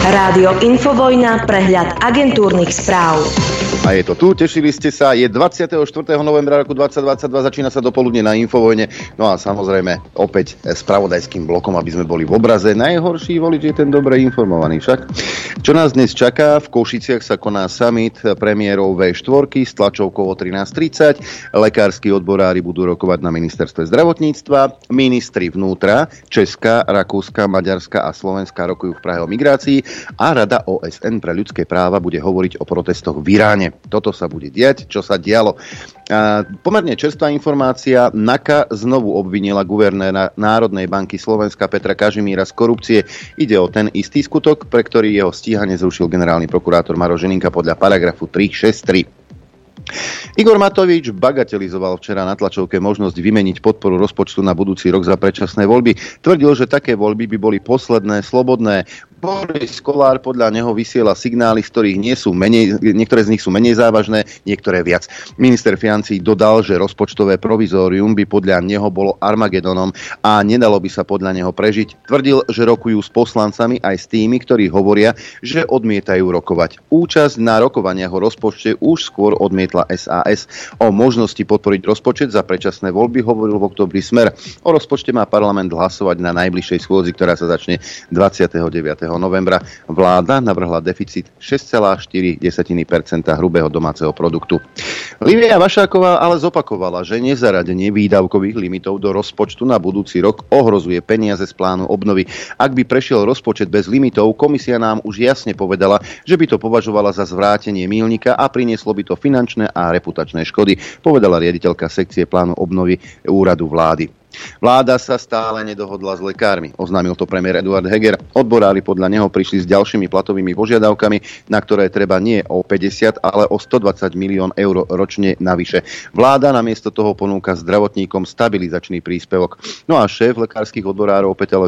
Rádio Infovojna, prehľad agentúrnych správ. A je to tu, tešili ste sa, je 24. novembra roku 2022, začína sa dopoludne na Infovojne, no a samozrejme opäť s pravodajským blokom, aby sme boli v obraze. Najhorší volič je ten dobre informovaný však. Čo nás dnes čaká? V Košiciach sa koná summit premiérov V4 s tlačovkou o 13.30. Lekársky odborári budú rokovať na ministerstve zdravotníctva. Ministri vnútra Česká, Rakúska, Maďarska a Slovenska rokujú v Prahe o migrácii a Rada OSN pre ľudské práva bude hovoriť o protestoch v Iráne. Toto sa bude diať, čo sa dialo. Pomerne čerstvá informácia. NAKA znovu obvinila guvernéra Národnej banky Slovenska Petra Kažimíra z korupcie. Ide o ten istý skutok, pre ktorý jeho stíhanie zrušil generálny prokurátor Maro Ženinka podľa paragrafu 363. Igor Matovič bagatelizoval včera na tlačovke možnosť vymeniť podporu rozpočtu na budúci rok za predčasné voľby. Tvrdil, že také voľby by boli posledné, slobodné. Boris Kolár podľa neho vysiela signály, z ktorých nie sú menej, niektoré z nich sú menej závažné, niektoré viac. Minister financí dodal, že rozpočtové provizórium by podľa neho bolo Armagedonom a nedalo by sa podľa neho prežiť. Tvrdil, že rokujú s poslancami aj s tými, ktorí hovoria, že odmietajú rokovať. Účasť na rokovaniach o rozpočte už skôr odmietla SAS. O možnosti podporiť rozpočet za predčasné voľby hovoril v oktobri Smer. O rozpočte má parlament hlasovať na najbližšej schôdzi, ktorá sa začne 29 novembra vláda navrhla deficit 6,4 hrubého domáceho produktu. Livia Vašáková ale zopakovala, že nezaradenie výdavkových limitov do rozpočtu na budúci rok ohrozuje peniaze z plánu obnovy. Ak by prešiel rozpočet bez limitov, komisia nám už jasne povedala, že by to považovala za zvrátenie mílnika a prinieslo by to finančné a reputačné škody, povedala riaditeľka sekcie plánu obnovy úradu vlády. Vláda sa stále nedohodla s lekármi, oznámil to premiér Eduard Heger. Odborári podľa neho prišli s ďalšími platovými požiadavkami, na ktoré treba nie o 50, ale o 120 milión eur ročne navyše. Vláda namiesto toho ponúka zdravotníkom stabilizačný príspevok. No a šéf lekárskych odborárov Petel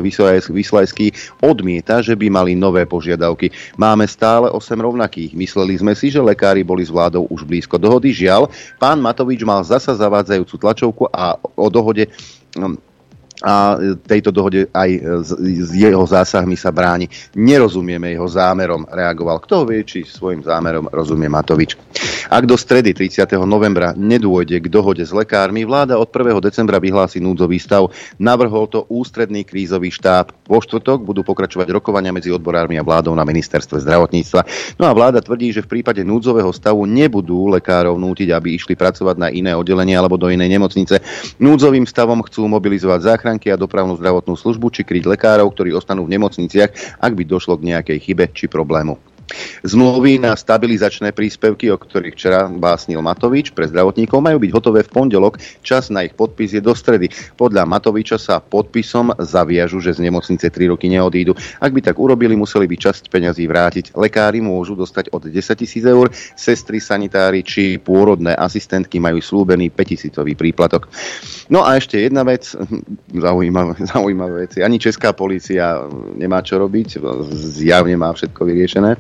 Vyslajský odmieta, že by mali nové požiadavky. Máme stále 8 rovnakých. Mysleli sme si, že lekári boli s vládou už blízko dohody. Žiaľ, pán Matovič mal zasa zavádzajúcu tlačovku a o dohode Um, a tejto dohode aj s jeho zásahmi sa bráni. Nerozumieme jeho zámerom, reagoval. Kto vie, či svojim zámerom rozumie Matovič. Ak do stredy 30. novembra nedôjde k dohode s lekármi, vláda od 1. decembra vyhlási núdzový stav. Navrhol to ústredný krízový štáb. Vo štvrtok budú pokračovať rokovania medzi odborármi a vládou na ministerstve zdravotníctva. No a vláda tvrdí, že v prípade núdzového stavu nebudú lekárov nútiť, aby išli pracovať na iné oddelenie alebo do inej nemocnice. Núdzovým stavom chcú mobilizovať záchran záchranky a dopravnú zdravotnú službu či kryť lekárov, ktorí ostanú v nemocniciach, ak by došlo k nejakej chybe či problému. Zmluvy na stabilizačné príspevky, o ktorých včera básnil Matovič pre zdravotníkov, majú byť hotové v pondelok. Čas na ich podpis je do stredy. Podľa Matoviča sa podpisom zaviažu, že z nemocnice 3 roky neodídu. Ak by tak urobili, museli by časť peňazí vrátiť. Lekári môžu dostať od 10 tisíc eur, sestry, sanitári či pôrodné asistentky majú slúbený 5 tisícový príplatok. No a ešte jedna vec, zaujímavé, zaujímavé veci. Ani česká policia nemá čo robiť, zjavne má všetko vyriešené.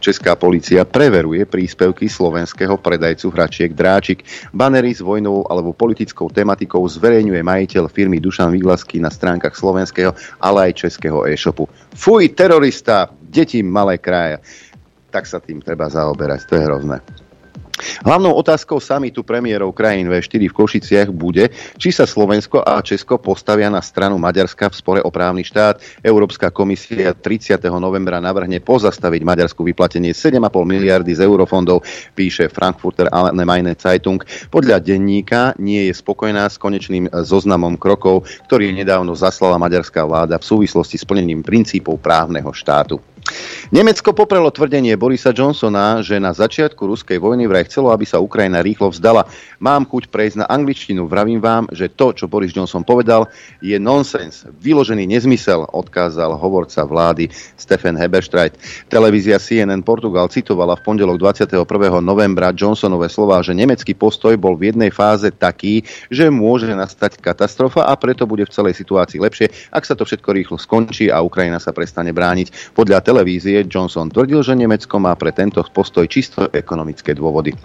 Česká policia preveruje príspevky slovenského predajcu hračiek Dráčik. Banery s vojnovou alebo politickou tematikou zverejňuje majiteľ firmy Dušan Výglasky na stránkach slovenského, ale aj českého e-shopu. Fuj, terorista, deti malé kraje. Tak sa tým treba zaoberať, to je hrozné. Hlavnou otázkou samitu premiérov krajín V4 v Košiciach bude, či sa Slovensko a Česko postavia na stranu Maďarska v spore o právny štát. Európska komisia 30. novembra navrhne pozastaviť Maďarsku vyplatenie 7,5 miliardy z eurofondov, píše Frankfurter Allgemeine Zeitung. Podľa denníka nie je spokojná s konečným zoznamom krokov, ktorý nedávno zaslala maďarská vláda v súvislosti s plnením princípov právneho štátu. Nemecko poprelo tvrdenie Borisa Johnsona, že na začiatku ruskej vojny vraj chcelo, aby sa Ukrajina rýchlo vzdala. Mám chuť prejsť na angličtinu. Vravím vám, že to, čo Boris Johnson povedal, je nonsens. Vyložený nezmysel, odkázal hovorca vlády Stephen Heberstreit. Televízia CNN Portugal citovala v pondelok 21. novembra Johnsonové slova, že nemecký postoj bol v jednej fáze taký, že môže nastať katastrofa a preto bude v celej situácii lepšie, ak sa to všetko rýchlo skončí a Ukrajina sa prestane brániť. Podľa televízie Johnson tvrdil, že Nemecko má pre tento postoj čisto ekonomické dôvody.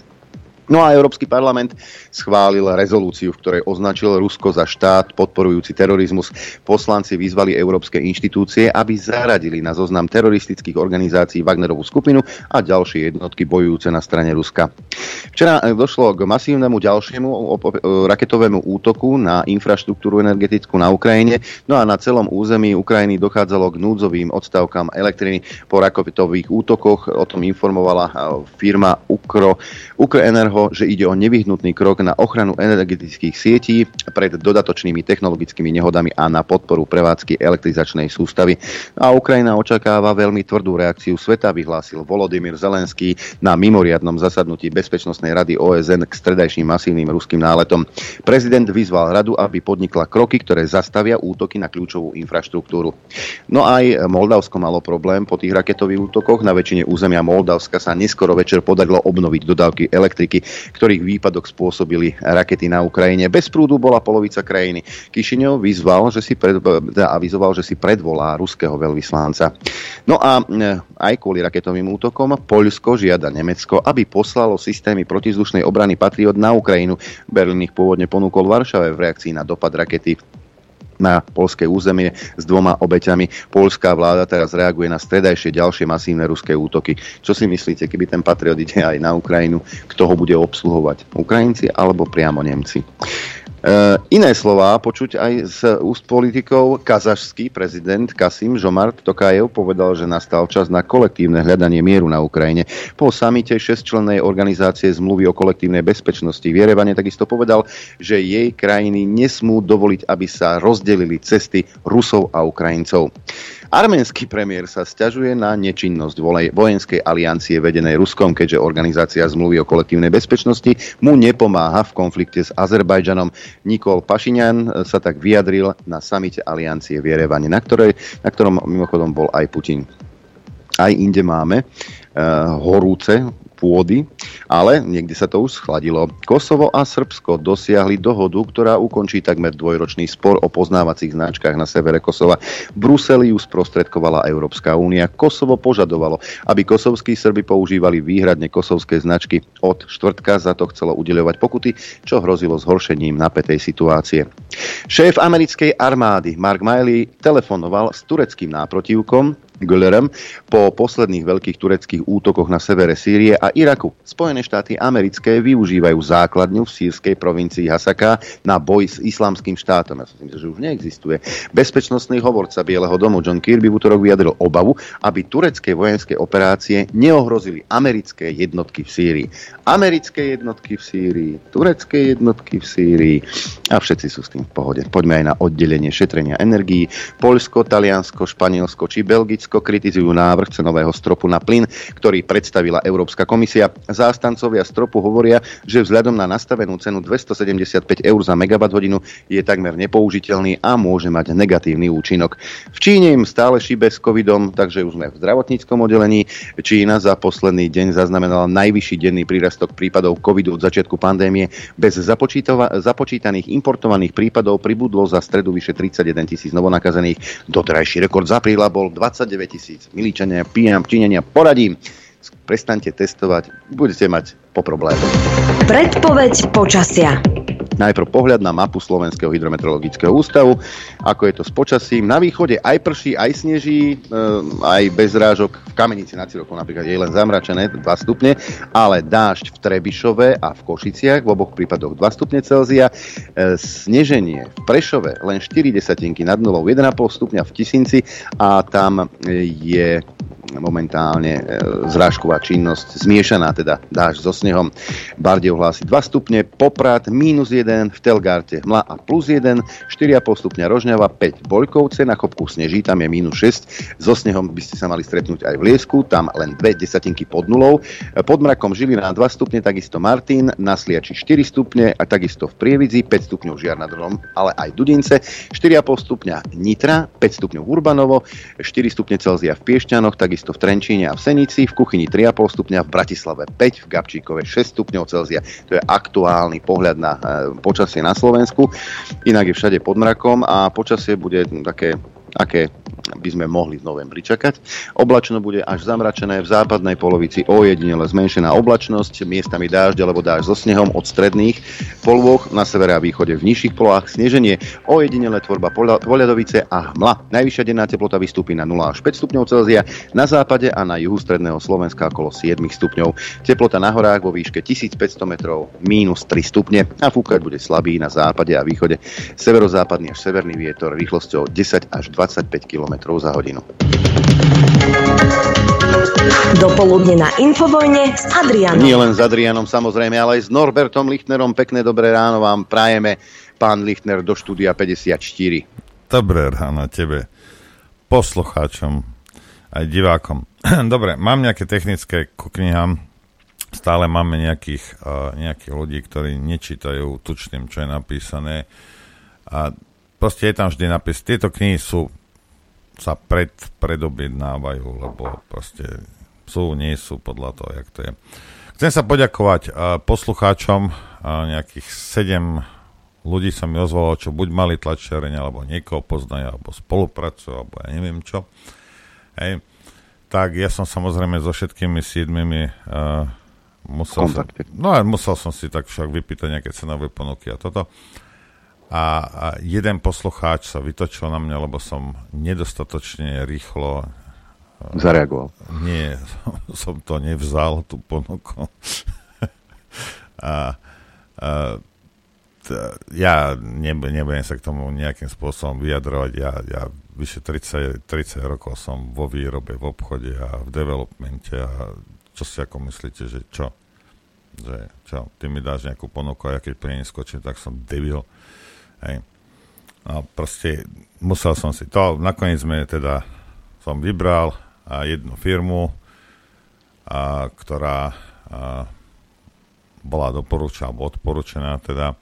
No a Európsky parlament schválil rezolúciu, v ktorej označil Rusko za štát podporujúci terorizmus. Poslanci vyzvali európske inštitúcie, aby zaradili na zoznam teroristických organizácií Wagnerovú skupinu a ďalšie jednotky bojujúce na strane Ruska. Včera došlo k masívnemu ďalšiemu raketovému útoku na infraštruktúru energetickú na Ukrajine, no a na celom území Ukrajiny dochádzalo k núdzovým odstavkám elektriny po raketových útokoch. O tom informovala firma Ukro, Ukro Toho, že ide o nevyhnutný krok na ochranu energetických sietí pred dodatočnými technologickými nehodami a na podporu prevádzky elektrizačnej sústavy. A Ukrajina očakáva veľmi tvrdú reakciu sveta, vyhlásil Volodymyr Zelenský na mimoriadnom zasadnutí Bezpečnostnej rady OSN k stredajším masívnym ruským náletom. Prezident vyzval radu, aby podnikla kroky, ktoré zastavia útoky na kľúčovú infraštruktúru. No aj Moldavsko malo problém po tých raketových útokoch. Na väčšine územia Moldavska sa neskoro večer podarilo obnoviť dodávky elektriky ktorých výpadok spôsobili rakety na Ukrajine. Bez prúdu bola polovica krajiny. Kišiňov vyzval, že si pred, teda avizoval, že si predvolá ruského veľvyslanca. No a e, aj kvôli raketovým útokom Poľsko žiada Nemecko, aby poslalo systémy protizdušnej obrany Patriot na Ukrajinu. Berlín ich pôvodne ponúkol Varšave v reakcii na dopad rakety na polské územie s dvoma obeťami. Polská vláda teraz reaguje na stredajšie ďalšie masívne ruské útoky. Čo si myslíte, keby ten patriot ide aj na Ukrajinu, kto ho bude obsluhovať? Ukrajinci alebo priamo Nemci? E, iné slová počuť aj z úst politikov. Kazašský prezident Kasim Žomart Tokajev povedal, že nastal čas na kolektívne hľadanie mieru na Ukrajine. Po samite šestčlennej organizácie zmluvy o kolektívnej bezpečnosti v Jerevane takisto povedal, že jej krajiny nesmú dovoliť, aby sa rozdelili cesty Rusov a Ukrajincov. Arménsky premiér sa stiažuje na nečinnosť vojenskej aliancie vedenej Ruskom, keďže organizácia zmluvy o kolektívnej bezpečnosti mu nepomáha v konflikte s Azerbajdžanom. Nikol Pašinian sa tak vyjadril na samite aliancie v Jerevane, na, ktorej, na ktorom mimochodom bol aj Putin. Aj inde máme uh, horúce pôdy, ale niekde sa to už schladilo. Kosovo a Srbsko dosiahli dohodu, ktorá ukončí takmer dvojročný spor o poznávacích značkách na severe Kosova. Bruseli ju sprostredkovala Európska únia. Kosovo požadovalo, aby kosovskí Srby používali výhradne kosovské značky. Od štvrtka za to chcelo udeľovať pokuty, čo hrozilo zhoršením napätej situácie. Šéf americkej armády Mark Miley telefonoval s tureckým náprotivkom, Güllerem po posledných veľkých tureckých útokoch na severe Sýrie a Iraku. Spojené štáty americké využívajú základňu v sírskej provincii Hasaka na boj s islamským štátom. Ja si myslím, že už neexistuje. Bezpečnostný hovorca Bieleho domu John Kirby v útorok vyjadril obavu, aby turecké vojenské operácie neohrozili americké jednotky v Sýrii. Americké jednotky v Sýrii, turecké jednotky v Sýrii a všetci sú s tým v pohode. Poďme aj na oddelenie šetrenia energií. Poľsko, Taliansko, Španielsko či Belgicko Slovensko kritizujú návrh cenového stropu na plyn, ktorý predstavila Európska komisia. Zástancovia stropu hovoria, že vzhľadom na nastavenú cenu 275 eur za megawatt hodinu je takmer nepoužiteľný a môže mať negatívny účinok. V Číne im stále šíbe s covidom, takže už sme v zdravotníckom oddelení. Čína za posledný deň zaznamenala najvyšší denný prírastok prípadov covidu od začiatku pandémie. Bez započítaných importovaných prípadov pribudlo za stredu vyše 31 tisíc novonakazených. Doterajší rekord z apríla bol 29 9000. Milíčania, pijam, činenia, poradím. Prestaňte testovať, budete mať po problému. Predpoveď počasia. Najprv pohľad na mapu Slovenského hydrometeorologického ústavu, ako je to s počasím. Na východe aj prší, aj sneží, e, aj bez rážok. V Kamenici nad Cirokou napríklad je len zamračené 2 stupne, ale dážď v Trebišove a v Košiciach, v oboch prípadoch 2 stupne Celzia. E, sneženie v Prešove len 4 desatinky nad nulou, 1,5 stupňa v Tisinci a tam je momentálne e, zrážková činnosť zmiešaná, teda dáž so snehom. Bardejov hlási 2 stupne, Poprad minus 1, v Telgarte Mla a plus 1, 4,5 stupňa Rožňava, 5 Boľkovce, na Chopku sneží, tam je minus 6, so snehom by ste sa mali stretnúť aj v Liesku, tam len 2 desatinky pod nulou, pod mrakom Žilina 2 stupne, takisto Martin, na Sliači 4 stupne a takisto v Prievidzi, 5 stupňov Žiar nad Hrom, ale aj Dudince, 4,5 stupňa Nitra, 5 stupňov Urbanovo, 4 stupne Celzia v Piešťanoch, takisto takisto v Trenčíne a v Senici, v kuchyni 3,5 stupňa, v Bratislave 5, v Gabčíkove 6 stupňov Celzia. To je aktuálny pohľad na e, počasie na Slovensku. Inak je všade pod mrakom a počasie bude také aké by sme mohli v novembri čakať. Oblačno bude až zamračené v západnej polovici ojedinele zmenšená oblačnosť, miestami dážď alebo dážď so snehom od stredných polôch, na severe a východe v nižších polohách sneženie, ojedinele tvorba poľadovice a hmla. Najvyššia denná teplota vystúpi na 0 až 5 stupňov Celzia, na západe a na juhu stredného Slovenska okolo 7 stupňov. Teplota na horách vo výške 1500 metrov minus 3 stupne a fúkať bude slabý na západe a východe. Severozápadný až severný vietor rýchlosťou 10 až 25 km za hodinu. Dopoludne na Infovojne s Adrianom. Nie len s Adrianom samozrejme, ale aj s Norbertom Lichtnerom. Pekné dobré ráno vám prajeme, pán Lichtner, do štúdia 54. Dobré ráno tebe, poslucháčom aj divákom. Dobre, mám nejaké technické ku knihám stále máme nejakých, uh, nejakých ľudí, ktorí nečítajú tučným, čo je napísané. A proste je tam vždy napis. Tieto knihy sú, sa pred, predobjednávajú, lebo proste sú, nie sú podľa toho, jak to je. Chcem sa poďakovať uh, poslucháčom, uh, nejakých sedem ľudí sa mi ozvalo, čo buď mali tlačiareň, alebo niekoho poznajú, alebo spolupracujú, alebo ja neviem čo. Hej. Tak ja som samozrejme so všetkými siedmimi uh, musel som, no musel som si tak však vypýtať nejaké cenové ponuky a toto. A, a jeden poslucháč sa vytočil na mňa, lebo som nedostatočne rýchlo e, zareagoval. Nie, som to nevzal, tú ponuku. a, a ja nebudem sa k tomu nejakým spôsobom vyjadrovať. Ja, ja vyše 30, 30 rokov som vo výrobe, v obchode a v developmente a čo si ako myslíte, že čo? Že čo, ty mi dáš nejakú ponuku a ja keď pri nej skočím, tak som debil. Hej. No proste musel som si to, nakoniec sme teda som vybral a jednu firmu, a, ktorá a, bola doporučená, alebo odporúčená teda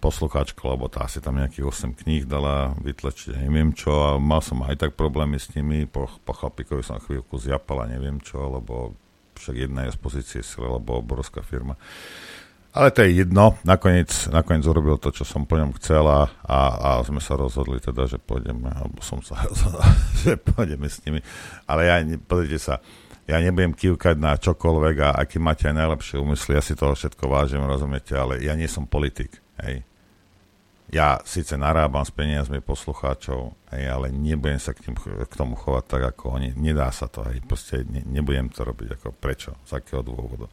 poslucháčka, lebo tá si tam nejakých 8 kníh dala vytlačiť, neviem čo, a mal som aj tak problémy s nimi, po, po chlapíkovi som chvíľku zjapal a neviem čo, lebo však jedna je z pozície sile, lebo obrovská firma. Ale to je jedno, nakoniec, nakoniec urobil to, čo som po ňom chcel a, a, a sme sa rozhodli teda, že pôjdeme, alebo som sa rozhodol, že pôjdeme s nimi. Ale ja, pozrite sa, ja nebudem kývkať na čokoľvek a aký máte aj najlepšie úmysly, ja si toho všetko vážim, rozumiete, ale ja nie som politik, hej ja síce narábam s peniazmi poslucháčov, hej, ale nebudem sa k, tým, k tomu chovať tak, ako oni. Nedá sa to, hej, proste ne, nebudem to robiť, ako prečo, z akého dôvodu.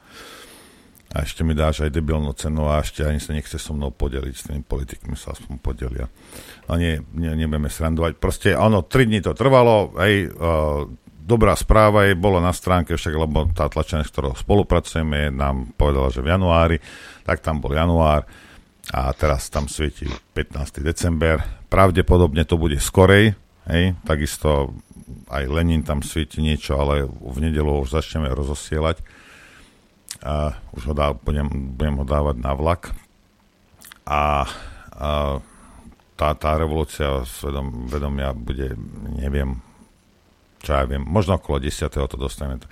A ešte mi dáš aj debilnú cenu a ešte ani sa nechce so mnou podeliť, s tými politikmi sa aspoň podelia. A nie, nie, nebudeme srandovať. Proste ono, tri dní to trvalo, hej, uh, dobrá správa je, bolo na stránke však, lebo tá tlačená, s ktorou spolupracujeme, nám povedala, že v januári, tak tam bol január, a teraz tam svieti 15. december. Pravdepodobne to bude skorej, hej, takisto aj Lenin tam svieti niečo, ale v nedelu už začneme rozosielať. A už ho dá, budem, budem ho dávať na vlak. A, a tá, tá revolúcia svedom, vedomia bude, neviem, čo ja viem, možno okolo 10. to dostaneme.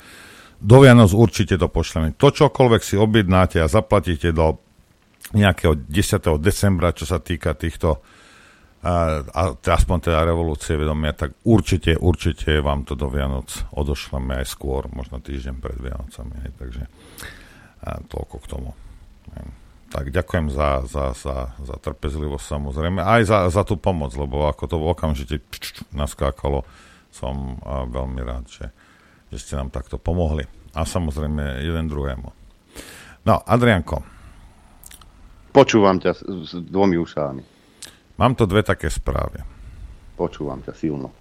Do Vianoc určite to pošleme. To čokoľvek si objednáte a zaplatíte do nejakého 10. decembra, čo sa týka týchto a, aspoň teda revolúcie vedomia, tak určite, určite vám to do Vianoc odošleme aj skôr, možno týždeň pred Vianocami. Hej, takže a toľko k tomu. Hej. Tak ďakujem za, za, za, za trpezlivosť samozrejme, aj za, za tú pomoc, lebo ako to okamžite naskákalo, som veľmi rád, že, že ste nám takto pomohli. A samozrejme jeden druhému. No, Adrianko, Počúvam ťa s, s dvomi ušami. Mám to dve také správy. Počúvam ťa silno.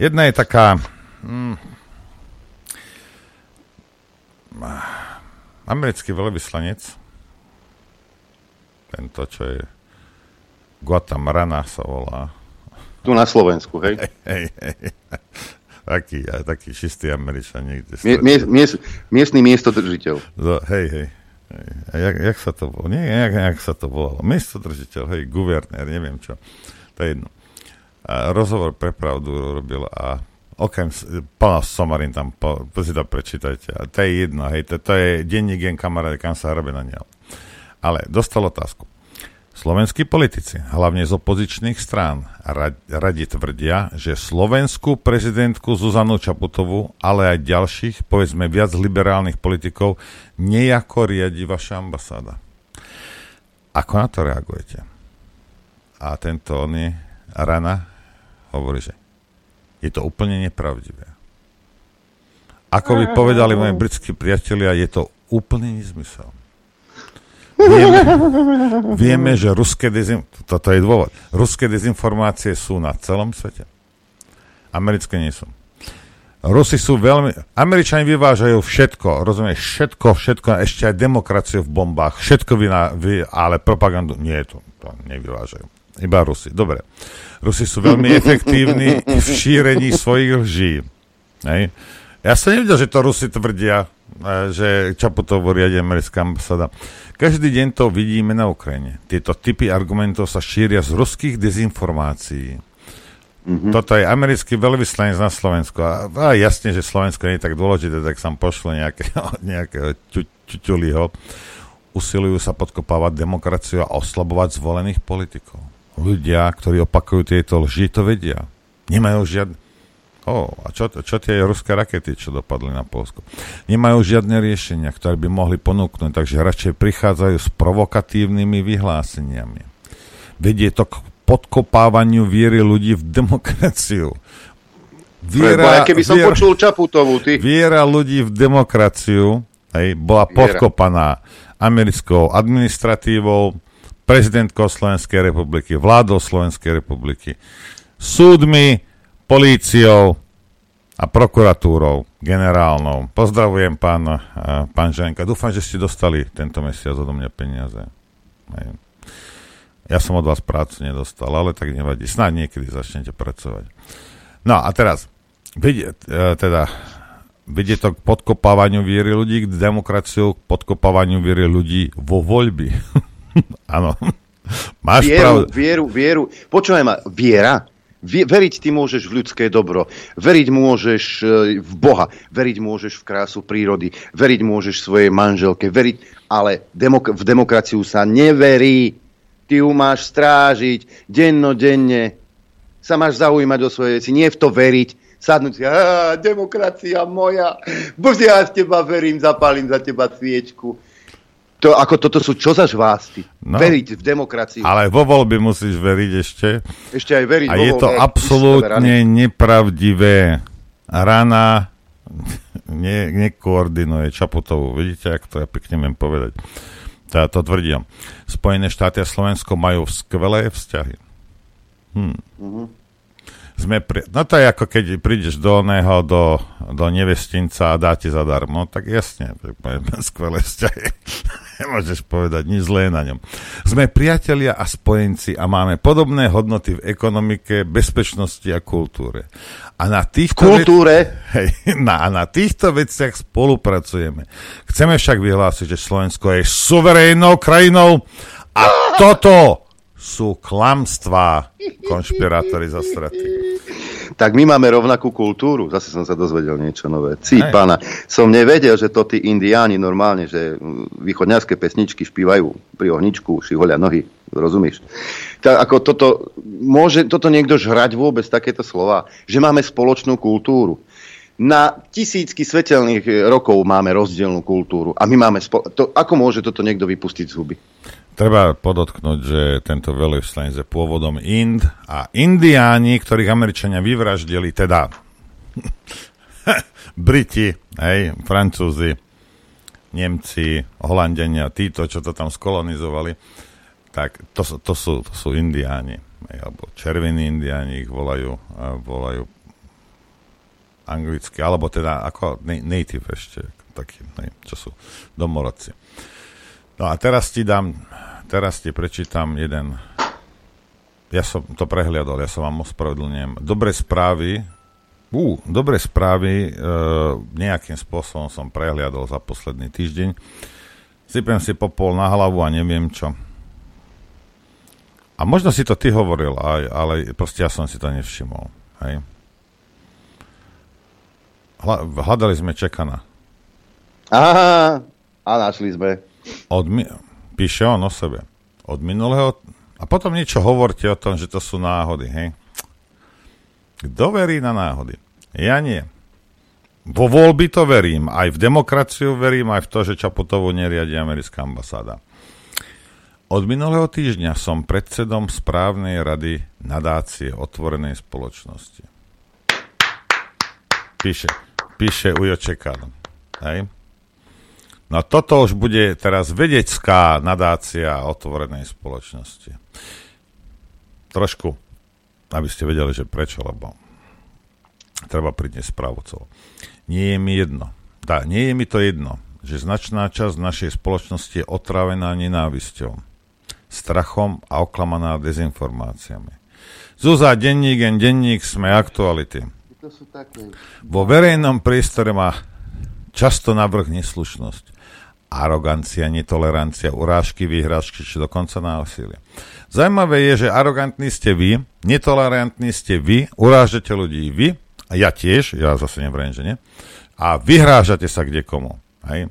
Jedna je taká... Hmm, americký veľvyslanec, tento, čo je Guatamrana sa volá. Tu na Slovensku, hej? Hej, hej, hej. Taký, taký čistý Američan niekde. Mie, mies, mies, miestný miestodržiteľ. hej, hej. A jak, jak sa to volalo? Nie, jak, jak sa to volalo. Miestodržiteľ, hej, guvernér, neviem čo. To je jedno. A rozhovor pre pravdu robil a okrem plná somarín tam, po, si to prečítajte. A to je jedno, hej, to, to je denní gen kamaráde, kam sa hrabe na neho. Ale dostal otázku. Slovenskí politici, hlavne z opozičných strán, radi tvrdia, že slovenskú prezidentku Zuzanu Čaputovú, ale aj ďalších, povedzme viac liberálnych politikov, nejako riadi vaša ambasáda. Ako na to reagujete? A tento on je, Rana, hovorí, že je to úplne nepravdivé. Ako by povedali moji britskí priatelia, je to úplný nezmysel. Vieme, vieme že ruské dezin... toto je dôvod. Ruské dezinformácie sú na celom svete. Americké nie sú. Rusi sú veľmi... Američani vyvážajú všetko, rozumieš, všetko, všetko, ešte aj demokraciu v bombách, všetko vyna, vy, ale propagandu nie, to, to nevyvážajú. Iba Rusi. Dobre. Rusi sú veľmi efektívni v šírení svojich lží. Hej. Ja som nevidel, že to Rusi tvrdia, že Čaputovo riadi americká ambasáda. Každý deň to vidíme na Ukrajine. Tieto typy argumentov sa šíria z ruských dezinformácií. Mm-hmm. Toto je americký veľvyslanec na Slovensku. A, a jasne, že Slovensko nie je tak dôležité, tak sa pošle nejakého, nejakého čuťuliho. Usilujú sa podkopávať demokraciu a oslabovať zvolených politikov. Ľudia, ktorí opakujú tieto lži, to vedia. Nemajú žiadne O, a čo, čo tie ruské rakety, čo dopadli na Polsko? Nemajú žiadne riešenia, ktoré by mohli ponúknuť, takže radšej prichádzajú s provokatívnymi vyhláseniami. Vedie to k podkopávaniu viery ľudí v demokraciu. Viera, keby som viera, počul Čaputovú, ty. Viera ľudí v demokraciu hej, bola viera. podkopaná americkou administratívou, prezidentkou Slovenskej republiky, vládou Slovenskej republiky, súdmi, políciou a prokuratúrou generálnou. Pozdravujem pán, uh, pán Ženka. Dúfam, že ste dostali tento mesiac odo mňa peniaze. Ja som od vás prácu nedostal, ale tak nevadí. Snáď niekedy začnete pracovať. No a teraz, vidie, uh, teda, vidie to k podkopávaniu viery ľudí, k demokraciu, k podkopávaniu viery ľudí vo voľby. Áno. Máš vieru, pravdu. Vieru, vieru. Počúvaj ma, viera Veriť ty môžeš v ľudské dobro, veriť môžeš e, v Boha, veriť môžeš v krásu prírody, veriť môžeš svojej manželke, veriť, ale demok- v demokraciu sa neverí. Ty ju máš strážiť dennodenne, sa máš zaujímať o svoje veci, nie v to veriť, sadnúť si, demokracia moja, bože, ja v teba verím, zapálim za teba sviečku to, ako toto sú čo za žvásty? No, veriť v demokraciu. Ale vo voľby musíš veriť ešte. Ešte aj veriť A vo je to absolútne nepravdivé. Rana ne, nekoordinuje Čaputovú. Vidíte, ako to ja pekne viem povedať. Teda to tvrdím. Spojené štáty a Slovensko majú skvelé vzťahy. Hm. Uh-huh sme pri... No to je ako keď prídeš do oného, do, do nevestinca a dá ti zadarmo, tak jasne, skvelé vzťahy. Nemôžeš povedať nič zlé na ňom. Sme priatelia a spojenci a máme podobné hodnoty v ekonomike, bezpečnosti a kultúre. A na týchto kultúre? Veci... Hej, na, a na týchto veciach spolupracujeme. Chceme však vyhlásiť, že Slovensko je suverénnou krajinou a toto sú klamstvá konšpirátori zastratí. Tak my máme rovnakú kultúru. Zase som sa dozvedel niečo nové. Cí, pána. Som nevedel, že to tí indiáni normálne, že východňarské pesničky špívajú pri ohničku, šiholia nohy. Rozumieš? Tak ako toto, môže toto niekto žrať vôbec takéto slova? Že máme spoločnú kultúru na tisícky svetelných rokov máme rozdielnú kultúru. A my máme... Spo- to, ako môže toto niekto vypustiť z huby? Treba podotknúť, že tento veľvyslanec je pôvodom Ind a Indiáni, ktorých Američania vyvraždili, teda Briti, hej, Francúzi, Nemci, Holandenia, títo, čo to tam skolonizovali, tak to, to, sú, to sú Indiáni, hej, alebo červení Indiáni ich volajú, volajú anglicky, alebo teda ako native ešte, takí, hej, čo sú domorodci. No a teraz ti dám teraz ti prečítam jeden. Ja som to prehliadol, ja som vám ospravedlňujem. Dobré správy, uh, dobré správy, uh, nejakým spôsobom som prehliadol za posledný týždeň. Sypem si popol na hlavu a neviem čo. A možno si to ty hovoril, aj, ale proste ja som si to nevšimol. Hej. Hla, hľadali sme Čekana. Aha, a našli sme. Od, píše on o sebe. od minulého... A potom niečo hovorte o tom, že to sú náhody, hej? Kto verí na náhody? Ja nie. Vo voľby to verím, aj v demokraciu verím, aj v to, že Čaputovu neriadi americká ambasáda. Od minulého týždňa som predsedom správnej rady nadácie otvorenej spoločnosti. Píše, píše Ujo Čekan. Hej? No toto už bude teraz vedecká nadácia otvorenej spoločnosti. Trošku, aby ste vedeli, že prečo, lebo treba priniesť správcov. Nie je mi jedno. Tá, nie je mi to jedno, že značná časť našej spoločnosti je otravená nenávisťou strachom a oklamaná dezinformáciami. Zúza, denník, en denník, sme aktuality. Vo verejnom priestore má často navrh neslušnosť, arogancia, netolerancia, urážky, vyhrážky, či dokonca násilie. Zajímavé je, že arogantní ste vy, netolerantní ste vy, urážate ľudí vy, a ja tiež, ja zase nevriem, že nie, a vyhrážate sa kde komu. Hej?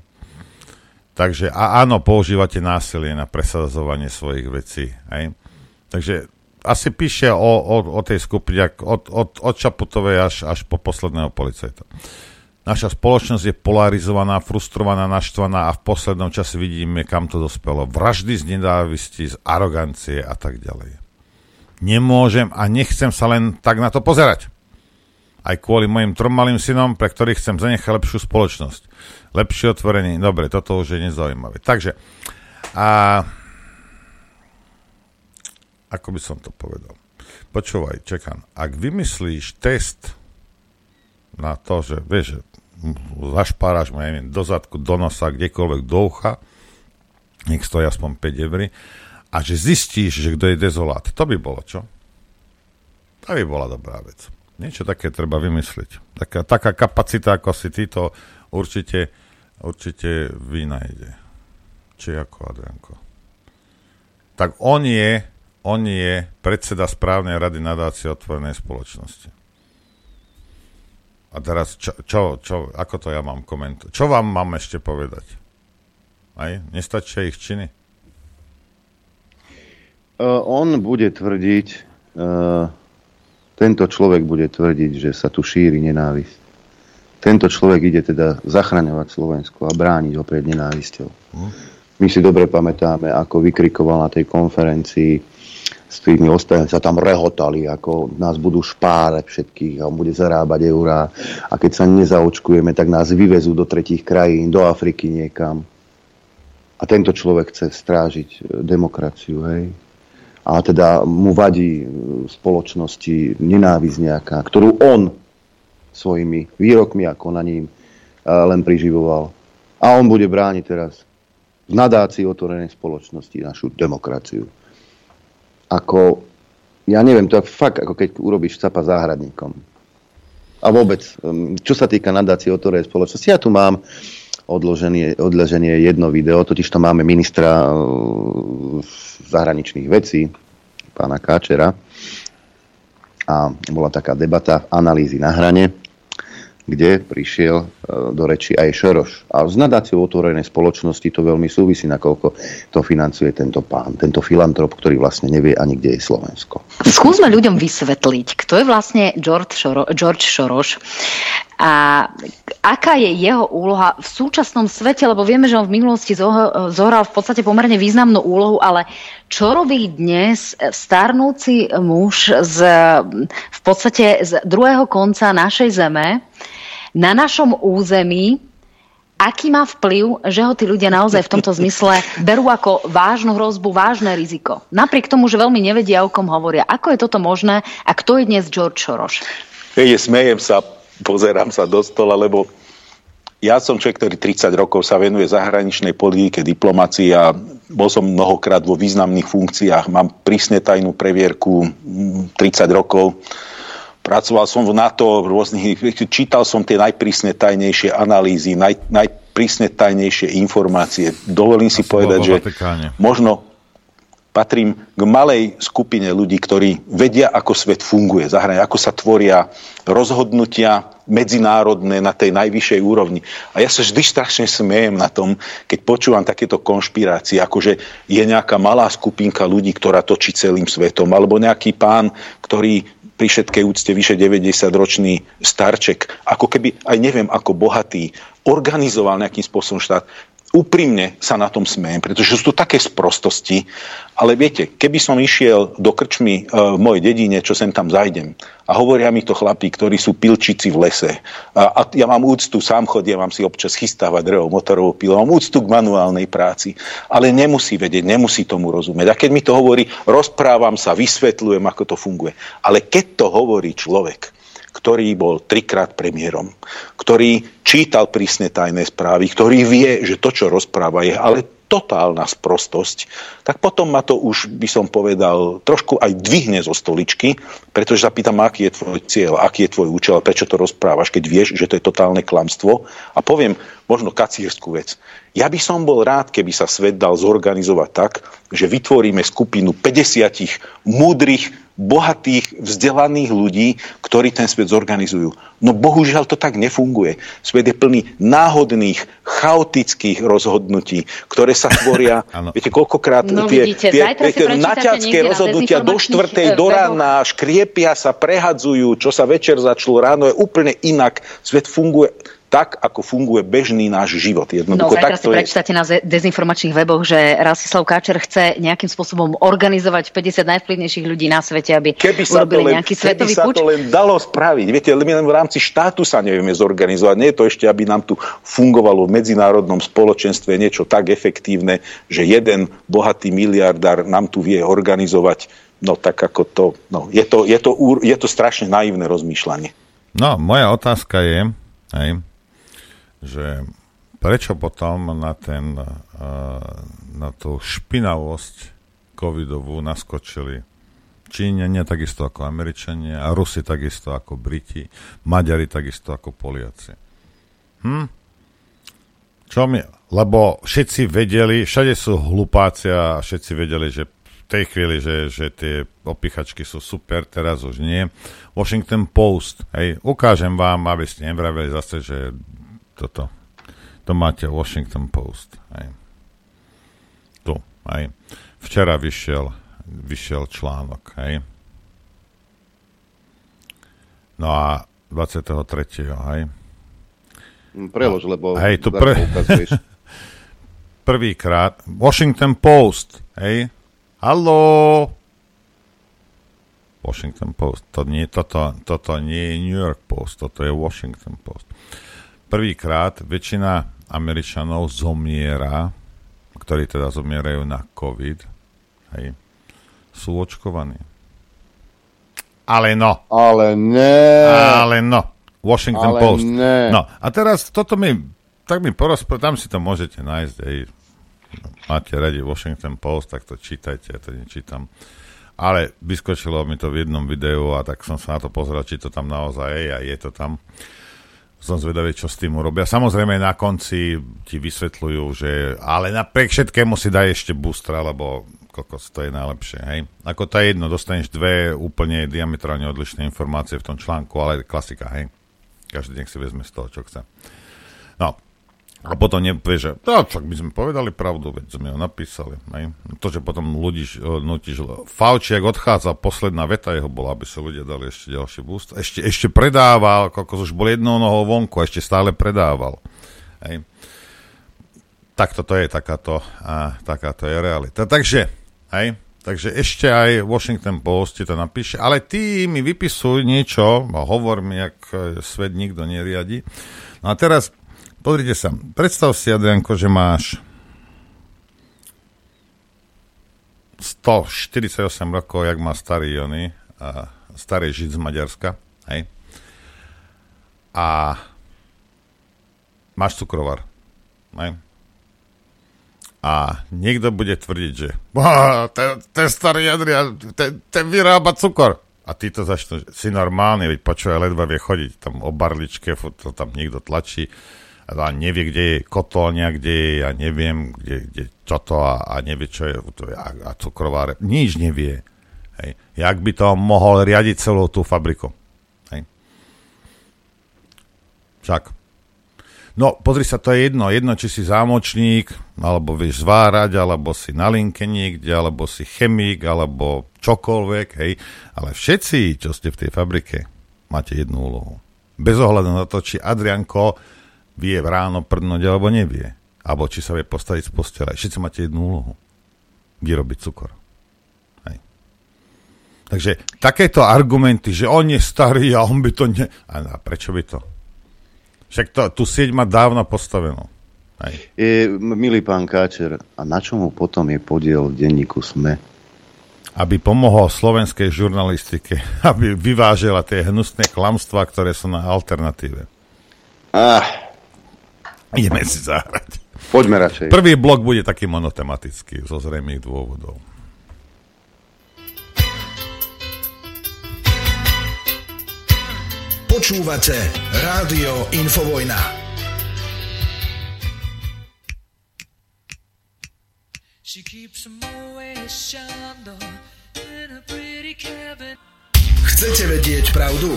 Takže a áno, používate násilie na presadzovanie svojich vecí. Hej? Takže asi píše o, o, o tej skupine od, od, od Čaputovej až, až po posledného policajta. Naša spoločnosť je polarizovaná, frustrovaná, naštvaná a v poslednom čase vidíme, kam to dospelo. Vraždy z nedávisti, z arogancie a tak ďalej. Nemôžem a nechcem sa len tak na to pozerať. Aj kvôli mojim trom malým synom, pre ktorých chcem zanechať lepšiu spoločnosť lepšie otvorenie. Dobre, toto už je nezaujímavé. Takže, a ako by som to povedal? Počúvaj, čekám. Ak vymyslíš test na to, že vieš, zašpáraš ma, neviem, do zadku, do nosa, kdekoľvek do ucha, nech stojí aspoň 5 eur, a že zistíš, že kto je dezolát, to by bolo čo? To by bola dobrá vec. Niečo také treba vymysliť. Taká, taká kapacita, ako si títo určite, určite vynajde. Či ako Adrianko. Tak on je, on je predseda správnej rady nadácie otvorenej spoločnosti. A teraz, čo, čo, čo, ako to ja mám komentovať? Čo vám mám ešte povedať? Aj? Nestačia ich činy? Uh, on bude tvrdiť, uh, tento človek bude tvrdiť, že sa tu šíri nenávisť tento človek ide teda zachraňovať Slovensko a brániť ho pred nenávisťou. My si dobre pamätáme, ako vykrikoval na tej konferencii s tými ostatnými, sa tam rehotali, ako nás budú špárať všetkých a on bude zarábať eurá. A keď sa nezaočkujeme, tak nás vyvezú do tretích krajín, do Afriky niekam. A tento človek chce strážiť e, demokraciu, hej. A teda mu vadí spoločnosti nenávisť nejaká, ktorú on svojimi výrokmi a konaním len priživoval. A on bude brániť teraz v nadácii otvorenej spoločnosti našu demokraciu. Ako, ja neviem, to je fakt ako keď urobíš capa záhradníkom. A vôbec, um, čo sa týka nadácie otvorenej spoločnosti, ja tu mám odloženie, odloženie jedno video, totiž to máme ministra uh, zahraničných vecí, pána Káčera, a bola taká debata analýzy na hrane kde prišiel do reči aj Šoroš. A s nadáciou otvorenej spoločnosti to veľmi súvisí, nakoľko to financuje tento pán, tento filantrop, ktorý vlastne nevie ani, kde je Slovensko. Skúsme ľuďom vysvetliť, kto je vlastne George, Šoro, George Šoroš a aká je jeho úloha v súčasnom svete, lebo vieme, že on v minulosti zohral v podstate pomerne významnú úlohu, ale čo robí dnes starnúci muž z, v podstate z druhého konca našej zeme, na našom území, aký má vplyv, že ho tí ľudia naozaj v tomto zmysle berú ako vážnu hrozbu, vážne riziko. Napriek tomu, že veľmi nevedia, o kom hovoria. Ako je toto možné a kto je dnes George Soros? Hej, smejem sa, pozerám sa do stola, lebo ja som človek, ktorý 30 rokov sa venuje zahraničnej politike, diplomácii a bol som mnohokrát vo významných funkciách. Mám prísne tajnú previerku 30 rokov Pracoval som v NATO, rôznych, čítal som tie najprísne tajnejšie analýzy, naj, najprísne tajnejšie informácie. Dovolím si povedať, že možno patrím k malej skupine ľudí, ktorí vedia, ako svet funguje, zahrania, ako sa tvoria rozhodnutia medzinárodné na tej najvyššej úrovni. A ja sa vždy strašne smiem na tom, keď počúvam takéto konšpirácie, akože je nejaká malá skupinka ľudí, ktorá točí celým svetom, alebo nejaký pán, ktorý pri všetkej úcte vyše 90-ročný starček, ako keby, aj neviem, ako bohatý, organizoval nejakým spôsobom štát úprimne sa na tom smejem, pretože sú to také sprostosti, ale viete, keby som išiel do krčmy e, v mojej dedine, čo sem tam zajdem, a hovoria mi to chlapí, ktorí sú pilčici v lese, a, a ja mám úctu, sám chodím, mám si občas chystávať drevo motorovou pilou, mám úctu k manuálnej práci, ale nemusí vedieť, nemusí tomu rozumieť. A keď mi to hovorí, rozprávam sa, vysvetľujem, ako to funguje. Ale keď to hovorí človek, ktorý bol trikrát premiérom, ktorý čítal prísne tajné správy, ktorý vie, že to, čo rozpráva, je ale totálna sprostosť, tak potom ma to už, by som povedal, trošku aj dvihne zo stoličky, pretože sa pýtam, aký je tvoj cieľ, aký je tvoj účel, prečo to rozprávaš, keď vieš, že to je totálne klamstvo. A poviem možno kacírskú vec. Ja by som bol rád, keby sa svet dal zorganizovať tak, že vytvoríme skupinu 50 múdrych, bohatých, vzdelaných ľudí, ktorí ten svet zorganizujú. No bohužiaľ to tak nefunguje. Svet je plný náhodných, chaotických rozhodnutí, ktoré sa tvoria, viete, koľkokrát no, tie, vidíte, tie, tie naťacké rozhodnutia do štvrtej, do rána, škriepia sa, prehadzujú, čo sa večer začalo, ráno je úplne inak. Svet funguje tak, ako funguje bežný náš život. Jednoducho, no, tak si prečítate na dezinformačných weboch, že Rastislav Káčer chce nejakým spôsobom organizovať 50 najvplyvnejších ľudí na svete, aby keby sa urobili len, nejaký svetový keby puč. sa to len dalo spraviť. Viete, my len v rámci štátu sa nevieme zorganizovať. Nie je to ešte, aby nám tu fungovalo v medzinárodnom spoločenstve niečo tak efektívne, že jeden bohatý miliardár nám tu vie organizovať. No tak ako to, no, je to, je to, je to strašne naivné rozmýšľanie. No, moja otázka je, hej, že prečo potom na, ten, eh, na tú špinavosť covidovú naskočili Číňania takisto ako Američania a Rusi takisto ako Briti, Maďari takisto ako Poliaci. Hm? Čo mi... Lebo všetci vedeli, všade sú hlupáci a všetci vedeli, že v tej chvíli, že, že tie opichačky sú super, teraz už nie. Washington Post, hej, ukážem vám, aby ste nevravili zase, že toto. To máte Washington Post. Aj. Tu, aj. Včera vyšiel, vyšiel článok, hej. No a 23. hej. Prelož, lebo... Hej, tu pre... Prvýkrát. Washington Post, hej. Halo. Washington Post. To nie, toto, toto nie je New York Post, toto je Washington Post prvýkrát väčšina Američanov zomiera, ktorí teda zomierajú na COVID, hej, sú očkovaní. Ale no. Ale ne. Ale no. Washington Ale Post. Ne. No a teraz toto mi, tak mi porozprávať, tam si to môžete nájsť, hej. Máte radi Washington Post, tak to čítajte, ja to nečítam. Ale vyskočilo mi to v jednom videu a tak som sa na to pozrel, či to tam naozaj je a je to tam som zvedavý, čo s tým urobia. Samozrejme na konci ti vysvetľujú, že ale napriek všetkému si daj ešte boostra, lebo kokos, to je najlepšie, hej. Ako to je jedno, dostaneš dve úplne diametrálne odlišné informácie v tom článku, ale klasika, hej. Každý nech si vezme z toho, čo chce. No, a potom nepovie, že no, čak by sme povedali pravdu, veď sme ho napísali. Ne? To, že potom ľudí nutíš... Fauci, odchádza, posledná veta jeho bola, aby sa ľudia dali ešte ďalší boost. Ešte, ešte predával, ako už bol jednou nohou vonku, ešte stále predával. Hej. Tak toto je, takáto, a, takáto je realita. Takže, hej, takže ešte aj Washington Post ti to napíše, ale ty mi vypisuj niečo, hovor mi, ak svet nikto neriadi. No a teraz Pozrite sa, predstav si, Adrianko, že máš 148 rokov, jak má starý Jony, starý žid z Maďarska, hej? A máš cukrovar, hej? A niekto bude tvrdiť, že ten, ten starý Adrian, ten, ten vyrába cukor. A ty to začnú, si normálny, počúvaj, ledva vie chodiť, tam o barličke, to tam niekto tlačí a nevie, kde je kotolňa, kde je, ja neviem, kde, kde čo to a, a nevie, čo je a, a cukrová Nič nevie. Hej. Jak by to mohol riadiť celú tú fabriku. Hej. Však. No, pozri sa, to je jedno. Jedno, či si zámočník, alebo vieš zvárať, alebo si na linke niekde, alebo si chemik, alebo čokoľvek, hej. Ale všetci, čo ste v tej fabrike, máte jednu úlohu. Bez ohľadu na to, či Adrianko vie ráno prdnúť, alebo nevie. Alebo či sa vie postaviť z postele. Všetci máte jednu úlohu. Vyrobiť cukor. Hej. Takže takéto argumenty, že on je starý a on by to ne... A prečo by to? Však to, tu sieť má dávno postavenú. Hej. Je, milý pán Káčer, a na čomu potom je podiel v denníku SME? Aby pomohol slovenskej žurnalistike, aby vyvážela tie hnusné klamstvá, ktoré sú na alternatíve. Ah. Ideme si zahrať. Poďme radšej. Prvý blok bude taký monotematický, zo zrejmých dôvodov. Počúvate Rádio Infovojna. Chcete vedieť pravdu?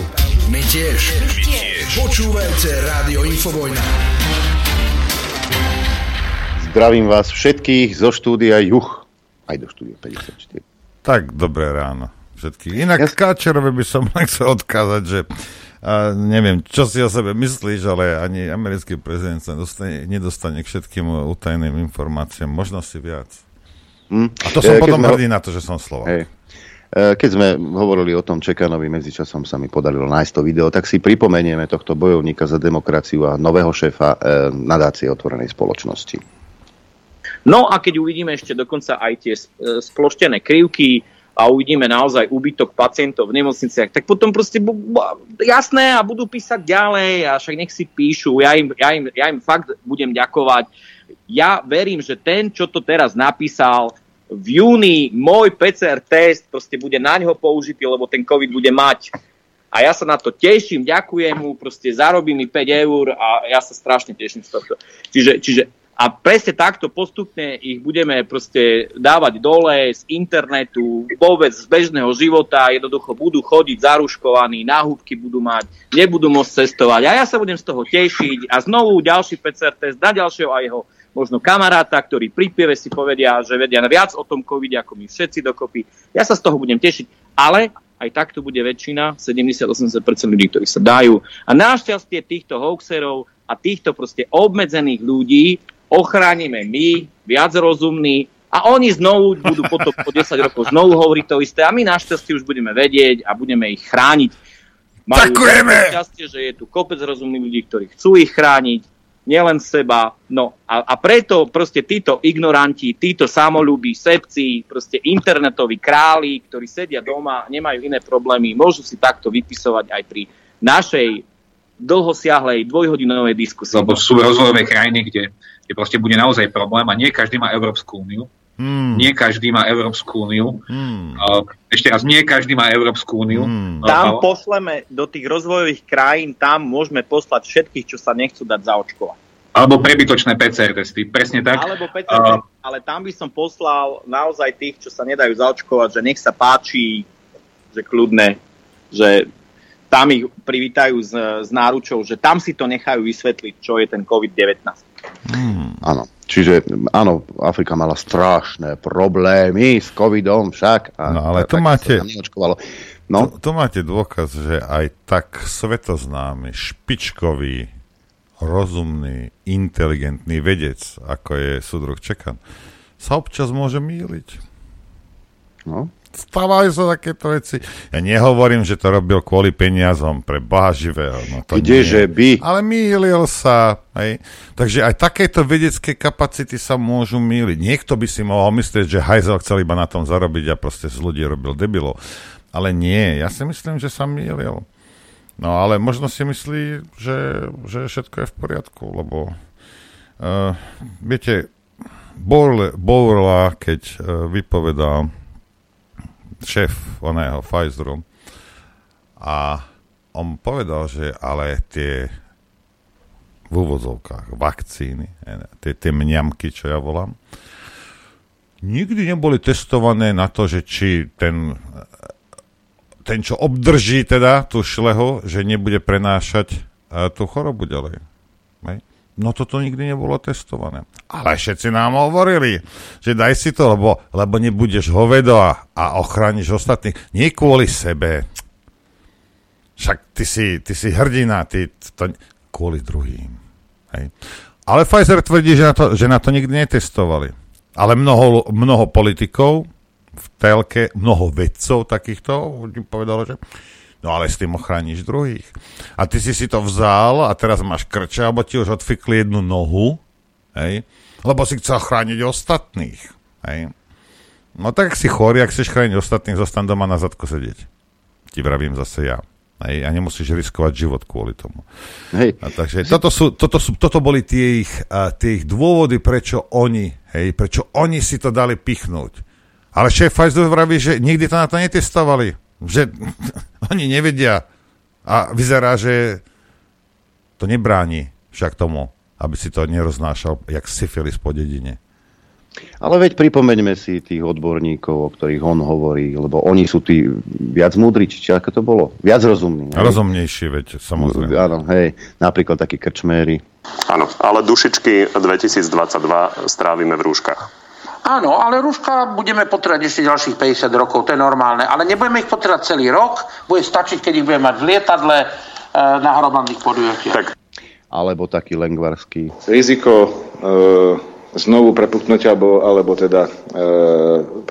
My tiež. My tiež. Počúvajte Rádio Infovojna. Zdravím vás všetkých zo štúdia Juch. Aj do štúdia 54. Tak, dobré ráno všetkých. Inak ja... Káčerovi by som chcel odkázať, že a neviem, čo si o sebe myslíš, ale ani americký prezident sa dostane, nedostane k všetkým utajným informáciám, možno si viac. Hmm. A to som e, potom hrdý na to, že som Slovak. Hej. E, keď sme hovorili o tom Čekanovi, medzičasom sa mi podarilo nájsť to video, tak si pripomenieme tohto bojovníka za demokraciu a nového šéfa e, nadácie otvorenej spoločnosti. No a keď uvidíme ešte dokonca aj tie sploštené krivky, a uvidíme naozaj úbytok pacientov v nemocniciach, tak potom proste jasné a budú písať ďalej a však nech si píšu, ja im, ja im, ja im fakt budem ďakovať. Ja verím, že ten, čo to teraz napísal, v júni môj PCR test proste bude na ňo použitý, lebo ten COVID bude mať. A ja sa na to teším, ďakujem mu, proste zarobí mi 5 eur a ja sa strašne teším z tohto. Čiže, čiže a presne takto postupne ich budeme proste dávať dole z internetu, vôbec z bežného života, jednoducho budú chodiť zaruškovaní, náhubky budú mať, nebudú môcť cestovať. A ja sa budem z toho tešiť a znovu ďalší PCR test na ďalšieho a jeho možno kamaráta, ktorí pri pieve si povedia, že vedia viac o tom covid ako my všetci dokopy. Ja sa z toho budem tešiť, ale aj takto bude väčšina, 70-80% ľudí, ktorí sa dajú. A našťastie týchto hoaxerov a týchto proste obmedzených ľudí ochránime my, viac rozumní, a oni znovu budú potom po 10 rokov znovu hovoriť to isté a my našťastie už budeme vedieť a budeme ich chrániť. Majú Ďakujeme! šťastie, že je tu kopec rozumných ľudí, ktorí chcú ich chrániť, nielen seba. No a, a preto proste títo ignoranti, títo samolúbi, sepci, proste internetoví králi, ktorí sedia doma, nemajú iné problémy, môžu si takto vypisovať aj pri našej dlhosiahlej dvojhodinovej diskusii. Lebo sú rozvojové krajiny, kde kde proste bude naozaj problém a nie každý má Európsku úniu. Hmm. Nie každý má Európsku úniu. Hmm. Ešte raz, nie každý má Európsku úniu. Hmm. Tam pošleme do tých rozvojových krajín, tam môžeme poslať všetkých, čo sa nechcú dať zaočkovať. Alebo prebytočné PCR testy, presne tak. Alebo PCR, uh, ale tam by som poslal naozaj tých, čo sa nedajú zaočkovať, že nech sa páči, že kľudne, že tam ich privítajú s, s náručou, že tam si to nechajú vysvetliť, čo je ten COVID-19. Hmm. Áno. Čiže áno, Afrika mala strašné problémy s covidom však. A no ale to máte, no? to, to máte dôkaz, že aj tak svetoznámy, špičkový, rozumný, inteligentný vedec, ako je súdruh Čekan, sa občas môže míliť. No stávajú sa takéto veci. Ja nehovorím, že to robil kvôli peniazom pre Boha živého. No to Kdeže by? Ale mýlil sa. Hej. Takže aj takéto vedecké kapacity sa môžu míliť. Niekto by si mohol myslieť, že Heisel chcel iba na tom zarobiť a proste z ľudí robil debilov. Ale nie, ja si myslím, že sa mýlil. No ale možno si myslí, že, že všetko je v poriadku, lebo uh, viete, Borla, keď uh, vypovedal šéf oného Pfizeru a on povedal, že ale tie v úvodzovkách vakcíny, tie, tie mňamky, čo ja volám, nikdy neboli testované na to, že či ten, ten čo obdrží teda tú šlehu, že nebude prenášať tú chorobu ďalej. No toto nikdy nebolo testované. Ale všetci nám hovorili, že daj si to, lebo, lebo nebudeš hovedo a, a ochrániš ostatných. Nie kvôli sebe. Však ty si, ty si hrdina, ty to, kvôli druhým. Hej. Ale Pfizer tvrdí, že na, to, že na to nikdy netestovali. Ale mnoho, mnoho politikov v telke, mnoho vedcov takýchto povedalo, že No ale s tým ochrániš druhých. A ty si si to vzal a teraz máš krče, alebo ti už odfikli jednu nohu, hej? lebo si chcel chrániť ostatných. Hej? No tak si chorý, ak chceš chrániť ostatných, zostan doma na zadku sedieť. Ti vravím zase ja. Hej, a nemusíš riskovať život kvôli tomu. Hej. A takže toto, sú, toto, sú, toto boli tie ich, uh, tie ich dôvody, prečo oni, hej, prečo oni si to dali pichnúť. Ale šéf Pfizer vraví, že nikdy to na to netestovali. Že oni nevedia. A vyzerá, že to nebráni však tomu, aby si to neroznášal jak syfilis po dedine. Ale veď pripomeňme si tých odborníkov, o ktorých on hovorí, lebo oni sú tí viac múdri, či ako to bolo? Viac rozumní. Hej? Rozumnejší, veď, samozrejme. Áno, hej, napríklad takí krčméry. Áno, ale dušičky 2022 strávime v rúškach. Áno, ale rúška budeme potrebovať ešte ďalších 50 rokov, to je normálne. Ale nebudeme ich potrebovať celý rok, bude stačiť, keď ich budeme mať v lietadle e, na hromadných podujatiach. Tak. Alebo taký lengvarský. Riziko e, znovu prepuknutia, alebo, alebo teda e,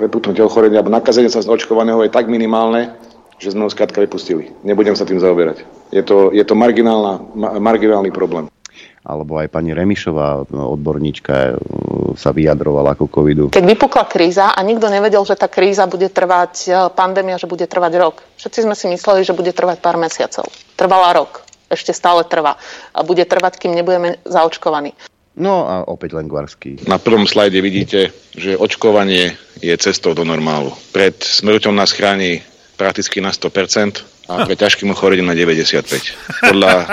prepuknutia ochorenia, alebo nakazenia sa z očkovaného je tak minimálne, že sme ho skrátka vypustili. Nebudem sa tým zaoberať. Je to, je to marginálny problém alebo aj pani Remišová, odborníčka, e, sa vyjadrovala ako covidu. Keď vypukla kríza a nikto nevedel, že tá kríza bude trvať, e, pandémia, že bude trvať rok. Všetci sme si mysleli, že bude trvať pár mesiacov. Trvala rok. Ešte stále trvá. A bude trvať, kým nebudeme zaočkovaní. No a opäť len Gvarský. Na prvom slajde vidíte, že očkovanie je cestou do normálu. Pred smrťou nás chráni prakticky na 100%, a pre ťažkým ochorením na 95. Podľa uh,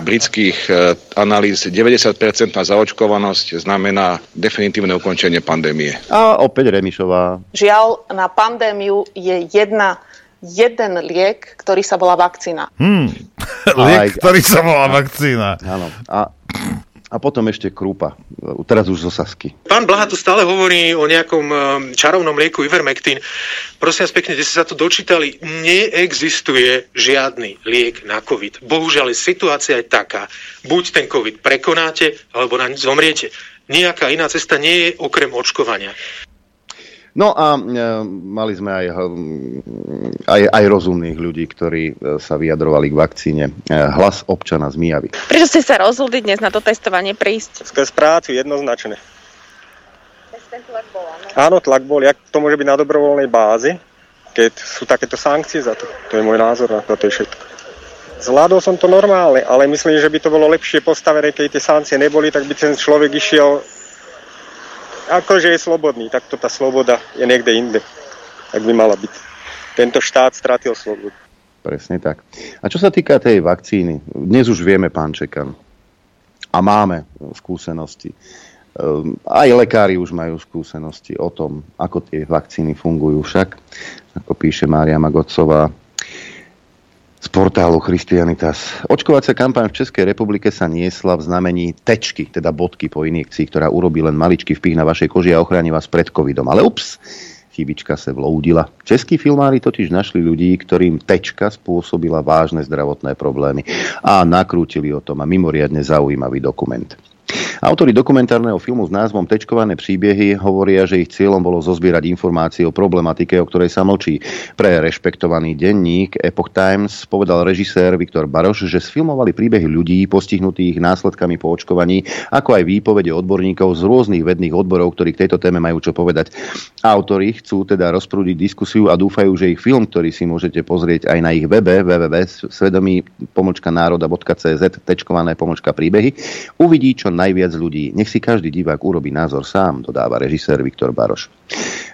britských uh, analýz 90% na zaočkovanosť znamená definitívne ukončenie pandémie. A opäť Remišová. Žiaľ, na pandémiu je jedna jeden liek, ktorý sa volá vakcína. Hmm. liek, ktorý sa volá vakcína. Áno. A a potom ešte krúpa, teraz už zo Sasky. Pán Blaha tu stále hovorí o nejakom um, čarovnom lieku Ivermectin. Prosím vás pekne, kde ste sa to dočítali, neexistuje žiadny liek na COVID. Bohužiaľ, situácia je taká, buď ten COVID prekonáte, alebo na zomriete. Nejaká iná cesta nie je okrem očkovania. No a e, mali sme aj, hm, aj, aj rozumných ľudí, ktorí e, sa vyjadrovali k vakcíne. E, hlas občana z Mijavy. Prečo ste sa rozhodli dnes na to testovanie prísť? Skres práci, jednoznačne. Ten tlak bol, áno? Áno, tlak bol. Jak to môže byť na dobrovoľnej bázi, keď sú takéto sankcie za to. To je môj názor na to, to je všetko. Zvládol som to normálne, ale myslím, že by to bolo lepšie postavené, keď tie sankcie neboli, tak by ten človek išiel akože je slobodný, tak to tá sloboda je niekde inde. Tak by mala byť. Tento štát stratil slobodu. Presne tak. A čo sa týka tej vakcíny, dnes už vieme, pán Čekan, a máme skúsenosti. Ehm, aj lekári už majú skúsenosti o tom, ako tie vakcíny fungujú však, ako píše Mária Magocová, z portálu Christianitas. Očkovacia kampaň v Českej republike sa niesla v znamení tečky, teda bodky po injekcii, ktorá urobí len maličký vpich na vašej koži a ochráni vás pred covidom. Ale ups, chybička sa vloudila. Českí filmári totiž našli ľudí, ktorým tečka spôsobila vážne zdravotné problémy a nakrútili o tom a mimoriadne zaujímavý dokument. Autori dokumentárneho filmu s názvom Tečkované príbehy hovoria, že ich cieľom bolo zozbierať informácie o problematike, o ktorej sa mlčí. Pre rešpektovaný denník Epoch Times povedal režisér Viktor Baroš, že sfilmovali príbehy ľudí postihnutých následkami po očkovaní, ako aj výpovede odborníkov z rôznych vedných odborov, ktorí k tejto téme majú čo povedať. Autori chcú teda rozprúdiť diskusiu a dúfajú, že ich film, ktorý si môžete pozrieť aj na ich webe www.svedomí národa.cz tečkované pomočka príbehy, uvidí čo najviac ľudí. Nech si každý divák urobí názor sám, dodáva režisér Viktor Baroš.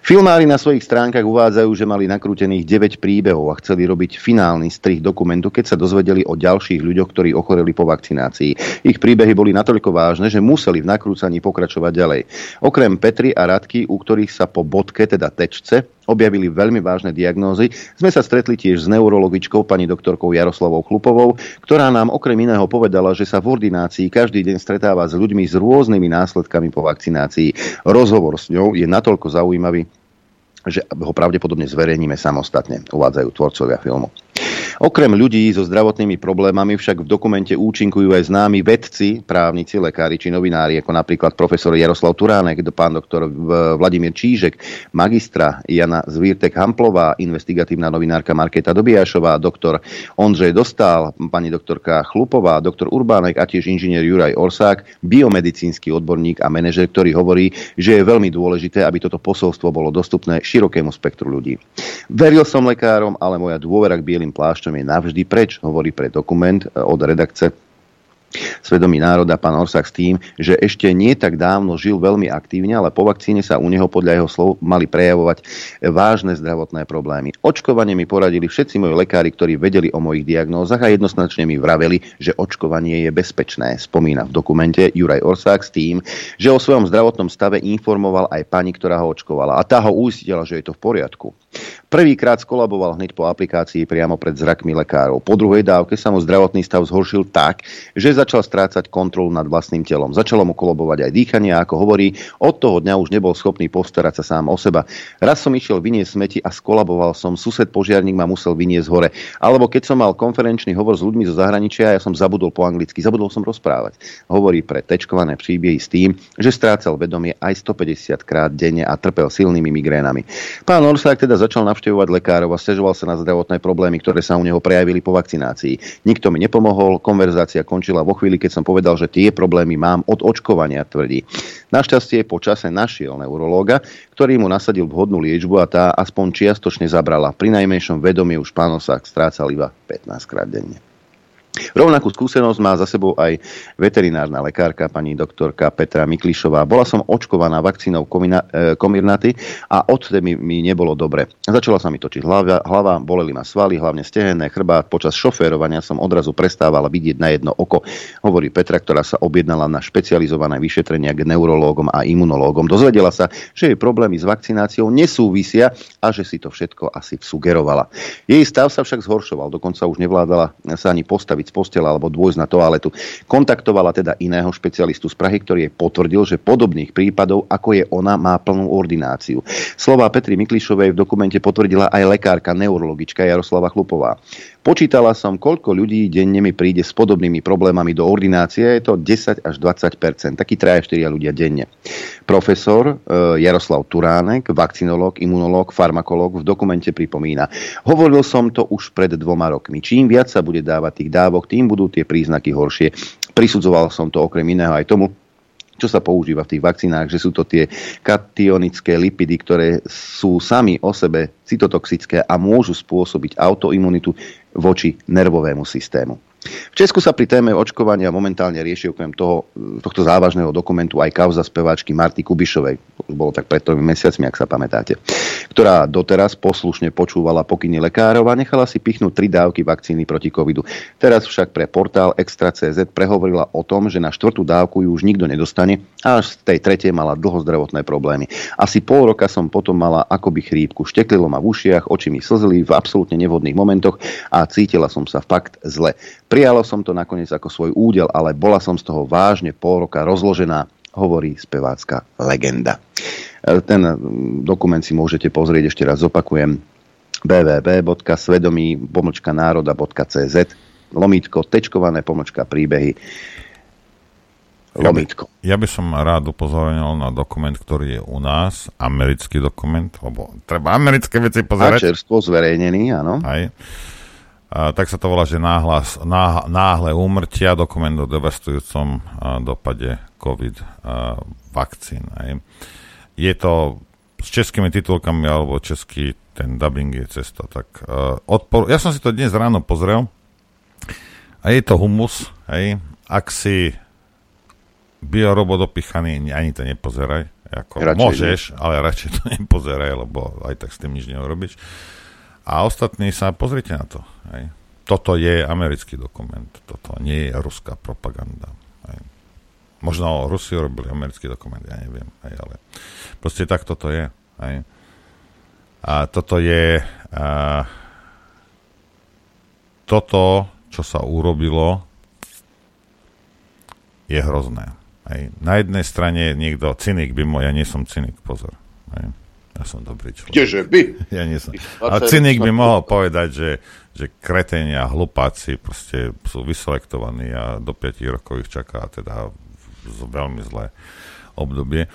Filmári na svojich stránkach uvádzajú, že mali nakrútených 9 príbehov a chceli robiť finálny strih dokumentu, keď sa dozvedeli o ďalších ľuďoch, ktorí ochoreli po vakcinácii. Ich príbehy boli natoľko vážne, že museli v nakrúcaní pokračovať ďalej. Okrem Petri a Radky, u ktorých sa po bodke, teda tečce, objavili veľmi vážne diagnózy, sme sa stretli tiež s neurologičkou pani doktorkou Jaroslavou Chlupovou, ktorá nám okrem iného povedala, že sa v ordinácii každý deň stretáva s ľuďmi s rôznymi následkami po vakcinácii. Rozhovor s ňou je natoľko zaujímavý, že ho pravdepodobne zverejníme samostatne, uvádzajú tvorcovia filmu. Okrem ľudí so zdravotnými problémami však v dokumente účinkujú aj známi vedci, právnici, lekári či novinári, ako napríklad profesor Jaroslav Turánek, pán doktor Vladimír Čížek, magistra Jana Zvírtek Hamplová, investigatívna novinárka Marketa Dobiašová, doktor Ondřej Dostál, pani doktorka Chlupová, doktor Urbánek a tiež inžinier Juraj Orsák, biomedicínsky odborník a manažer, ktorý hovorí, že je veľmi dôležité, aby toto posolstvo bolo dostupné širokému spektru ľudí. Veril som lekárom, ale moja dôvera k bielým plášťom je navždy preč, hovorí pre dokument e, od redakce svedomí národa pán Orsak s tým, že ešte nie tak dávno žil veľmi aktívne, ale po vakcíne sa u neho podľa jeho slov mali prejavovať vážne zdravotné problémy. Očkovanie mi poradili všetci moji lekári, ktorí vedeli o mojich diagnózach a jednoznačne mi vraveli, že očkovanie je bezpečné. Spomína v dokumente Juraj Orsák s tým, že o svojom zdravotnom stave informoval aj pani, ktorá ho očkovala a tá ho uistila, že je to v poriadku. Prvýkrát skolaboval hneď po aplikácii priamo pred zrakmi lekárov. Po druhej dávke sa mu zdravotný stav zhoršil tak, že začal strácať kontrolu nad vlastným telom. Začalo mu kolobovať aj dýchanie a ako hovorí, od toho dňa už nebol schopný postarať sa sám o seba. Raz som išiel vyniesť smeti a skolaboval som, sused požiarník ma musel vyniesť hore. Alebo keď som mal konferenčný hovor s ľuďmi zo zahraničia, ja som zabudol po anglicky, zabudol som rozprávať. Hovorí pre tečkované príbehy s tým, že strácal vedomie aj 150 krát denne a trpel silnými migrénami. Pán Orsák teda začal navštevovať lekárov a stiažoval sa na zdravotné problémy, ktoré sa u neho prejavili po vakcinácii. Nikto mi nepomohol, konverzácia končila vo chvíli, keď som povedal, že tie problémy mám od očkovania, tvrdí. Našťastie po čase našiel neurológa, ktorý mu nasadil vhodnú liečbu a tá aspoň čiastočne zabrala. Pri najmenšom vedomie už pán Osák strácal iba 15 krát denne. Rovnakú skúsenosť má za sebou aj veterinárna lekárka, pani doktorka Petra Miklišová. Bola som očkovaná vakcínou Comirnaty e, a odtedy mi, mi nebolo dobre. Začala sa mi točiť hlava, hlava, boleli ma svaly, hlavne stehenné, chrbát. Počas šoférovania som odrazu prestávala vidieť na jedno oko. Hovorí Petra, ktorá sa objednala na špecializované vyšetrenia k neurológom a imunológom. Dozvedela sa, že jej problémy s vakcináciou nesúvisia a že si to všetko asi sugerovala. Jej stav sa však zhoršoval, dokonca už nevládala sa ani postaviť z postela alebo dôjsť na toaletu. Kontaktovala teda iného špecialistu z Prahy, ktorý jej potvrdil, že podobných prípadov, ako je ona, má plnú ordináciu. Slova Petri Miklišovej v dokumente potvrdila aj lekárka neurologička Jaroslava Chlupová. Počítala som, koľko ľudí denne mi príde s podobnými problémami do ordinácie. Je to 10 až 20 Takí 3 4 ľudia denne. Profesor e, Jaroslav Turánek, vakcinológ, imunológ, farmakológ v dokumente pripomína. Hovoril som to už pred dvoma rokmi. Čím viac sa bude dávať tých dávok, tým budú tie príznaky horšie. Prisudzoval som to okrem iného aj tomu, čo sa používa v tých vakcínách, že sú to tie kationické lipidy, ktoré sú sami o sebe cytotoxické a môžu spôsobiť autoimunitu voči nervovému systému. V Česku sa pri téme očkovania momentálne rieši okrem toho, tohto závažného dokumentu aj kauza speváčky Marty Kubišovej. Bolo tak pred tromi mesiacmi, ak sa pamätáte. Ktorá doteraz poslušne počúvala pokyny lekárov a nechala si pichnúť tri dávky vakcíny proti covidu. Teraz však pre portál Extra.cz prehovorila o tom, že na štvrtú dávku ju už nikto nedostane a až z tej tretej mala dlho zdravotné problémy. Asi pol roka som potom mala akoby chrípku. Šteklilo ma v ušiach, oči mi slzili v absolútne nevhodných momentoch a cítila som sa fakt zle. Prijalo som to nakoniec ako svoj údel, ale bola som z toho vážne pol roka rozložená, hovorí spevácka legenda. E, ten dokument si môžete pozrieť, ešte raz zopakujem, www.svedomí-národa.cz lomítko, tečkované pomočka príbehy lomítko. Ja by, ja by som rád upozornil na dokument, ktorý je u nás, americký dokument, lebo treba americké veci pozerať. A čerstvo zverejnený, áno. Aj tak sa to volá, že náhlas, náh, náhle úmrtia, dokument o devastujúcom dopade COVID vakcín. Aj. Je to s českými titulkami alebo český ten dubbing je cesta. Tak, uh, odpor- ja som si to dnes ráno pozrel a je to humus. Hej. Ak si biorobot opichaný, ani to nepozeraj. Ako radšej môžeš, nie. ale radšej to nepozeraj, lebo aj tak s tým nič neurobiš. A ostatní sa pozrite na to. Hej. Toto je americký dokument, toto nie je ruská propaganda. Hej. Možno Rusi robili americký dokument, ja neviem, hej, ale proste tak toto je. Hej. A toto je a, toto, čo sa urobilo, je hrozné. Hej. Na jednej strane niekto, cynik by mo, ja nie som cynik, pozor. Hej. Ja som dobrý človek. Kdeže by? Ja nie som. A cynik by mohol povedať, že, že kretenia, hlupáci proste sú vyselektovaní a do 5 rokov ich čaká teda veľmi zlé obdobie.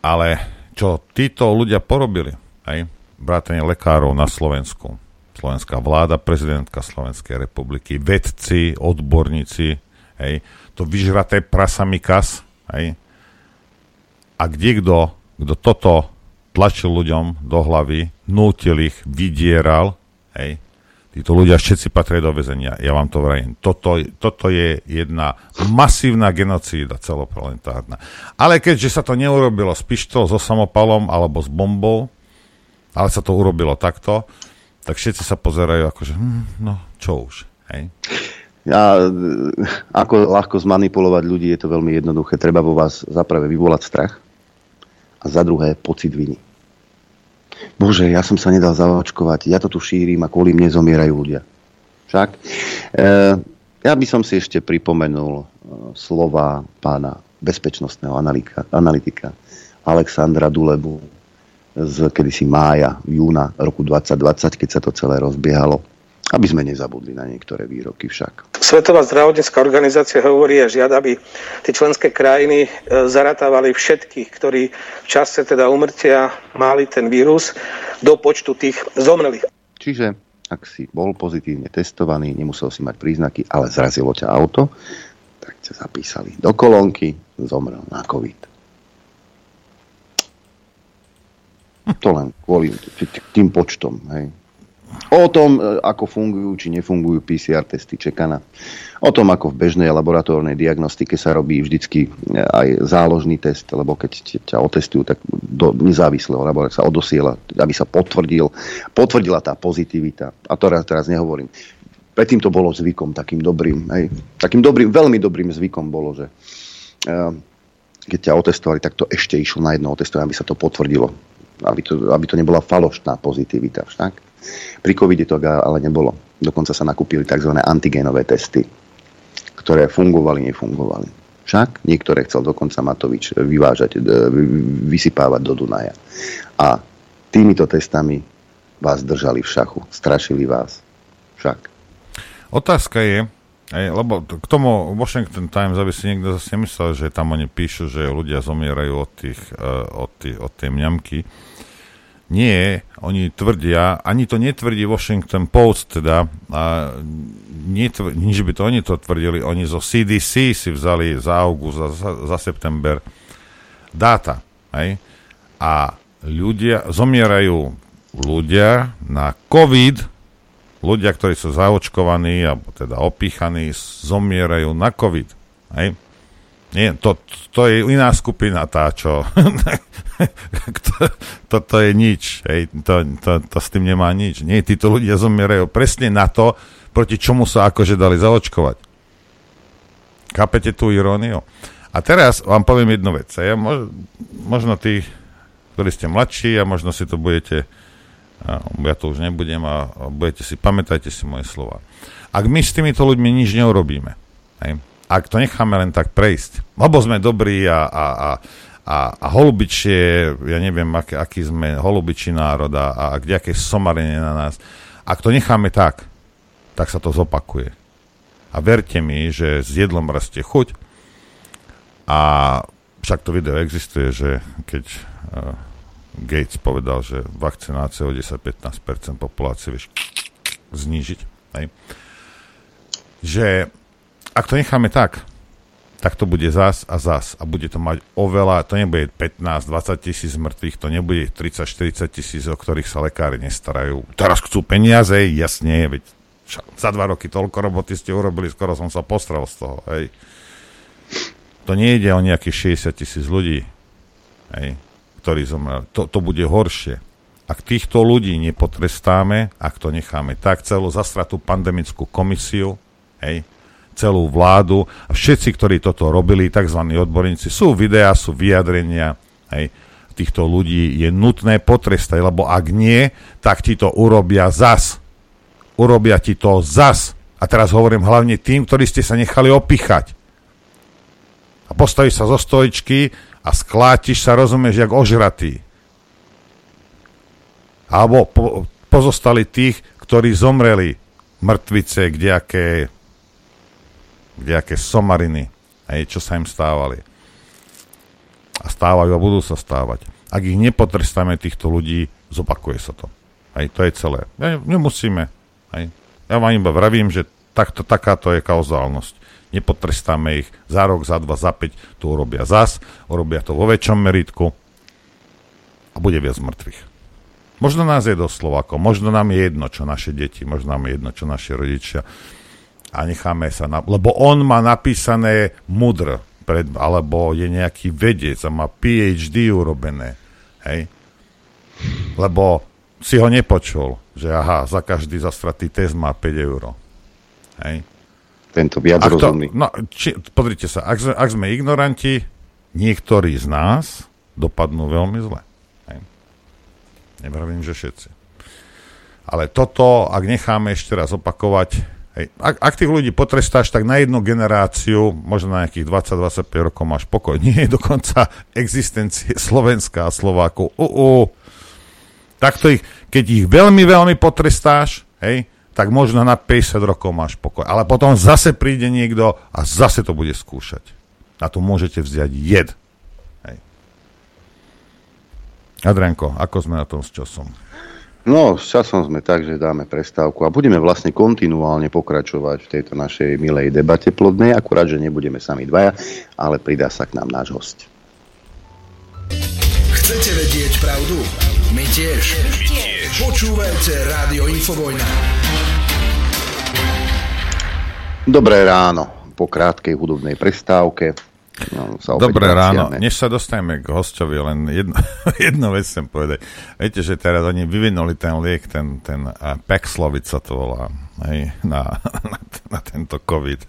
Ale čo títo ľudia porobili, aj vrátane lekárov na Slovensku, slovenská vláda, prezidentka Slovenskej republiky, vedci, odborníci, hej, to vyžraté prasa Mikas, hej, a kde kto, kto toto tlačil ľuďom do hlavy, nútil ich, vydieral, hej, títo ľudia všetci patria do väzenia. Ja vám to vrajím. Toto, toto je jedna masívna genocída celoplanetárna. Ale keďže sa to neurobilo s pištol, so samopalom alebo s bombou, ale sa to urobilo takto, tak všetci sa pozerajú ako, že hm, no, čo už, hej. Ja, ako ľahko zmanipulovať ľudí, je to veľmi jednoduché. Treba vo vás zaprave vyvolať strach a za druhé pocit viny. Bože, ja som sa nedal zaočkovať, ja to tu šírim a kvôli mne zomierajú ľudia. Však? E, ja by som si ešte pripomenul e, slova pána bezpečnostného analika, analytika Alexandra Dulebu z kedysi mája, júna roku 2020, keď sa to celé rozbiehalo aby sme nezabudli na niektoré výroky však. Svetová zdravotnícká organizácia hovorí a žiada, aby tie členské krajiny e, zaratávali všetkých, ktorí v čase teda umrtia mali ten vírus do počtu tých zomrelých. Čiže ak si bol pozitívne testovaný, nemusel si mať príznaky, ale zrazilo ťa auto, tak ťa zapísali do kolónky, zomrel na COVID. To len kvôli tým počtom. Hej. O tom, e, ako fungujú či nefungujú PCR testy čekana. O tom, ako v bežnej laboratórnej diagnostike sa robí vždycky e, aj záložný test, lebo keď ťa otestujú, tak do nezávislého laboratória sa odosiela, aby sa potvrdil, potvrdila tá pozitivita. A to teraz, teraz nehovorím. Predtým to bolo zvykom, takým dobrým, hej, takým dobrým, veľmi dobrým zvykom bolo, že uh, keď ťa otestovali, tak to ešte išlo na jedno otestovanie, aby sa to potvrdilo. Aby to, aby to nebola falošná pozitivita. Však? Pri covide to ale nebolo. Dokonca sa nakúpili tzv. antigénové testy, ktoré fungovali, nefungovali. Však niektoré chcel dokonca Matovič vyvážať, e, vysypávať do Dunaja. A týmito testami vás držali v šachu, strašili vás. Však. Otázka je, lebo k tomu Washington Times, aby si niekto zase nemyslel, že tam oni píšu, že ľudia zomierajú od, tých, uh, od, tých, od tej mňamky. Nie, oni tvrdia, ani to netvrdí Washington Post, teda, a netvr, nič by to oni to tvrdili, oni zo CDC si vzali za august, za, za september dáta, hej? A ľudia, zomierajú ľudia na COVID, ľudia, ktorí sú zaočkovaní, alebo teda opíchaní, zomierajú na COVID, hej? Nie, to, to je iná skupina tá, čo... Toto to je nič. Hej. To, to, to s tým nemá nič. Nie, títo ľudia zomierajú presne na to, proti čomu sa akože dali zaočkovať. Kapete tú iróniu? A teraz vám poviem jednu vec. Ja mož, možno tí, ktorí ste mladší a možno si to budete ja to už nebudem a budete si, pamätajte si moje slova. Ak my s týmito ľuďmi nič neurobíme, hej, ak to necháme len tak prejsť, lebo sme dobrí a, a, a, a, a holubičie, ja neviem, aký, aký sme holubičí národ a, a kde aké somarenie na nás, ak to necháme tak, tak sa to zopakuje. A verte mi, že s jedlom rastie chuť a však to video existuje, že keď uh, Gates povedal, že vakcinácia o 10-15% populácie vieš znížiť, hej? že ak to necháme tak, tak to bude zas a zas a bude to mať oveľa, to nebude 15-20 tisíc mŕtvych, to nebude 30-40 tisíc, o ktorých sa lekári nestarajú. Teraz chcú peniaze, jasne, veď za dva roky toľko roboty ste urobili, skoro som sa postrel z toho, hej. To nejde o nejakých 60 tisíc ľudí. hej, ktorí zomreli. To, to bude horšie. Ak týchto ľudí nepotrestáme, ak to necháme tak, celú zastratú pandemickú komisiu, hej, celú vládu a všetci, ktorí toto robili, tzv. odborníci, sú videá, sú vyjadrenia, hej, týchto ľudí je nutné potrestať, lebo ak nie, tak ti to urobia zas. Urobia ti to zas. A teraz hovorím hlavne tým, ktorí ste sa nechali opichať. A postavíš sa zo stojičky a sklátiš sa, rozumieš, jak ožratý alebo po, pozostali tých, ktorí zomreli mŕtvice, kdejaké, kdejaké somariny, hej, čo sa im stávali. A stávajú a budú sa stávať. Ak ich nepotrestáme týchto ľudí, zopakuje sa to. Hej, to je celé. Ja, nemusíme. Hej. Ja vám iba vravím, že takto, takáto je kauzálnosť. Nepotrestáme ich za rok, za dva, za päť, tu urobia zas, urobia to vo väčšom meritku a bude viac mŕtvych. Možno nás je dosť Slovako, možno nám je jedno, čo naše deti, možno nám je jedno, čo naši rodičia. A necháme sa, na, lebo on má napísané mudr, pred, alebo je nejaký vedec a má PhD urobené. Hej? Lebo si ho nepočul, že aha, za každý zastratý test má 5 eur. Hej? Tento viac ak rozumný. To, no, či, pozrite sa, ak, ak sme ignoranti, niektorí z nás dopadnú veľmi zle. Nevravím, že všetci. Ale toto, ak necháme ešte raz opakovať, hej, ak, ak tých ľudí potrestáš, tak na jednu generáciu, možno na nejakých 20-25 rokov máš pokoj. Nie je dokonca existencie Slovenska a Slovákov. Uh, uh. Takto ich, keď ich veľmi, veľmi potrestáš, hej, tak možno na 50 rokov máš pokoj. Ale potom zase príde niekto a zase to bude skúšať. A tu môžete vziať jed. Adrianko, ako sme na tom s časom? No, s časom sme tak, že dáme prestávku a budeme vlastne kontinuálne pokračovať v tejto našej milej debate plodnej, akurát, že nebudeme sami dvaja, ale pridá sa k nám náš host. Chcete vedieť pravdu? My tiež. My tiež. Počúvajte Rádio Infovojna. Dobré ráno. Po krátkej hudobnej prestávke No, Dobré ráno. Než sa dostaneme k hostovi, len jedno, jednu vec chcem povedať. Viete, že teraz oni vyvinuli ten liek, ten, ten uh, Paxlovid sa to volá, hej, na, na, na tento COVID.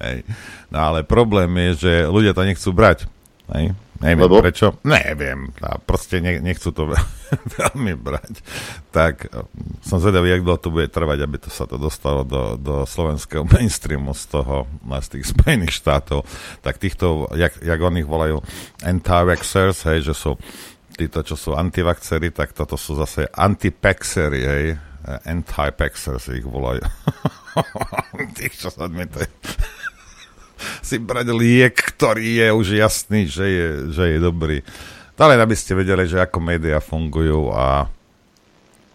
Hej. No ale problém je, že ľudia to nechcú brať. Hej. Neviem Lebo? prečo. Neviem. A proste ne, nechcú to veľmi brať. Tak som zvedavý, jak dlho to bude trvať, aby to sa to dostalo do, do slovenského mainstreamu z toho, z tých Spojených štátov. Tak týchto, jak, jak oni ich volajú, anti-vaxxers, hej, že sú títo, čo sú antivaxery, tak toto sú zase anti-paxery, hej, anti-paxers ich volajú. Tých, čo sa odmietajú si brať liek, ktorý je už jasný, že je, že je dobrý. To len aby ste vedeli, že ako médiá fungujú a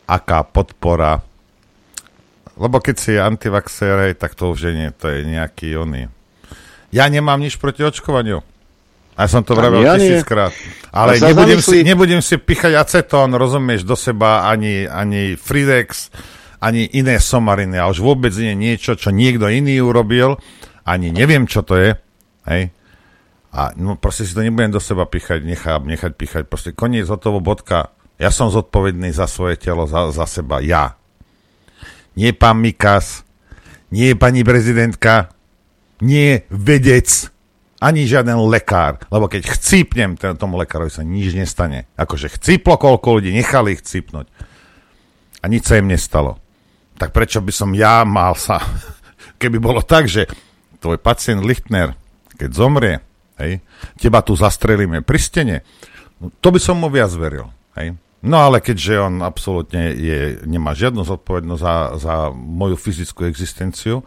aká podpora. Lebo keď si antivaxer, tak to už nie, to je nejaký oný. Ja nemám nič proti očkovaniu. A som to vravel ja tisíckrát. Ale nebudem si, nebudem si pichať acetón, rozumieš, do seba ani, ani Fridex, ani iné somariny. A už vôbec nie niečo, čo niekto iný urobil ani neviem, čo to je, hej, a no, proste si to nebudem do seba píchať, nechám, nechať píchať, proste koniec, hotovo, bodka. Ja som zodpovedný za svoje telo, za, za seba, ja. Nie pán Mikas, nie pani prezidentka, nie vedec, ani žiaden lekár, lebo keď chcípnem tomu lekárovi sa nič nestane. Akože chcíplo koľko ľudí, nechali ich chcípnuť. A nič sa im nestalo. Tak prečo by som ja mal sa, keby bolo tak, že tvoj pacient Lichtner, keď zomrie, hej, teba tu zastrelíme pri stene, no, to by som mu viac veril. Hej. No ale keďže on absolútne je, nemá žiadnu zodpovednosť za, za moju fyzickú existenciu,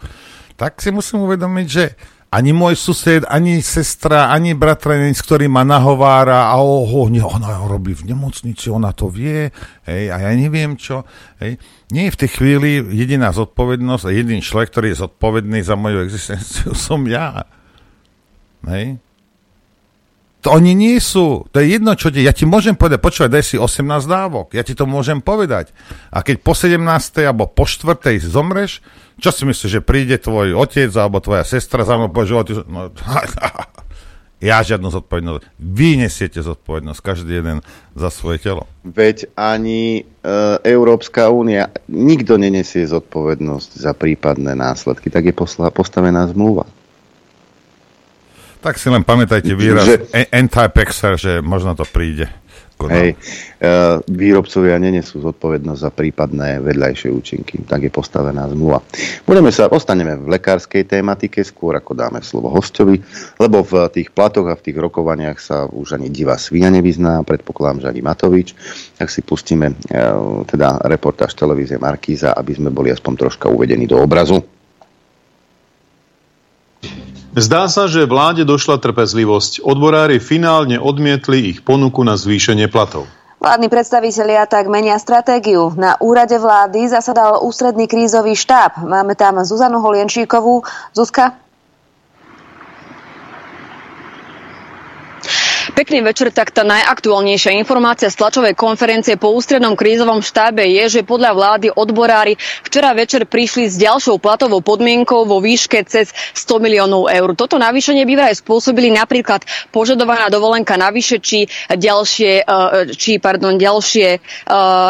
tak si musím uvedomiť, že ani môj sused, ani sestra, ani bratranec, ktorý ma nahovára a oho, nie, ona robí v nemocnici, ona to vie, hej, a ja neviem čo, hej. Nie je v tej chvíli jediná zodpovednosť a jediný človek, ktorý je zodpovedný za moju existenciu, som ja. Hej. To oni nie sú. To je jedno, čo ti... Ja ti môžem povedať, počúvaj, daj si 18 dávok. Ja ti to môžem povedať. A keď po 17. alebo po 4. zomreš, čo si myslíš, že príde tvoj otec alebo tvoja sestra za mnou povie, že otec... No, Ja žiadnu zodpovednosť. Vy nesiete zodpovednosť, každý jeden za svoje telo. Veď ani e, Európska únia, nikto nenesie zodpovednosť za prípadné následky. Tak je posla, postavená zmluva. Tak si len pamätajte výraz že, anti-pexer, že možno to príde. Hej, e, výrobcovia nenesú zodpovednosť za prípadné vedľajšie účinky. Tak je postavená zmluva. Budeme sa, ostaneme v lekárskej tematike, skôr ako dáme slovo hostovi, lebo v tých platoch a v tých rokovaniach sa už ani divá svinia nevyzná, predpokladám, že ani Matovič. Tak si pustíme e, teda reportáž televízie Markíza, aby sme boli aspoň troška uvedení do obrazu. Zdá sa, že vláde došla trpezlivosť. Odborári finálne odmietli ich ponuku na zvýšenie platov. Vládni predstavitelia tak menia stratégiu. Na úrade vlády zasadal ústredný krízový štáb. Máme tam Zuzanu Holienčíkovú. Zuzka? Pekný večer, tak tá najaktuálnejšia informácia z tlačovej konferencie po ústrednom krízovom štábe je, že podľa vlády odborári včera večer prišli s ďalšou platovou podmienkou vo výške cez 100 miliónov eur. Toto navýšenie by vraj spôsobili napríklad požadovaná dovolenka navyše, či ďalšie, e, či, pardon, ďalšie, e,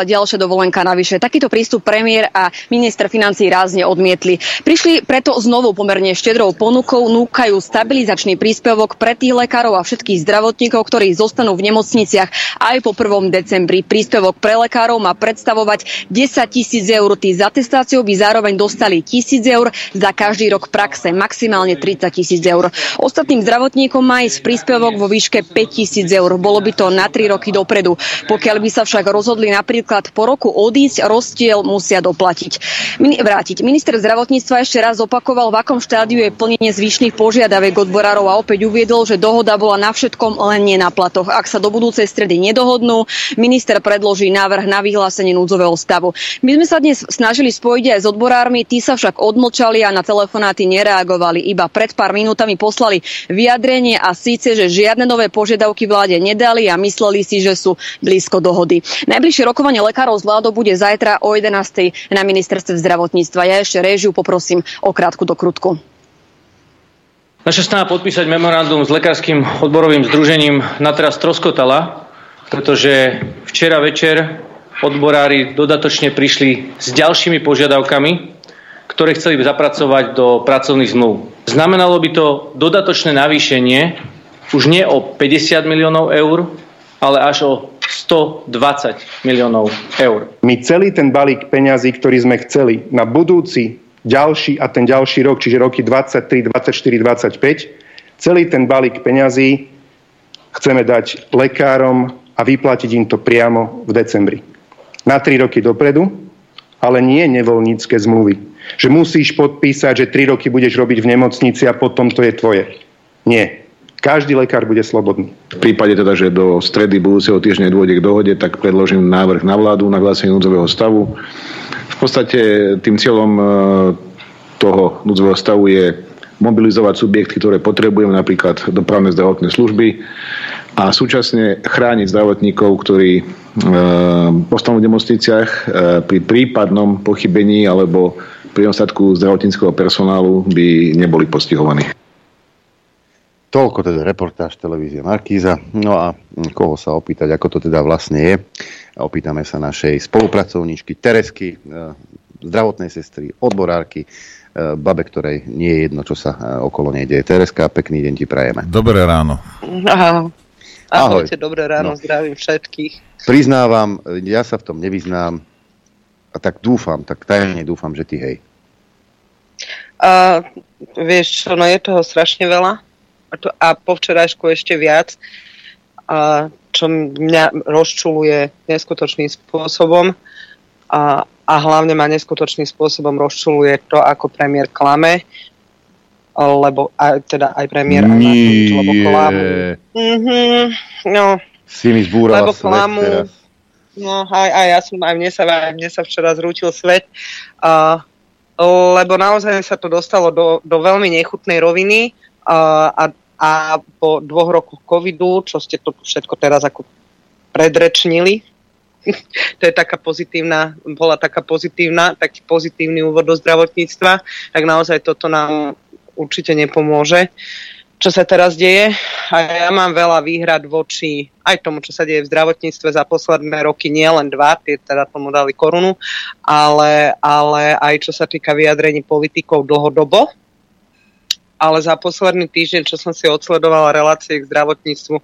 ďalšie dovolenka navyše. Takýto prístup premiér a minister financí rázne odmietli. Prišli preto znovu pomerne štedrou ponukou, núkajú stabilizačný príspevok pre tých lekárov a všetkých zdravotníkov, zdravotníkov, ktorí zostanú v nemocniciach aj po 1. decembri. Príspevok pre lekárov má predstavovať 10 tisíc eur. Tí z atestáciou by zároveň dostali tisíc eur za každý rok praxe, maximálne 30 tisíc eur. Ostatným zdravotníkom má ísť príspevok vo výške 5 tisíc eur. Bolo by to na 3 roky dopredu. Pokiaľ by sa však rozhodli napríklad po roku odísť, rozdiel musia doplatiť. Vrátiť. Minister zdravotníctva ešte raz opakoval, v akom štádiu je plnenie zvyšných požiadaviek odborárov a opäť uviedol, že dohoda bola na všetkom len nie na platoch. Ak sa do budúcej stredy nedohodnú, minister predloží návrh na vyhlásenie núdzového stavu. My sme sa dnes snažili spojiť aj s odborármi, tí sa však odmlčali a na telefonáty nereagovali. Iba pred pár minútami poslali vyjadrenie a síce, že žiadne nové požiadavky vláde nedali a mysleli si, že sú blízko dohody. Najbližšie rokovanie lekárov z vládou bude zajtra o 11. na ministerstve zdravotníctva. Ja ešte režiu poprosím o krátku dokrutku. Naša snaha podpísať memorandum s Lekárskym odborovým združením na teraz troskotala, pretože včera večer odborári dodatočne prišli s ďalšími požiadavkami, ktoré chceli zapracovať do pracovných zmluv. Znamenalo by to dodatočné navýšenie už nie o 50 miliónov eur, ale až o 120 miliónov eur. My celý ten balík peňazí, ktorý sme chceli na budúci ďalší a ten ďalší rok, čiže roky 23, 24, 25, celý ten balík peňazí chceme dať lekárom a vyplatiť im to priamo v decembri. Na tri roky dopredu, ale nie nevoľnícke zmluvy. Že musíš podpísať, že tri roky budeš robiť v nemocnici a potom to je tvoje. Nie. Každý lekár bude slobodný. V prípade teda, že do stredy budúceho týždňa dôjde k dohode, tak predložím návrh na vládu na vyhlásenie núdzového stavu v podstate tým cieľom e, toho núdzového stavu je mobilizovať subjekty, ktoré potrebujeme, napríklad dopravné zdravotné služby a súčasne chrániť zdravotníkov, ktorí e, postanú v nemocniciach e, pri prípadnom pochybení alebo pri nedostatku zdravotníckého personálu by neboli postihovaní. Toľko teda reportáž televízie Markíza. No a koho sa opýtať, ako to teda vlastne je. Opýtame sa našej spolupracovníčky Teresky, e, zdravotnej sestry, odborárky, e, babe, ktorej nie je jedno, čo sa e, okolo nej deje. Tereska, pekný deň ti prajeme. Dobré ráno. Aha. Ahojte, dobré ráno, no. zdravím všetkých. Priznávam, ja sa v tom nevyznám a tak dúfam, tak tajne dúfam, že ty hej. A, vieš čo, no je toho strašne veľa a, po včerajšku ešte viac, a, čo mňa rozčuluje neskutočným spôsobom a, a hlavne ma neskutočným spôsobom rozčuluje to, ako premiér klame, lebo aj, teda aj premiér, aj Matovič, lebo klamu. Mm-hmm, no, si mi zbúrala lebo klamu, teraz. No, aj, aj ja som, aj mne sa, aj mne sa včera zrútil svet, uh, lebo naozaj sa to dostalo do, do veľmi nechutnej roviny. Uh, a a po dvoch rokoch covidu, čo ste to všetko teraz ako predrečnili, to je taká pozitívna, bola taká pozitívna, taký pozitívny úvod do zdravotníctva, tak naozaj toto nám určite nepomôže. čo sa teraz deje. A ja mám veľa výhrad voči aj tomu, čo sa deje v zdravotníctve za posledné roky, nie len dva, tie teda tomu dali korunu, ale, ale aj čo sa týka vyjadrení politikov dlhodobo. Ale za posledný týždeň, čo som si odsledovala relácie k zdravotníctvu,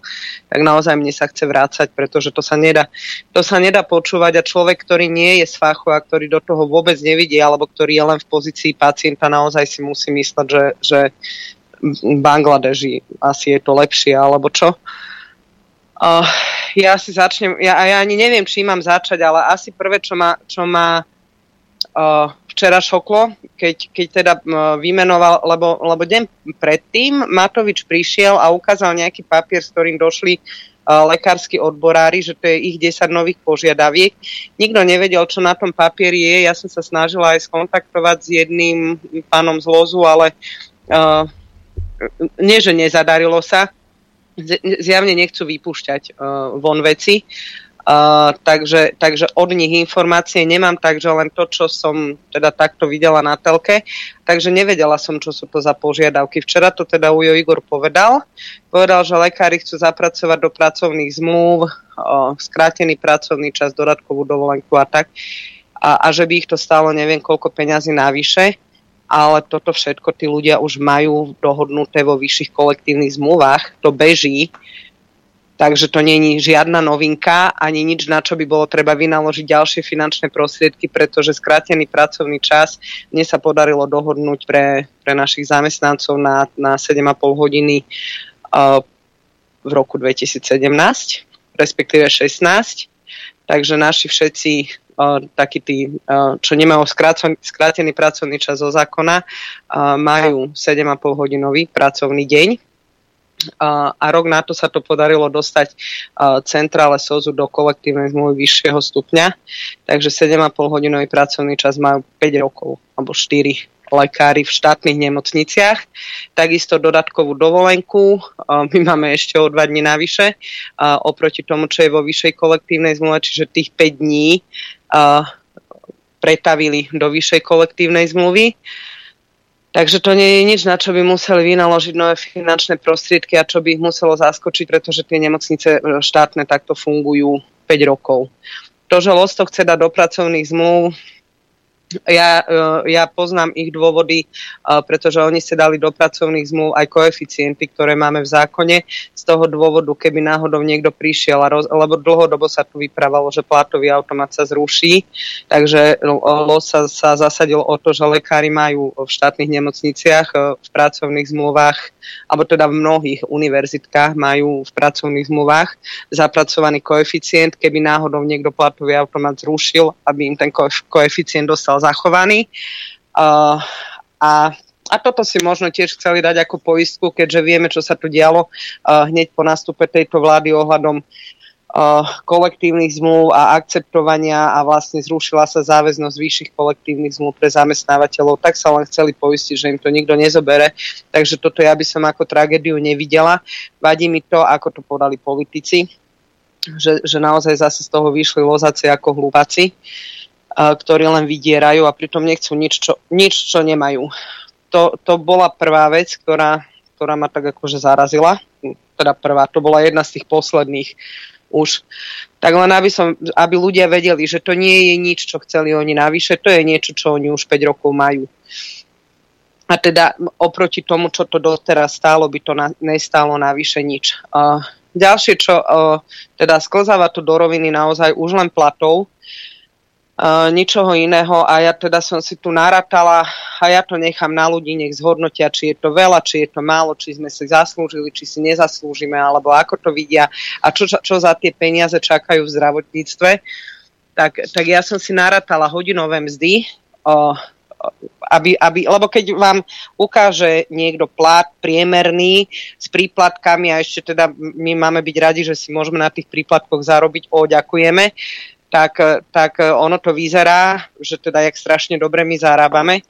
tak naozaj mne sa chce vrácať, pretože to sa nedá, to sa nedá počúvať a človek, ktorý nie je z fachu a ktorý do toho vôbec nevidí, alebo ktorý je len v pozícii pacienta, naozaj si musí mysleť, že, že Bangladeži asi je to lepšie, alebo čo. Uh, ja si začnem, ja, ja ani neviem, či mám začať, ale asi prvé, čo ma, čo ma uh, včera šoklo, keď, keď teda vymenoval, lebo, lebo deň predtým Matovič prišiel a ukázal nejaký papier, s ktorým došli uh, lekársky odborári, že to je ich 10 nových požiadaviek. Nikto nevedel, čo na tom papieri je. Ja som sa snažila aj skontaktovať s jedným pánom z Lozu, ale uh, nie, že nezadarilo sa, zjavne nechcú vypúšťať uh, von veci. Uh, takže, takže od nich informácie nemám, takže len to, čo som teda takto videla na telke, takže nevedela som, čo sú to za požiadavky. Včera to teda Ujo Igor povedal. Povedal, že lekári chcú zapracovať do pracovných zmluv, uh, skrátený pracovný čas, dodatkovú dovolenku a tak. A, a že by ich to stálo neviem koľko peňazí navyše ale toto všetko tí ľudia už majú dohodnuté vo vyšších kolektívnych zmluvách, to beží, takže to není žiadna novinka, ani nič, na čo by bolo treba vynaložiť ďalšie finančné prostriedky, pretože skrátený pracovný čas mne sa podarilo dohodnúť pre, pre našich zamestnancov na, na 7,5 hodiny uh, v roku 2017, respektíve 16. Takže naši všetci takí tí, čo nemajú skrátený pracovný čas zo zákona, majú 7,5 hodinový pracovný deň. A rok na to sa to podarilo dostať centrále SOZu do kolektívnej zmluvy vyššieho stupňa. Takže 7,5 hodinový pracovný čas majú 5 rokov, alebo 4 lekári v štátnych nemocniciach. Takisto dodatkovú dovolenku. My máme ešte o dva dní navyše oproti tomu, čo je vo vyššej kolektívnej zmluve, čiže tých 5 dní pretavili do vyššej kolektívnej zmluvy. Takže to nie je nič, na čo by museli vynaložiť nové finančné prostriedky a čo by ich muselo zaskočiť, pretože tie nemocnice e, štátne takto fungujú 5 rokov. To, že Losto chce dať do pracovných zmluv, ja, e, ja poznám ich dôvody, e, pretože oni si dali do pracovných zmluv aj koeficienty, ktoré máme v zákone. Z toho dôvodu, keby náhodou niekto prišiel, lebo dlhodobo sa tu vyprávalo, že platový automat sa zruší, takže LOS sa, sa zasadil o to, že lekári majú v štátnych nemocniciach e, v pracovných zmluvách, alebo teda v mnohých univerzitkách majú v pracovných zmluvách zapracovaný koeficient, keby náhodou niekto platový automat zrušil, aby im ten koeficient dostal zachovaný. Uh, a a toto si možno tiež chceli dať ako poistku, keďže vieme, čo sa tu dialo uh, hneď po nástupe tejto vlády ohľadom uh, kolektívnych zmluv a akceptovania a vlastne zrušila sa záväznosť vyšších kolektívnych zmluv pre zamestnávateľov, tak sa len chceli poistiť, že im to nikto nezobere. Takže toto ja by som ako tragédiu nevidela. Vadí mi to, ako to podali politici, že, že naozaj zase z toho vyšli lozaci ako hlúpaci. Uh, ktorí len vydierajú a pritom nechcú nič, čo, nič, čo nemajú. To, to bola prvá vec, ktorá, ktorá ma tak akože zarazila. Teda prvá, to bola jedna z tých posledných už. Tak len aby, som, aby ľudia vedeli, že to nie je nič, čo chceli oni navyše, to je niečo, čo oni už 5 rokov majú. A teda oproti tomu, čo to doteraz stálo, by to na, nestálo navyše nič. Uh, ďalšie, čo uh, teda sklzáva to do roviny naozaj už len platov, ničoho iného a ja teda som si tu narátala a ja to nechám na ľudí, nech zhodnotia, či je to veľa, či je to málo, či sme si zaslúžili, či si nezaslúžime, alebo ako to vidia a čo, čo za tie peniaze čakajú v zdravotníctve. Tak, tak ja som si narátala hodinové mzdy, o, aby, aby, lebo keď vám ukáže niekto plat priemerný s príplatkami a ešte teda my máme byť radi, že si môžeme na tých príplatkoch zarobiť, o, ďakujeme, tak, tak ono to vyzerá, že teda jak strašne dobre my zarábame.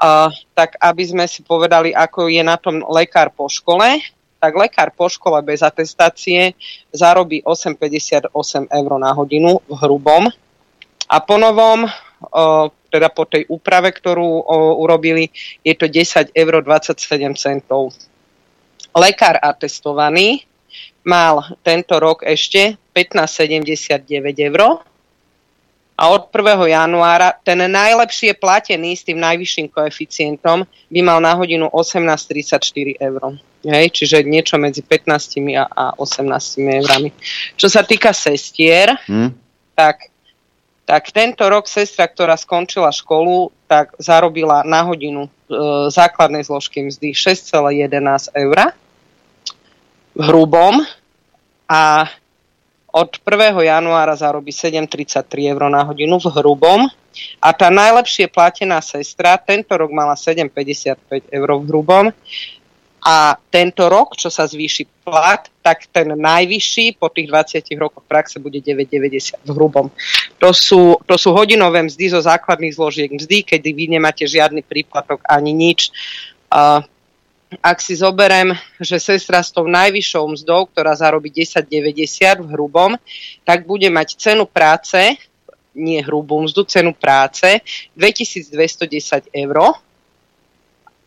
Uh, tak aby sme si povedali, ako je na tom lekár po škole, tak lekár po škole bez atestácie zarobí 8,58 eur na hodinu v hrubom. A po novom, uh, teda po tej úprave, ktorú uh, urobili, je to 10 eur 27 centov. lekár atestovaný mal tento rok ešte 15,79 eur a od 1. januára ten najlepšie platený s tým najvyšším koeficientom by mal na hodinu 18,34 eur. Hej, čiže niečo medzi 15 a, a 18 eurami. Čo sa týka sestier, hmm. tak, tak tento rok sestra, ktorá skončila školu, tak zarobila na hodinu e, základnej zložky mzdy 6,11 eur v hrubom a od 1. januára zarobí 7,33 eur na hodinu v hrubom a tá najlepšie platená sestra tento rok mala 7,55 eur v hrubom a tento rok, čo sa zvýši plat, tak ten najvyšší po tých 20 rokoch praxe bude 9,90 v hrubom. To sú, to sú hodinové mzdy zo základných zložiek mzdy, kedy vy nemáte žiadny príplatok ani nič. Uh, ak si zoberem, že sestra s tou najvyššou mzdou, ktorá zarobí 10,90 v hrubom, tak bude mať cenu práce, nie hrubú mzdu, cenu práce 2210 eur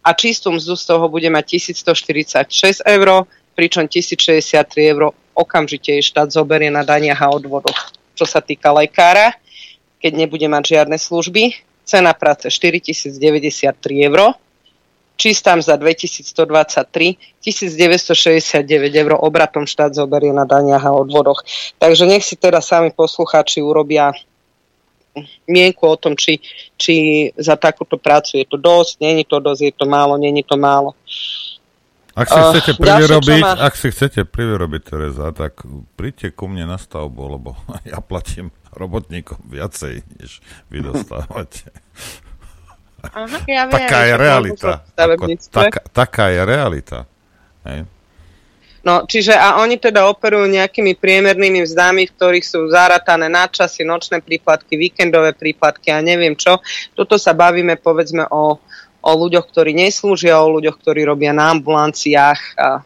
a čistú mzdu z toho bude mať 1146 eur, pričom 1063 eur okamžite jej štát zoberie na daniach a odvodoch. Čo sa týka lekára, keď nebude mať žiadne služby, cena práce 4093 eur, čistám za 2123, 1969 eur obratom štát zoberie na daniach a odvodoch. Takže nech si teda sami poslucháči urobia mienku o tom, či, či za takúto prácu je to dosť, není to dosť, je to málo, není to málo. Ak si chcete privyrobiť, uh, ak si chcete privyrobiť, Tereza, tak príďte ku mne na stavbu, lebo ja platím robotníkom viacej, než vy dostávate. Aha, ja viem, taká je realita. Ako, taká, taká je realita. Hej. No, čiže a oni teda operujú nejakými priemernými vzdami, v ktorých sú zaratané nadčasy, nočné príplatky, víkendové príplatky a neviem čo. Toto sa bavíme povedzme o, o ľuďoch, ktorí neslúžia, o ľuďoch, ktorí robia na ambulanciách a,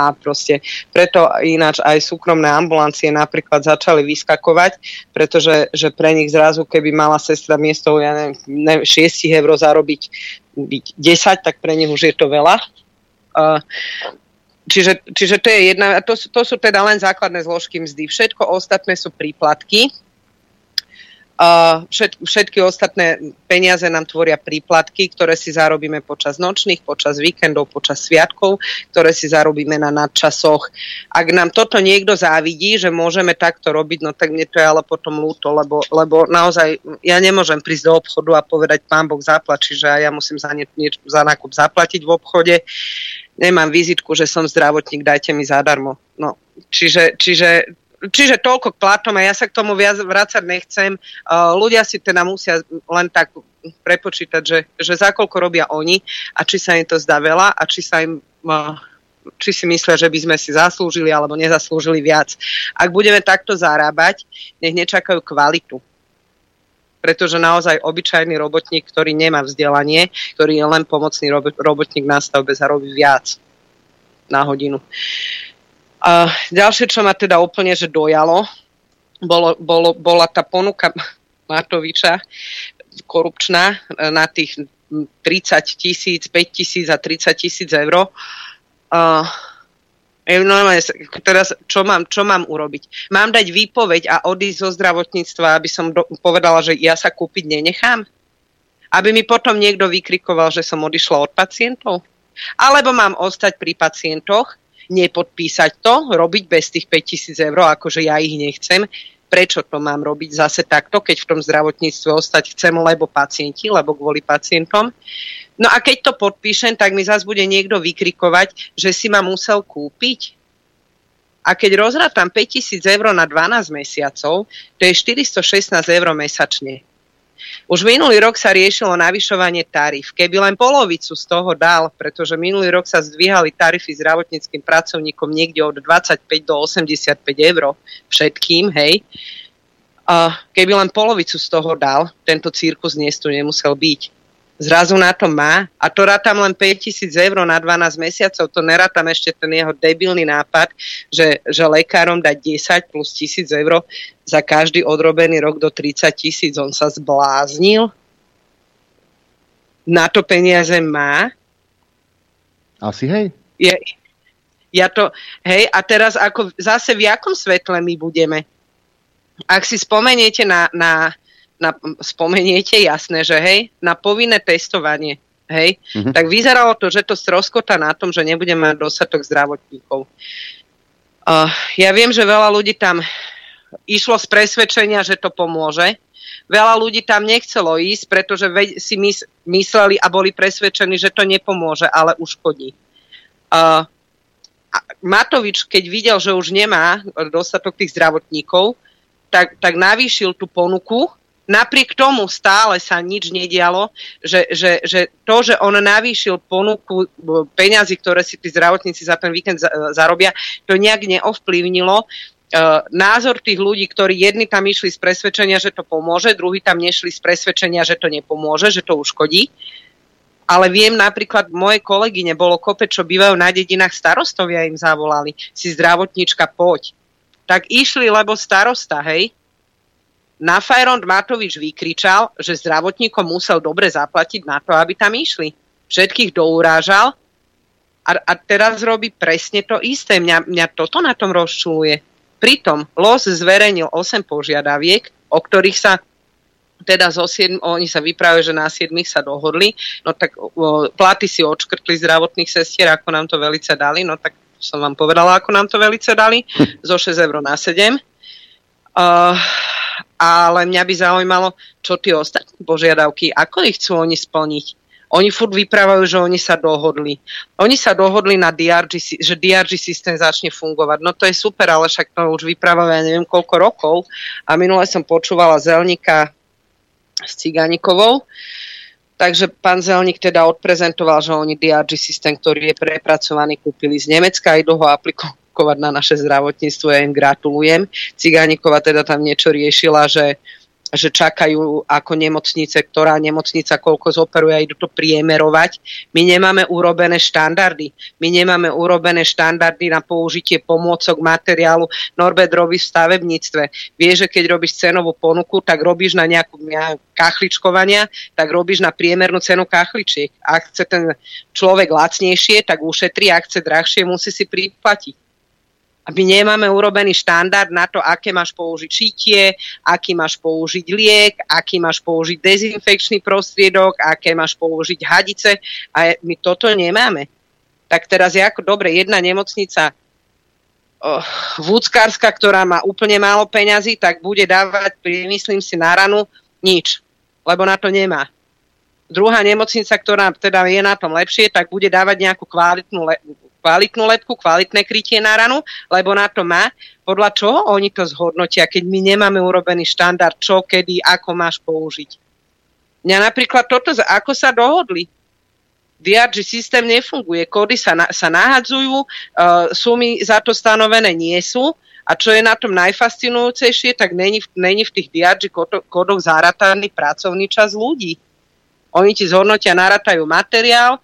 a proste preto ináč aj súkromné ambulancie napríklad začali vyskakovať, pretože že pre nich zrazu, keby mala sestra miesto ja neviem, ne, 6 eur zarobiť 10, tak pre nich už je to veľa. Uh, čiže, čiže to je jedna, to, to sú teda len základné zložky mzdy. Všetko ostatné sú príplatky všet, všetky ostatné peniaze nám tvoria príplatky, ktoré si zarobíme počas nočných, počas víkendov, počas sviatkov, ktoré si zarobíme na nadčasoch. Ak nám toto niekto závidí, že môžeme takto robiť, no tak mne to je ale potom ľúto, lebo, lebo naozaj ja nemôžem prísť do obchodu a povedať pán Boh zaplačí, že ja musím za, nie, nie, za nákup zaplatiť v obchode. Nemám vizitku, že som zdravotník, dajte mi zadarmo. No, čiže, čiže čiže toľko k platom a ja sa k tomu viac vrácať nechcem. Ľudia si teda musia len tak prepočítať, že, že za koľko robia oni a či sa im to zdá veľa a či sa im či si myslia, že by sme si zaslúžili alebo nezaslúžili viac. Ak budeme takto zarábať, nech nečakajú kvalitu. Pretože naozaj obyčajný robotník, ktorý nemá vzdelanie, ktorý je len pomocný robotník na stavbe, zarobí viac na hodinu. Uh, a ďalšie, čo ma teda úplne že dojalo, bolo, bolo, bola tá ponuka Matoviča korupčná e, na tých 30 tisíc, 5 tisíc a 30 tisíc eur. Uh, teraz čo mám, čo mám urobiť? Mám dať výpoveď a odísť zo zdravotníctva, aby som do, povedala, že ja sa kúpiť nenechám? Aby mi potom niekto vykrikoval, že som odišla od pacientov? Alebo mám ostať pri pacientoch nepodpísať to, robiť bez tých 5000 eur, akože ja ich nechcem. Prečo to mám robiť zase takto, keď v tom zdravotníctve ostať chcem, lebo pacienti, lebo kvôli pacientom. No a keď to podpíšem, tak mi zase bude niekto vykrikovať, že si ma musel kúpiť. A keď rozrátam 5000 eur na 12 mesiacov, to je 416 eur mesačne. Už minulý rok sa riešilo navyšovanie tarif. Keby len polovicu z toho dal, pretože minulý rok sa zdvíhali tarify zdravotníckým pracovníkom niekde od 25 do 85 eur všetkým, hej. Keby len polovicu z toho dal, tento cirkus dnes tu nemusel byť zrazu na to má a to rátam len 5000 eur na 12 mesiacov, to nerátam ešte ten jeho debilný nápad, že, že lekárom dať 10 plus 1000 eur za každý odrobený rok do 30 tisíc. On sa zbláznil. Na to peniaze má. Asi hej. Je, Ja to, hej, a teraz ako zase v jakom svetle my budeme? Ak si spomeniete na, na, na spomeniete, jasné, že hej, na povinné testovanie, hej, mm-hmm. tak vyzeralo to, že to stroskota na tom, že nebudeme mať dostatok zdravotníkov. Uh, ja viem, že veľa ľudí tam išlo z presvedčenia, že to pomôže. Veľa ľudí tam nechcelo ísť, pretože si mysleli a boli presvedčení, že to nepomôže, ale uškodí. Uh, Matovič, keď videl, že už nemá dostatok tých zdravotníkov, tak, tak navýšil tú ponuku. Napriek tomu stále sa nič nedialo, že, že, že to, že on navýšil ponuku peňazí, ktoré si tí zdravotníci za ten víkend zarobia, to nejak neovplyvnilo Uh, názor tých ľudí, ktorí jedni tam išli z presvedčenia, že to pomôže, druhí tam nešli z presvedčenia, že to nepomôže, že to uškodí ale viem napríklad, moje kolegyne bolo kope, čo bývajú na dedinách, starostovia im zavolali, si zdravotnička poď. Tak išli, lebo starosta, hej, na Fajrond Matovič vykričal, že zdravotníkom musel dobre zaplatiť na to, aby tam išli. Všetkých dourážal a, a teraz robí presne to isté. Mňa, mňa toto na tom rozčuluje. Pritom LOS zverejnil 8 požiadaviek, o ktorých sa teda zo 7, oni sa vyprávajú, že na 7 sa dohodli, no tak o, platy si odškrtli zdravotných sestier, ako nám to velice dali, no tak som vám povedala, ako nám to velice dali, zo 6 eur na 7. Uh, ale mňa by zaujímalo, čo tie ostatné požiadavky, ako ich chcú oni splniť. Oni furt vyprávajú, že oni sa dohodli. Oni sa dohodli na DRG, že DRG systém začne fungovať. No to je super, ale však to už vyprávajú ja neviem koľko rokov. A minule som počúvala Zelnika s Cigánikovou. Takže pán Zelník teda odprezentoval, že oni DRG systém, ktorý je prepracovaný, kúpili z Nemecka a idú ho aplikovať na naše zdravotníctvo. Ja im gratulujem. Cigánikova teda tam niečo riešila, že že čakajú ako nemocnice, ktorá nemocnica koľko zoperuje a idú to priemerovať. My nemáme urobené štandardy. My nemáme urobené štandardy na použitie pomôcok, materiálu. Norbert robí v stavebníctve. Vie, že keď robíš cenovú ponuku, tak robíš na nejakú kachličkovania, tak robíš na priemernú cenu kachličiek. Ak chce ten človek lacnejšie, tak ušetrí, ak chce drahšie, musí si priplatiť my nemáme urobený štandard na to, aké máš použiť šitie, aký máš použiť liek, aký máš použiť dezinfekčný prostriedok, aké máš použiť hadice a my toto nemáme. Tak teraz je ako dobre, jedna nemocnica oh, Vúckárska, ktorá má úplne málo peňazí, tak bude dávať, myslím si, na ranu nič, lebo na to nemá. Druhá nemocnica, ktorá teda je na tom lepšie, tak bude dávať nejakú kvalitnú le- kvalitnú lepku, kvalitné krytie na ranu, lebo na to má. Podľa čoho oni to zhodnotia, keď my nemáme urobený štandard, čo, kedy, ako máš použiť. Mňa napríklad toto, ako sa dohodli. DRG systém nefunguje, kódy sa, na, sa nahadzujú, uh, sumy za to stanovené nie sú a čo je na tom najfascinujúcejšie, tak není, není v tých DRG kódoch zarataný pracovný čas ľudí. Oni ti zhodnotia, naratajú materiál,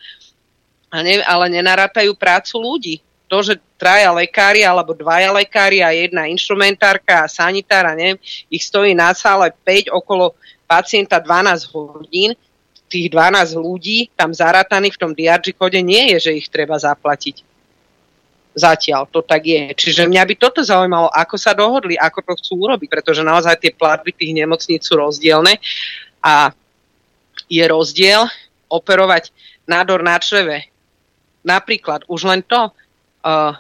ne, ale nenarátajú prácu ľudí. To, že traja lekári alebo dvaja lekári a jedna instrumentárka a sanitára, neviem, ich stojí na sále 5 okolo pacienta 12 hodín, tých 12 ľudí tam zarátaných v tom DRG kode nie je, že ich treba zaplatiť. Zatiaľ to tak je. Čiže mňa by toto zaujímalo, ako sa dohodli, ako to chcú urobiť, pretože naozaj tie platby tých nemocníc sú rozdielne a je rozdiel operovať nádor na čreve Napríklad už len to, uh,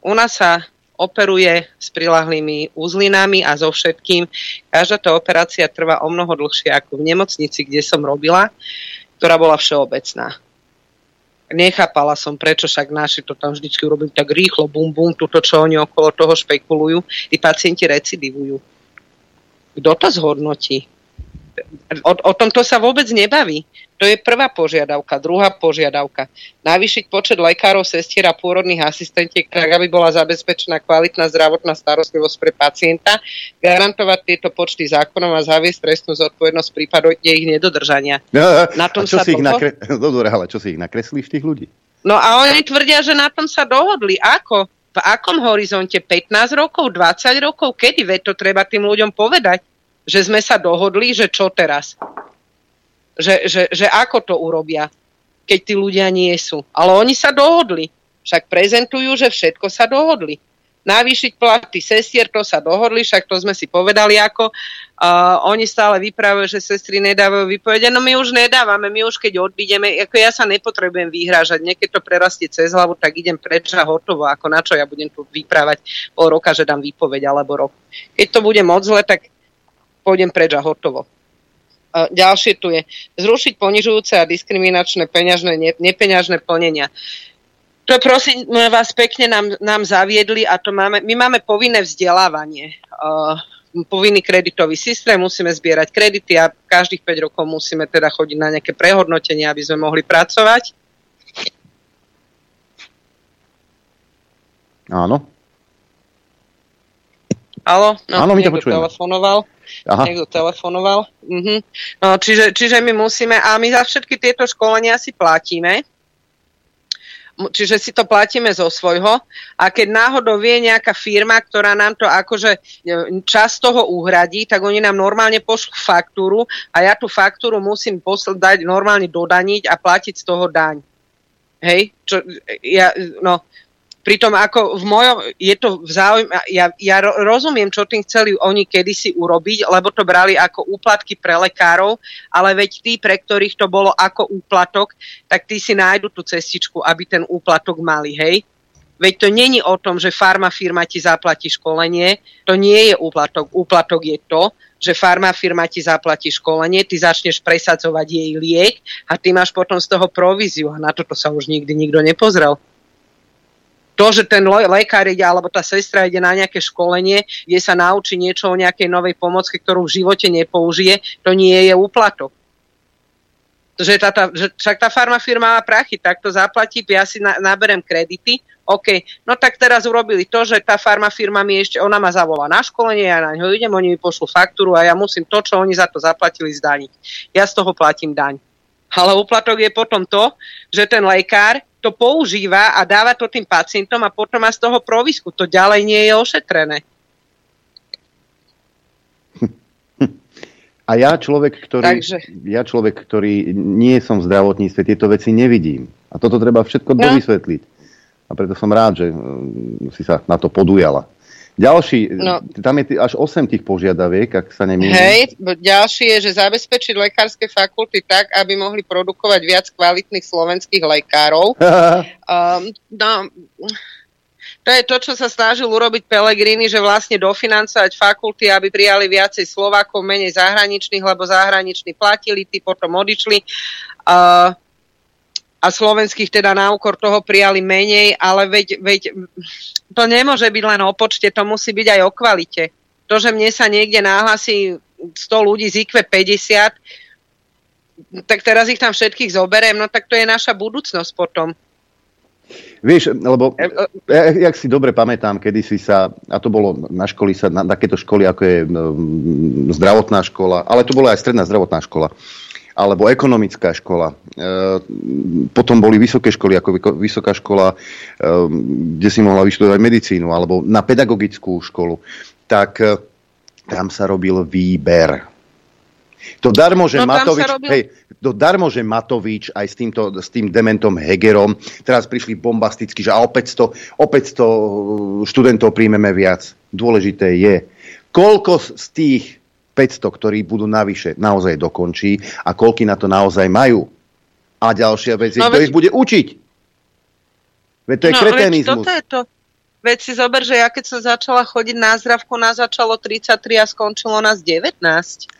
u nás sa operuje s prilahlými uzlinami a so všetkým. Každá tá operácia trvá o mnoho dlhšie ako v nemocnici, kde som robila, ktorá bola všeobecná. Nechápala som, prečo však naši to tam vždycky urobili tak rýchlo, bum, bum, tuto, čo oni okolo toho špekulujú. I pacienti recidivujú. Kto to zhodnotí? O, o tomto sa vôbec nebaví. To je prvá požiadavka. Druhá požiadavka. Navýšiť počet lekárov, sestier a pôrodných asistentiek, tak aby bola zabezpečená kvalitná zdravotná starostlivosť pre pacienta, garantovať tieto počty zákonom a zaviesť trestnú zodpovednosť v prípade ich nedodržania. No, na tom a čo sa si ich nakre... no, dobre, ale čo si ich nakreslíš tých ľudí? No a oni tvrdia, že na tom sa dohodli. Ako? V akom horizonte? 15 rokov? 20 rokov? Kedy? Veď to treba tým ľuďom povedať že sme sa dohodli, že čo teraz. Že, že, že ako to urobia, keď tí ľudia nie sú. Ale oni sa dohodli. Však prezentujú, že všetko sa dohodli navýšiť platy sestier, to sa dohodli, však to sme si povedali ako. Uh, oni stále vyprávajú, že sestry nedávajú výpovede. No my už nedávame, my už keď odídeme, ako ja sa nepotrebujem vyhrážať, niekedy to prerastie cez hlavu, tak idem preč a hotovo, ako na čo ja budem tu vyprávať pol roka, že dám výpoveď alebo rok. Keď to bude moc zle, tak pôjdem preč a hotovo. Ďalšie tu je zrušiť ponižujúce a diskriminačné peňažné, ne, nepeňažné plnenia. To prosím vás pekne nám, nám zaviedli a to máme, my máme povinné vzdelávanie. Uh, povinný kreditový systém, musíme zbierať kredity a každých 5 rokov musíme teda chodiť na nejaké prehodnotenie, aby sme mohli pracovať. Áno. Áno, no, Áno, my to niekto telefonoval. Aha. Niekto telefonoval. Mhm. No, čiže, čiže my musíme, a my za všetky tieto školenia si platíme, čiže si to platíme zo svojho a keď náhodou vie nejaká firma, ktorá nám to akože e, čas toho uhradí, tak oni nám normálne pošlú faktúru a ja tú faktúru musím posl- dať normálne dodaniť a platiť z toho daň. Hej? Čo, ja, no, Pritom ako v mojom, je to v záujme, ja, ja rozumiem, čo tým chceli oni kedysi urobiť, lebo to brali ako úplatky pre lekárov, ale veď tí, pre ktorých to bolo ako úplatok, tak tí si nájdu tú cestičku, aby ten úplatok mali, hej? Veď to není o tom, že farma firma ti zaplatí školenie, to nie je úplatok. Úplatok je to, že farma firma ti zaplatí školenie, ty začneš presadzovať jej liek a ty máš potom z toho províziu a na toto sa už nikdy nikto nepozrel to, že ten lekár ide alebo tá sestra ide na nejaké školenie, kde sa naučí niečo o nejakej novej pomocke, ktorú v živote nepoužije, to nie je úplatok. Že tá, tá, že však tá farmafirma má prachy, tak to zaplatí, ja si na, naberem kredity, OK, no tak teraz urobili to, že tá farmafirma mi ešte, ona ma zavolá na školenie, ja na ňo idem, oni mi pošlú faktúru a ja musím to, čo oni za to zaplatili, zdaniť. Ja z toho platím daň. Ale úplatok je potom to, že ten lekár to používa a dáva to tým pacientom a potom má z toho provisku. To ďalej nie je ošetrené. A ja človek, ktorý, Takže... ja človek, ktorý nie som v zdravotníctve, tieto veci nevidím. A toto treba všetko no. dovysvetliť. A preto som rád, že mm, si sa na to podujala. Ďalší, no, tam je až 8 tých požiadaviek, ak sa nemýlim. Hej, ďalší je, že zabezpečiť lekárske fakulty tak, aby mohli produkovať viac kvalitných slovenských lekárov. um, no, to je to, čo sa snažil urobiť Pelegrini, že vlastne dofinancovať fakulty, aby prijali viacej Slovákov, menej zahraničných, lebo zahraniční platili, tí potom odišli. Uh, a slovenských teda na úkor toho prijali menej, ale veď, veď to nemôže byť len o počte, to musí byť aj o kvalite. To, že mne sa niekde náhlasí 100 ľudí z IQ 50, tak teraz ich tam všetkých zoberiem, no tak to je naša budúcnosť potom. Vieš, lebo ja, jak si dobre pamätám, kedy si sa, a to bolo na školy, sa, na takéto školy, ako je no, zdravotná škola, ale to bola aj stredná zdravotná škola, alebo ekonomická škola. E, potom boli vysoké školy, ako vysoká škola, e, kde si mohla vyštudovať medicínu, alebo na pedagogickú školu. Tak e, tam sa robil výber. To darmo, že no, Matovič, robil... hej, to darmo, že Matovič aj s, týmto, s tým dementom Hegerom teraz prišli bombasticky, že a opäť to, opäť to študentov príjmeme viac. Dôležité je, koľko z tých 500, ktorí budú navyše, naozaj dokončí a koľky na to naozaj majú. A ďalšia vec je, no, kto veď... ich bude učiť. Veď to je no, kretenizmus. Veď, je to. Veď si zober, že ja keď som začala chodiť na zdravku, nás začalo 33 a skončilo nás 19.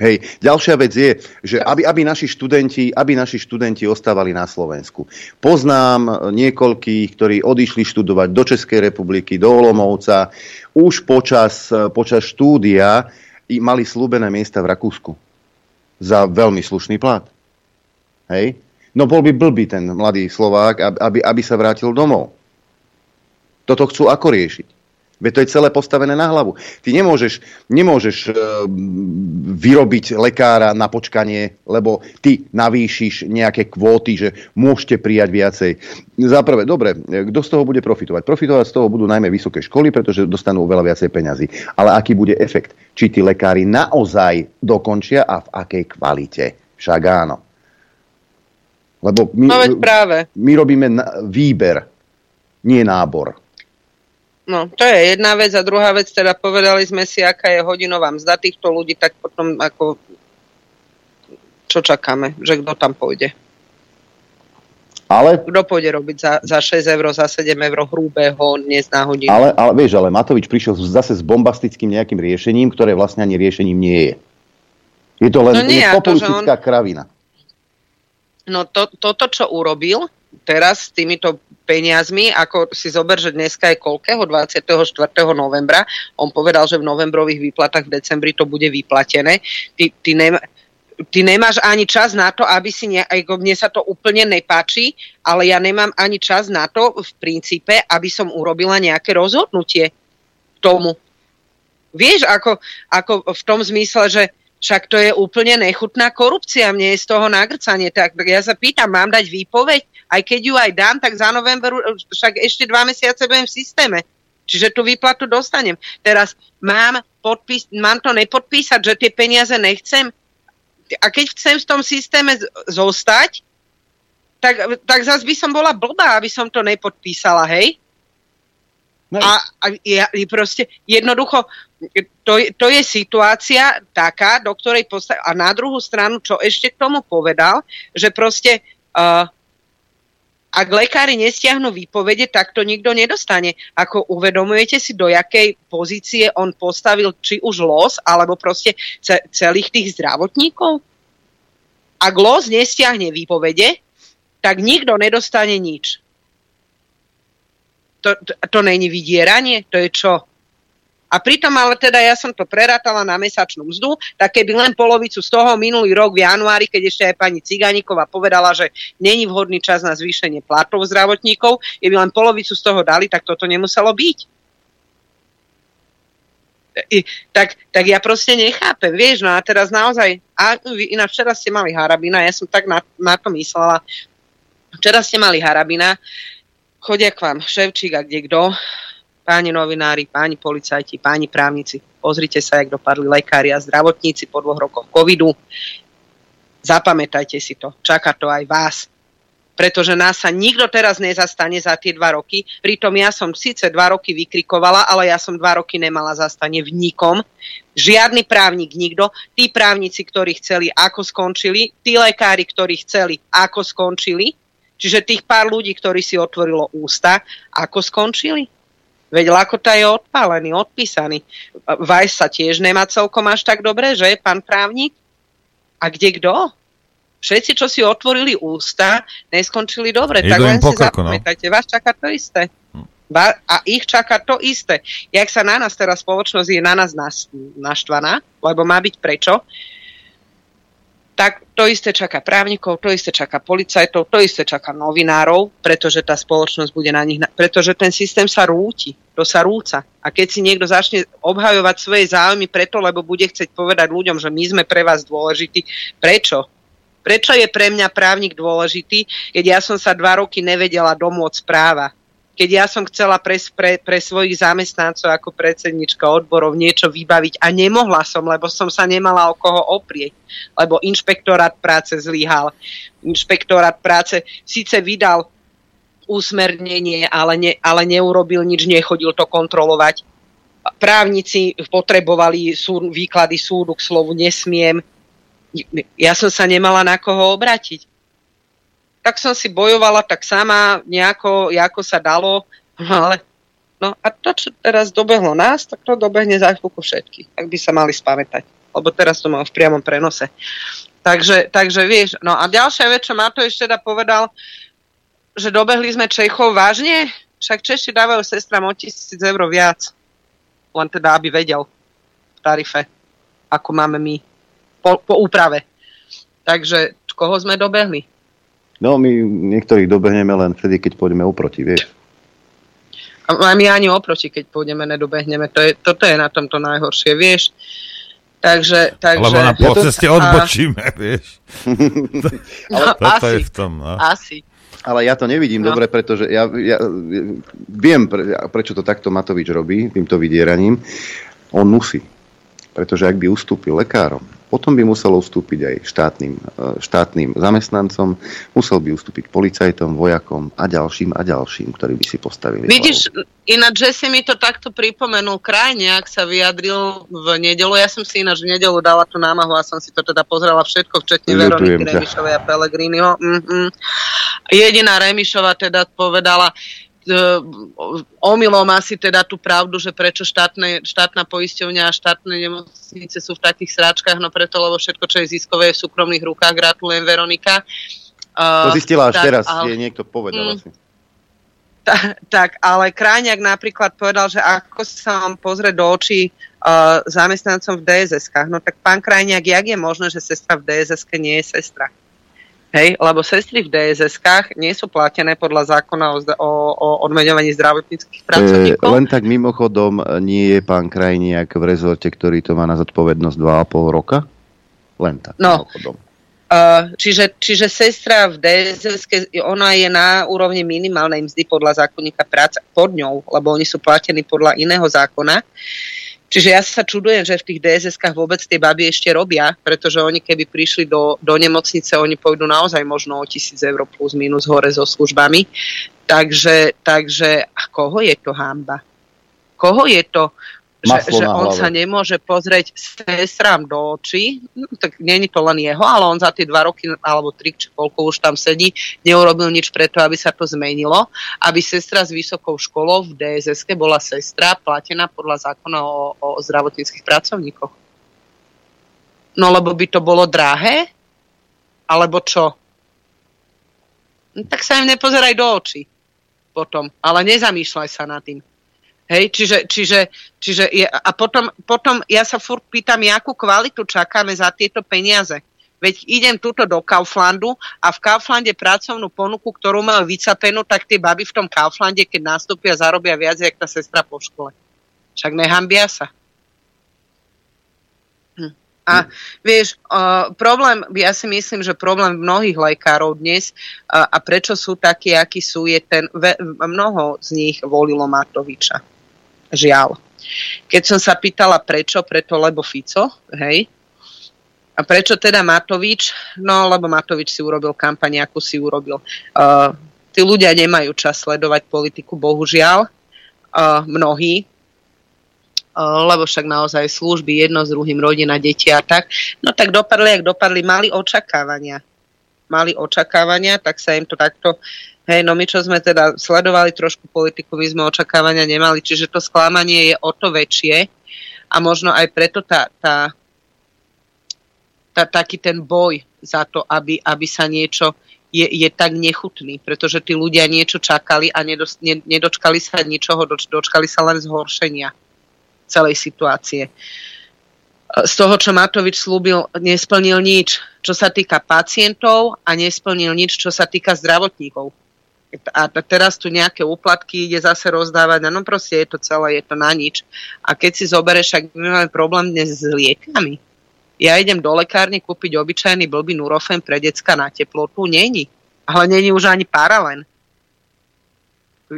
Hej, ďalšia vec je, že aby, aby, naši študenti, aby naši študenti ostávali na Slovensku. Poznám niekoľkých, ktorí odišli študovať do Českej republiky, do Olomovca, už počas, počas štúdia mali slúbené miesta v Rakúsku. Za veľmi slušný plat. Hej? No bol by blbý ten mladý Slovák, aby, aby sa vrátil domov. Toto chcú ako riešiť? Veď to je celé postavené na hlavu. Ty nemôžeš, nemôžeš e, vyrobiť lekára na počkanie, lebo ty navýšiš nejaké kvóty, že môžete prijať viacej. Zaprvé, dobre, kto z toho bude profitovať? Profitovať z toho budú najmä vysoké školy, pretože dostanú veľa viacej peňazí. Ale aký bude efekt? Či tí lekári naozaj dokončia a v akej kvalite? Však áno. Lebo my, no práve. my robíme výber nie nábor. No, to je jedna vec a druhá vec, teda povedali sme si, aká je hodinová mzda týchto ľudí, tak potom ako čo čakáme, že kto tam pôjde. Ale, Kto pôjde robiť za, za 6 eur, za 7 eur hrubého dnes na hodinu? ale, ale vieš, ale Matovič prišiel zase s bombastickým nejakým riešením, ktoré vlastne ani riešením nie je. Je to len No nie, je populistická kravina. No to, toto, čo urobil teraz s týmito peniazmi, ako si zober, že dneska je koľkého, 24. novembra, on povedal, že v novembrových výplatách v decembri to bude vyplatené. Ty, ty, nema, ty nemáš ani čas na to, aby si, ne, aj mne sa to úplne nepáči, ale ja nemám ani čas na to v princípe, aby som urobila nejaké rozhodnutie k tomu. Vieš, ako, ako v tom zmysle, že však to je úplne nechutná korupcia, mne je z toho nagrcanie. Tak ja sa pýtam, mám dať výpoveď? Aj keď ju aj dám, tak za november, však ešte dva mesiace budem v systéme. Čiže tú výplatu dostanem. Teraz mám, podpís, mám to nepodpísať, že tie peniaze nechcem? A keď chcem v tom systéme zostať, tak, tak zase by som bola blbá, aby som to nepodpísala, hej? A, a ja, i proste jednoducho, to, je- to je situácia taká, do ktorej posta- a na druhú stranu, čo ešte k tomu povedal, že proste uh, ak lekári nestiahnu výpovede, tak to nikto nedostane. Ako uvedomujete si, do jakej pozície on postavil či už los, alebo proste ce- celých tých zdravotníkov? Ak los nestiahne výpovede, tak nikto nedostane nič. To, to, to není vydieranie, to je čo? A pritom ale teda ja som to prerátala na mesačnú mzdu, tak keby len polovicu z toho minulý rok v januári, keď ešte aj pani Ciganíková povedala, že není vhodný čas na zvýšenie platov zdravotníkov, keby len polovicu z toho dali, tak toto nemuselo byť. Tak, tak ja proste nechápem, vieš, no a teraz naozaj, a ináč včera ste mali Harabina, ja som tak na, na to myslela, včera ste mali Harabina, chodia k vám Ševčík a kde kto, páni novinári, páni policajti, páni právnici, pozrite sa, jak dopadli lekári a zdravotníci po dvoch rokoch covidu. Zapamätajte si to, čaká to aj vás. Pretože nás sa nikto teraz nezastane za tie dva roky. Pritom ja som síce dva roky vykrikovala, ale ja som dva roky nemala zastane v nikom. Žiadny právnik, nikto. Tí právnici, ktorí chceli, ako skončili. Tí lekári, ktorí chceli, ako skončili. Čiže tých pár ľudí, ktorí si otvorilo ústa, ako skončili? Veď Lakota je odpálený, odpísaný. Vajs sa tiež nemá celkom až tak dobre, že, pán právnik? A kde kto? Všetci, čo si otvorili ústa, neskončili dobre. Idú tak len po si no. zapamätajte, vás čaká to isté. A ich čaká to isté. Jak sa na nás teraz spoločnosť je na nás naštvaná, lebo má byť prečo, tak to isté čaká právnikov, to isté čaká policajtov, to isté čaká novinárov, pretože tá spoločnosť bude na nich, pretože ten systém sa rúti, to sa rúca. A keď si niekto začne obhajovať svoje záujmy preto, lebo bude chcieť povedať ľuďom, že my sme pre vás dôležití, prečo? Prečo je pre mňa právnik dôležitý, keď ja som sa dva roky nevedela domôcť práva? Keď ja som chcela pre, pre, pre svojich zamestnancov ako predsednička odborov niečo vybaviť a nemohla som, lebo som sa nemala o koho oprieť, lebo inšpektorát práce zlyhal. Inšpektorát práce síce vydal usmernenie, ale, ne, ale neurobil nič, nechodil to kontrolovať. Právnici potrebovali súd, výklady súdu k slovu nesmiem. Ja som sa nemala na koho obrátiť tak som si bojovala tak sama, nejako, ako sa dalo, ale no a to, čo teraz dobehlo nás, tak to dobehne za chvíľku všetky. Tak by sa mali spamätať, lebo teraz to mám v priamom prenose. Takže, takže vieš, no a ďalšia vec, čo Matovič teda povedal, že dobehli sme Čechov vážne, však Češi dávajú sestram o tisíc eur viac, len teda, aby vedel v tarife, ako máme my po, po úprave. Takže koho sme dobehli? No, my niektorých dobehneme len vtedy, keď pôjdeme oproti, vieš. A my ani oproti, keď pôjdeme, nedobehneme. To je, toto je na tomto najhoršie, vieš. Takže, takže... Lebo na polceste odbočíme, vieš. No, Toto asi, je v tom, no. asi. Ale ja to nevidím No. dobre, pretože ja, ja viem, pre, prečo to takto Matovič robí, týmto vydieraním. On musí. Pretože ak by ustúpil lekárom, potom by musel ustúpiť aj štátnym, e, štátnym zamestnancom, musel by ustúpiť policajtom, vojakom a ďalším a ďalším, ktorí by si postavili. Vidíš, ináč, že si mi to takto pripomenul krajne, ak sa vyjadril v nedelu. Ja som si ináč v nedelu dala tú námahu a som si to teda pozrela všetko, včetne Veroniky Remišovej a Pelegriniho. Mm-hmm. Jediná Remišova teda povedala, omylom asi teda tú pravdu, že prečo štátne, štátna poisťovňa a štátne nemocnice sú v takých sráčkach, no preto, lebo všetko, čo je ziskové, je v súkromných rukách. Gratulujem, Veronika. To zistila až tak, teraz, ale, je niekto povedal mm, asi. Ta, tak, ale Kráňak napríklad povedal, že ako sa vám pozrie do očí uh, zamestnancom v DSS-kách, no tak pán Krajniak, jak je možné, že sestra v DSS-ke nie je sestra? Hej, lebo sestry v DSS-kách nie sú platené podľa zákona o, o, o odmeňovaní zdravotníckých pracovníkov. E, len tak mimochodom, nie je pán Krajniak v rezorte, ktorý to má na zodpovednosť 2,5 roka? Len tak no. mimochodom. Uh, čiže, čiže sestra v DSS, ona je na úrovni minimálnej mzdy podľa zákonníka práce pod ňou, lebo oni sú platení podľa iného zákona. Čiže ja sa čudujem, že v tých DSS-kách vôbec tie baby ešte robia, pretože oni keby prišli do, do nemocnice, oni pôjdu naozaj možno o tisíc eur plus minus hore so službami. Takže, takže a koho je to hamba? Koho je to? Že, že on sa nemôže pozrieť sestram do očí, no, tak není to len jeho, ale on za tie dva roky, alebo tri, či koľko už tam sedí, neurobil nič preto, aby sa to zmenilo, aby sestra s vysokou školou v dss bola sestra platená podľa zákona o, o zdravotníckých pracovníkoch. No lebo by to bolo drahé? Alebo čo? No, tak sa im nepozeraj do očí potom, ale nezamýšľaj sa nad tým. Hej, čiže, čiže, čiže je, a potom, potom ja sa furt pýtam, akú kvalitu čakáme za tieto peniaze. Veď idem tuto do Kauflandu a v Kauflande pracovnú ponuku, ktorú majú vycapenú, tak tie baby v tom Kauflande, keď nastúpia, zarobia viac, jak tá sestra po škole. Však nehambia sa. Hm. A vieš, uh, problém, ja si myslím, že problém mnohých lekárov dnes uh, a prečo sú takí, akí sú, je ten, ve, mnoho z nich volilo Matoviča. Žiaľ. Keď som sa pýtala prečo, preto lebo Fico, hej, a prečo teda Matovič? No, lebo Matovič si urobil kampaň, ako si urobil. Uh, tí ľudia nemajú čas sledovať politiku, bohužiaľ. Uh, mnohí. Lebo však naozaj služby, jedno s druhým, rodina, deti a tak. No tak dopadli, ak dopadli, mali očakávania. Mali očakávania, tak sa im to takto Hej, no my čo sme teda sledovali trošku politiku, my sme očakávania nemali, čiže to sklamanie je o to väčšie a možno aj preto tá, tá, tá, taký ten boj za to, aby, aby sa niečo je, je tak nechutný, pretože tí ľudia niečo čakali a nedos, ne, nedočkali sa ničoho, doč, dočkali sa len zhoršenia celej situácie. Z toho, čo Matovič slúbil, nesplnil nič, čo sa týka pacientov a nesplnil nič, čo sa týka zdravotníkov a teraz tu nejaké úplatky ide zase rozdávať, no proste je to celé, je to na nič. A keď si zoberieš, ak my máme problém dnes s liekami, ja idem do lekárne kúpiť obyčajný blbý Nurofen pre decka na teplotu, není. Ale není už ani paralen.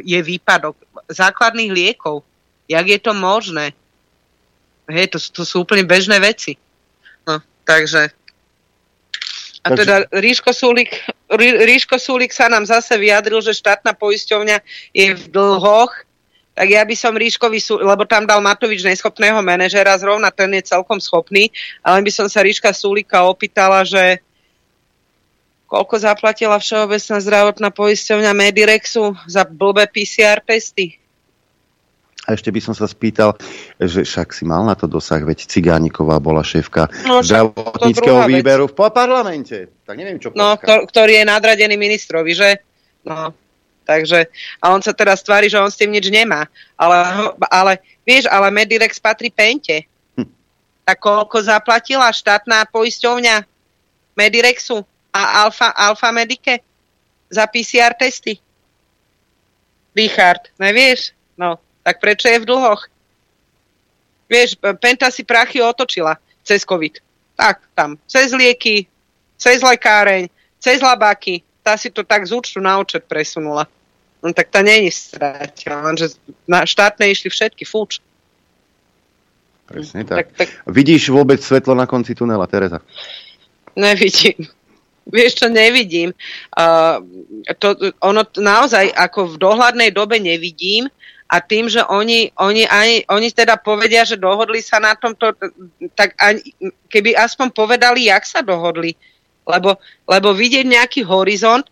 Je výpadok základných liekov. Jak je to možné? Hej, to, to sú úplne bežné veci. No, takže a Takže... teda Ríško Súlik, Ríško Súlik sa nám zase vyjadril, že štátna poisťovňa je v dlhoch, tak ja by som Ríškovi, lebo tam dal Matovič neschopného manažera, zrovna ten je celkom schopný, ale by som sa Ríška Súlika opýtala, že koľko zaplatila Všeobecná zdravotná poisťovňa Medirexu za blbé PCR testy? A ešte by som sa spýtal, že však si mal na to dosah, veď Cigániková bola šéfka no, zdravotníckého výberu vec. v parlamente. Tak neviem, čo No, ktor- ktorý je nadradený ministrovi, že? No, takže, a on sa teraz tvári, že on s tým nič nemá. Ale, ale vieš, ale Medirex patrí Pente. Hm. Tak koľko zaplatila štátna poisťovňa Medirexu a Alfa, Alfa Medike za PCR testy? Richard, nevieš? No, tak prečo je v dlhoch? Vieš, Penta si prachy otočila cez COVID. Tak, tam, cez lieky, cez lekáreň, cez labáky. Tá si to tak z účtu na účet presunula. No tak tá není stratila, lenže na štátne išli všetky, fúč. Presne tak. tak, tak. Vidíš vôbec svetlo na konci tunela, Teresa? Nevidím. Vieš čo, nevidím. Uh, to, ono naozaj ako v dohľadnej dobe nevidím a tým, že oni, oni, ani, oni teda povedia, že dohodli sa na tomto, tak ani, keby aspoň povedali, jak sa dohodli, lebo, lebo vidieť nejaký horizont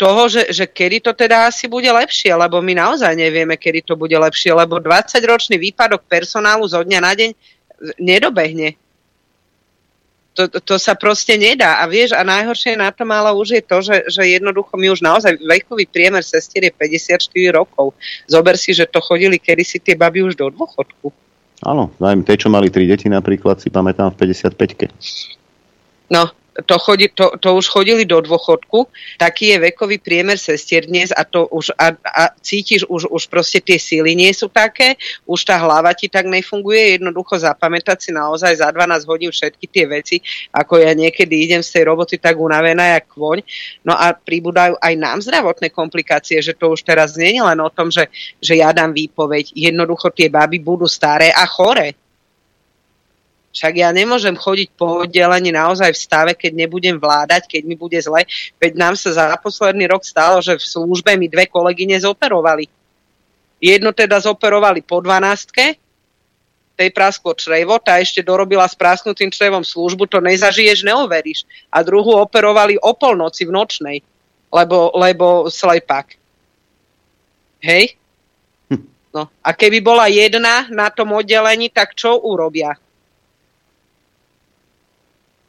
toho, že, že kedy to teda asi bude lepšie, lebo my naozaj nevieme, kedy to bude lepšie, lebo 20-ročný výpadok personálu zo dňa na deň nedobehne to, to sa proste nedá. A vieš, a najhoršie na tom ale už je to, že, že jednoducho my už naozaj vekový priemer sestier je 54 rokov. Zober si, že to chodili kedysi tie baby už do dôchodku. Áno, najmä tie, čo mali tri deti napríklad, si pamätám v 55-ke. No, to, chodí, to, to už chodili do dôchodku, taký je vekový priemer sestier dnes a to už a, a cítiš, už, už proste tie síly nie sú také, už tá hlava ti tak nefunguje, jednoducho zapamätať si naozaj za 12 hodín všetky tie veci, ako ja niekedy idem z tej roboty tak unavená, jak kvoň. No a pribúdajú aj nám zdravotné komplikácie, že to už teraz nie je len o tom, že, že ja dám výpoveď, jednoducho tie baby budú staré a chore však ja nemôžem chodiť po oddelení naozaj v stave, keď nebudem vládať, keď mi bude zle. Veď nám sa za posledný rok stalo, že v službe mi dve kolegyne zoperovali. Jednu teda zoperovali po 12 tej prasklo črevo, tá ešte dorobila s prasknutým črevom službu, to nezažiješ, neoveríš. A druhú operovali o polnoci v nočnej, lebo, lebo slepák. Hej? Hm. No. A keby bola jedna na tom oddelení, tak čo urobia?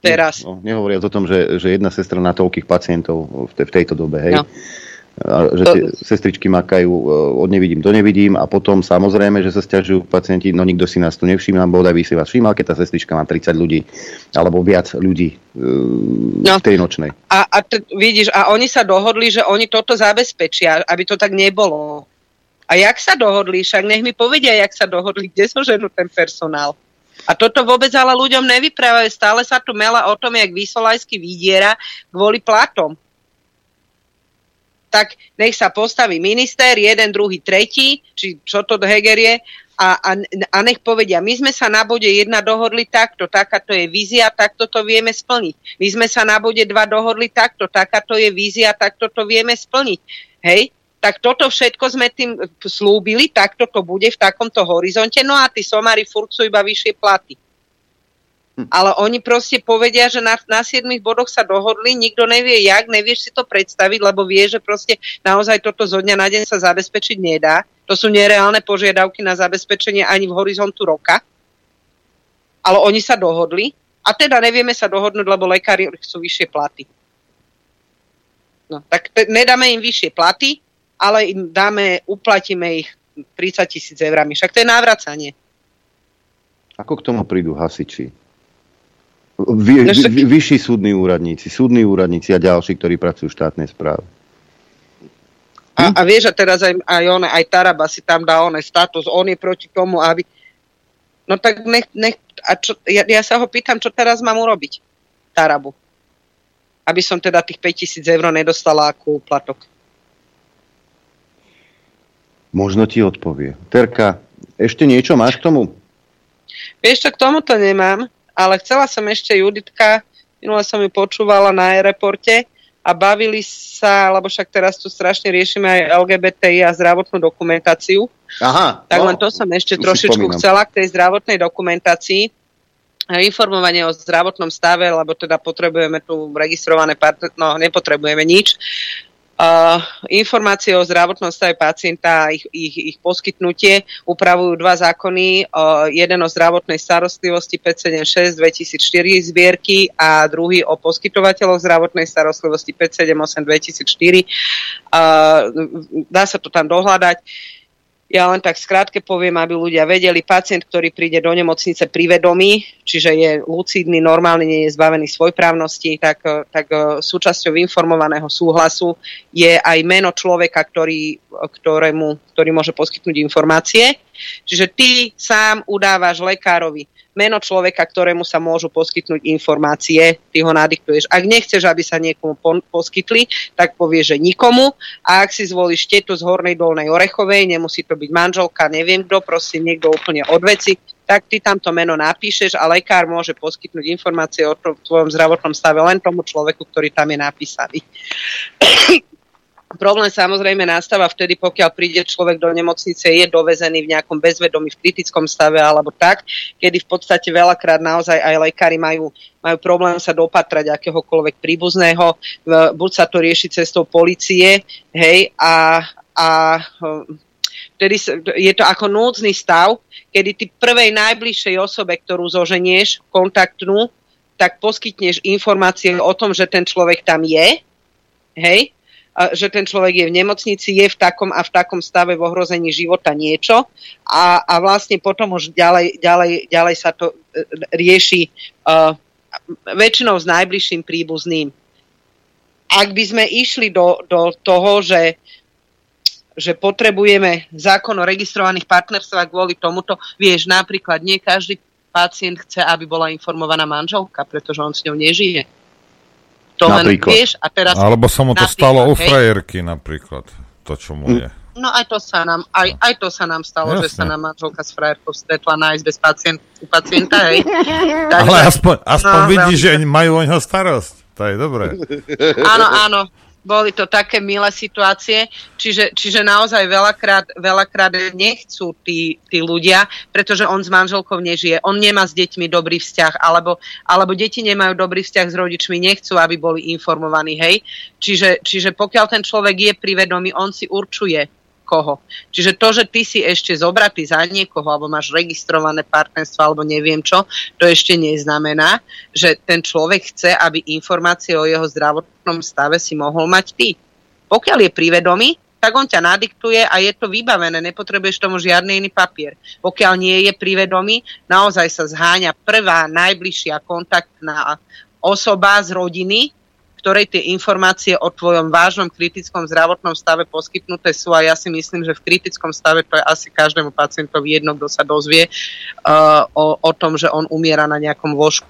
Teraz. No, nehovoriac o tom, že, že jedna sestra na toľkých pacientov v, te, v tejto dobe, hej. No. A že tie sestričky makajú e, od nevidím do nevidím a potom samozrejme, že sa stiažujú pacienti, no nikto si nás tu nevšíma, bodaj by si vás všímal, keď tá sestrička má 30 ľudí alebo viac ľudí e, no. v tej nočnej. A, a t- vidíš, a oni sa dohodli, že oni toto zabezpečia, aby to tak nebolo. A jak sa dohodli? Však nech mi povedia, jak sa dohodli, kde so ženú ten personál. A toto vôbec ale ľuďom nevyprávajú. Stále sa tu mela o tom, jak Vysolajský vydiera kvôli platom. Tak nech sa postaví minister, jeden, druhý, tretí, či čo to Heger je, a, a, a nech povedia, my sme sa na bode jedna dohodli takto, takáto je vízia, takto to vieme splniť. My sme sa na bode dva dohodli takto, takáto je vízia, takto to vieme splniť. Hej? Tak toto všetko sme tým slúbili, takto to bude v takomto horizonte, no a tí somári furt sú iba vyššie platy. Hm. Ale oni proste povedia, že na, na 7 bodoch sa dohodli, nikto nevie jak, nevieš si to predstaviť, lebo vie, že proste naozaj toto zo dňa na deň sa zabezpečiť nedá. To sú nereálne požiadavky na zabezpečenie ani v horizontu roka. Ale oni sa dohodli a teda nevieme sa dohodnúť, lebo lekári chcú vyššie platy. No, tak te, nedáme im vyššie platy, ale im dáme, uplatíme ich 30 tisíc eurami. Však to je návracanie. Ako k tomu prídu hasiči? Vy, no však... vy, vyšší súdni úradníci, súdni úradníci a ďalší, ktorí pracujú v štátnej správe. A, a vieš, a teraz aj, aj, on, aj Taraba si tam dá on status, on je proti tomu, aby... No tak nech, nech a čo, ja, ja sa ho pýtam, čo teraz mám urobiť, Tarabu. Aby som teda tých 5000 eur nedostala ako úplatok. Možno ti odpovie. Terka, ešte niečo máš k tomu? Vieš čo, k tomuto nemám, ale chcela som ešte Juditka, minule som ju počúvala na aeroporte a bavili sa, lebo však teraz tu strašne riešime aj LGBTI a zdravotnú dokumentáciu. Aha. Tak no, len to som ešte trošičku chcela k tej zdravotnej dokumentácii informovanie o zdravotnom stave, lebo teda potrebujeme tu registrované partner, no nepotrebujeme nič. Uh, informácie o zdravotnom stave pacienta a ich, ich, ich poskytnutie upravujú dva zákony. Uh, jeden o zdravotnej starostlivosti 576 2004 zbierky a druhý o poskytovateľoch zdravotnej starostlivosti 578 2004. Uh, dá sa to tam dohľadať. Ja len tak skrátke poviem, aby ľudia vedeli, pacient, ktorý príde do nemocnice pri vedomí, čiže je lucidný, normálne nie je zbavený svojprávnosti, tak, tak e, súčasťou informovaného súhlasu je aj meno človeka, ktorý, ktorému, ktorý môže poskytnúť informácie. Čiže ty sám udávaš lekárovi meno človeka, ktorému sa môžu poskytnúť informácie, ty ho nadiktuješ. Ak nechceš, aby sa niekomu poskytli, tak povieš, že nikomu. A ak si zvolíš tetu z Hornej Dolnej Orechovej, nemusí to byť manželka, neviem kto, proste niekto úplne od veci, tak ty tam to meno napíšeš a lekár môže poskytnúť informácie o tvojom zdravotnom stave len tomu človeku, ktorý tam je napísaný. Problém samozrejme nastáva vtedy, pokiaľ príde človek do nemocnice, je dovezený v nejakom bezvedomí, v kritickom stave alebo tak, kedy v podstate veľakrát naozaj aj lekári majú, majú problém sa dopatrať akéhokoľvek príbuzného, buď sa to rieši cestou policie, hej, a, a vtedy je to ako núdzny stav, kedy ty prvej najbližšej osobe, ktorú zoženieš, kontaktnú, tak poskytneš informácie o tom, že ten človek tam je, hej, že ten človek je v nemocnici, je v takom a v takom stave v ohrození života niečo a, a vlastne potom už ďalej, ďalej, ďalej sa to e, rieši uh, väčšinou s najbližším príbuzným. Ak by sme išli do, do toho, že že potrebujeme zákon o registrovaných partnerstvách kvôli tomuto. Vieš, napríklad nie každý pacient chce, aby bola informovaná manželka, pretože on s ňou nežije. To napríklad. len vieš a teraz... Alebo sa mu to stalo u frajerky napríklad, to čo mu je. No aj to sa nám, aj, aj to sa nám stalo, Jasne. že sa nám manželka s frajerkou stretla nájsť bez pacient, u pacienta, hej. Takže, Ale aspoň, aspoň no, vidí, že majú o ňo starosť. To je dobré. Áno, áno boli to také milé situácie, čiže, čiže naozaj veľakrát, veľakrát nechcú tí, tí ľudia, pretože on s manželkou nežije, on nemá s deťmi dobrý vzťah, alebo, alebo deti nemajú dobrý vzťah s rodičmi, nechcú, aby boli informovaní, hej. Čiže, čiže pokiaľ ten človek je privedomý, on si určuje, koho. Čiže to, že ty si ešte zobratý za niekoho, alebo máš registrované partnerstvo, alebo neviem čo, to ešte neznamená, že ten človek chce, aby informácie o jeho zdravotnom stave si mohol mať ty. Pokiaľ je privedomý, tak on ťa nadiktuje a je to vybavené, nepotrebuješ tomu žiadny iný papier. Pokiaľ nie je privedomý, naozaj sa zháňa prvá najbližšia kontaktná osoba z rodiny, ktorej tie informácie o tvojom vážnom kritickom zdravotnom stave poskytnuté sú a ja si myslím, že v kritickom stave to je asi každému pacientovi jedno, kto sa dozvie uh, o, o tom, že on umiera na nejakom vožku.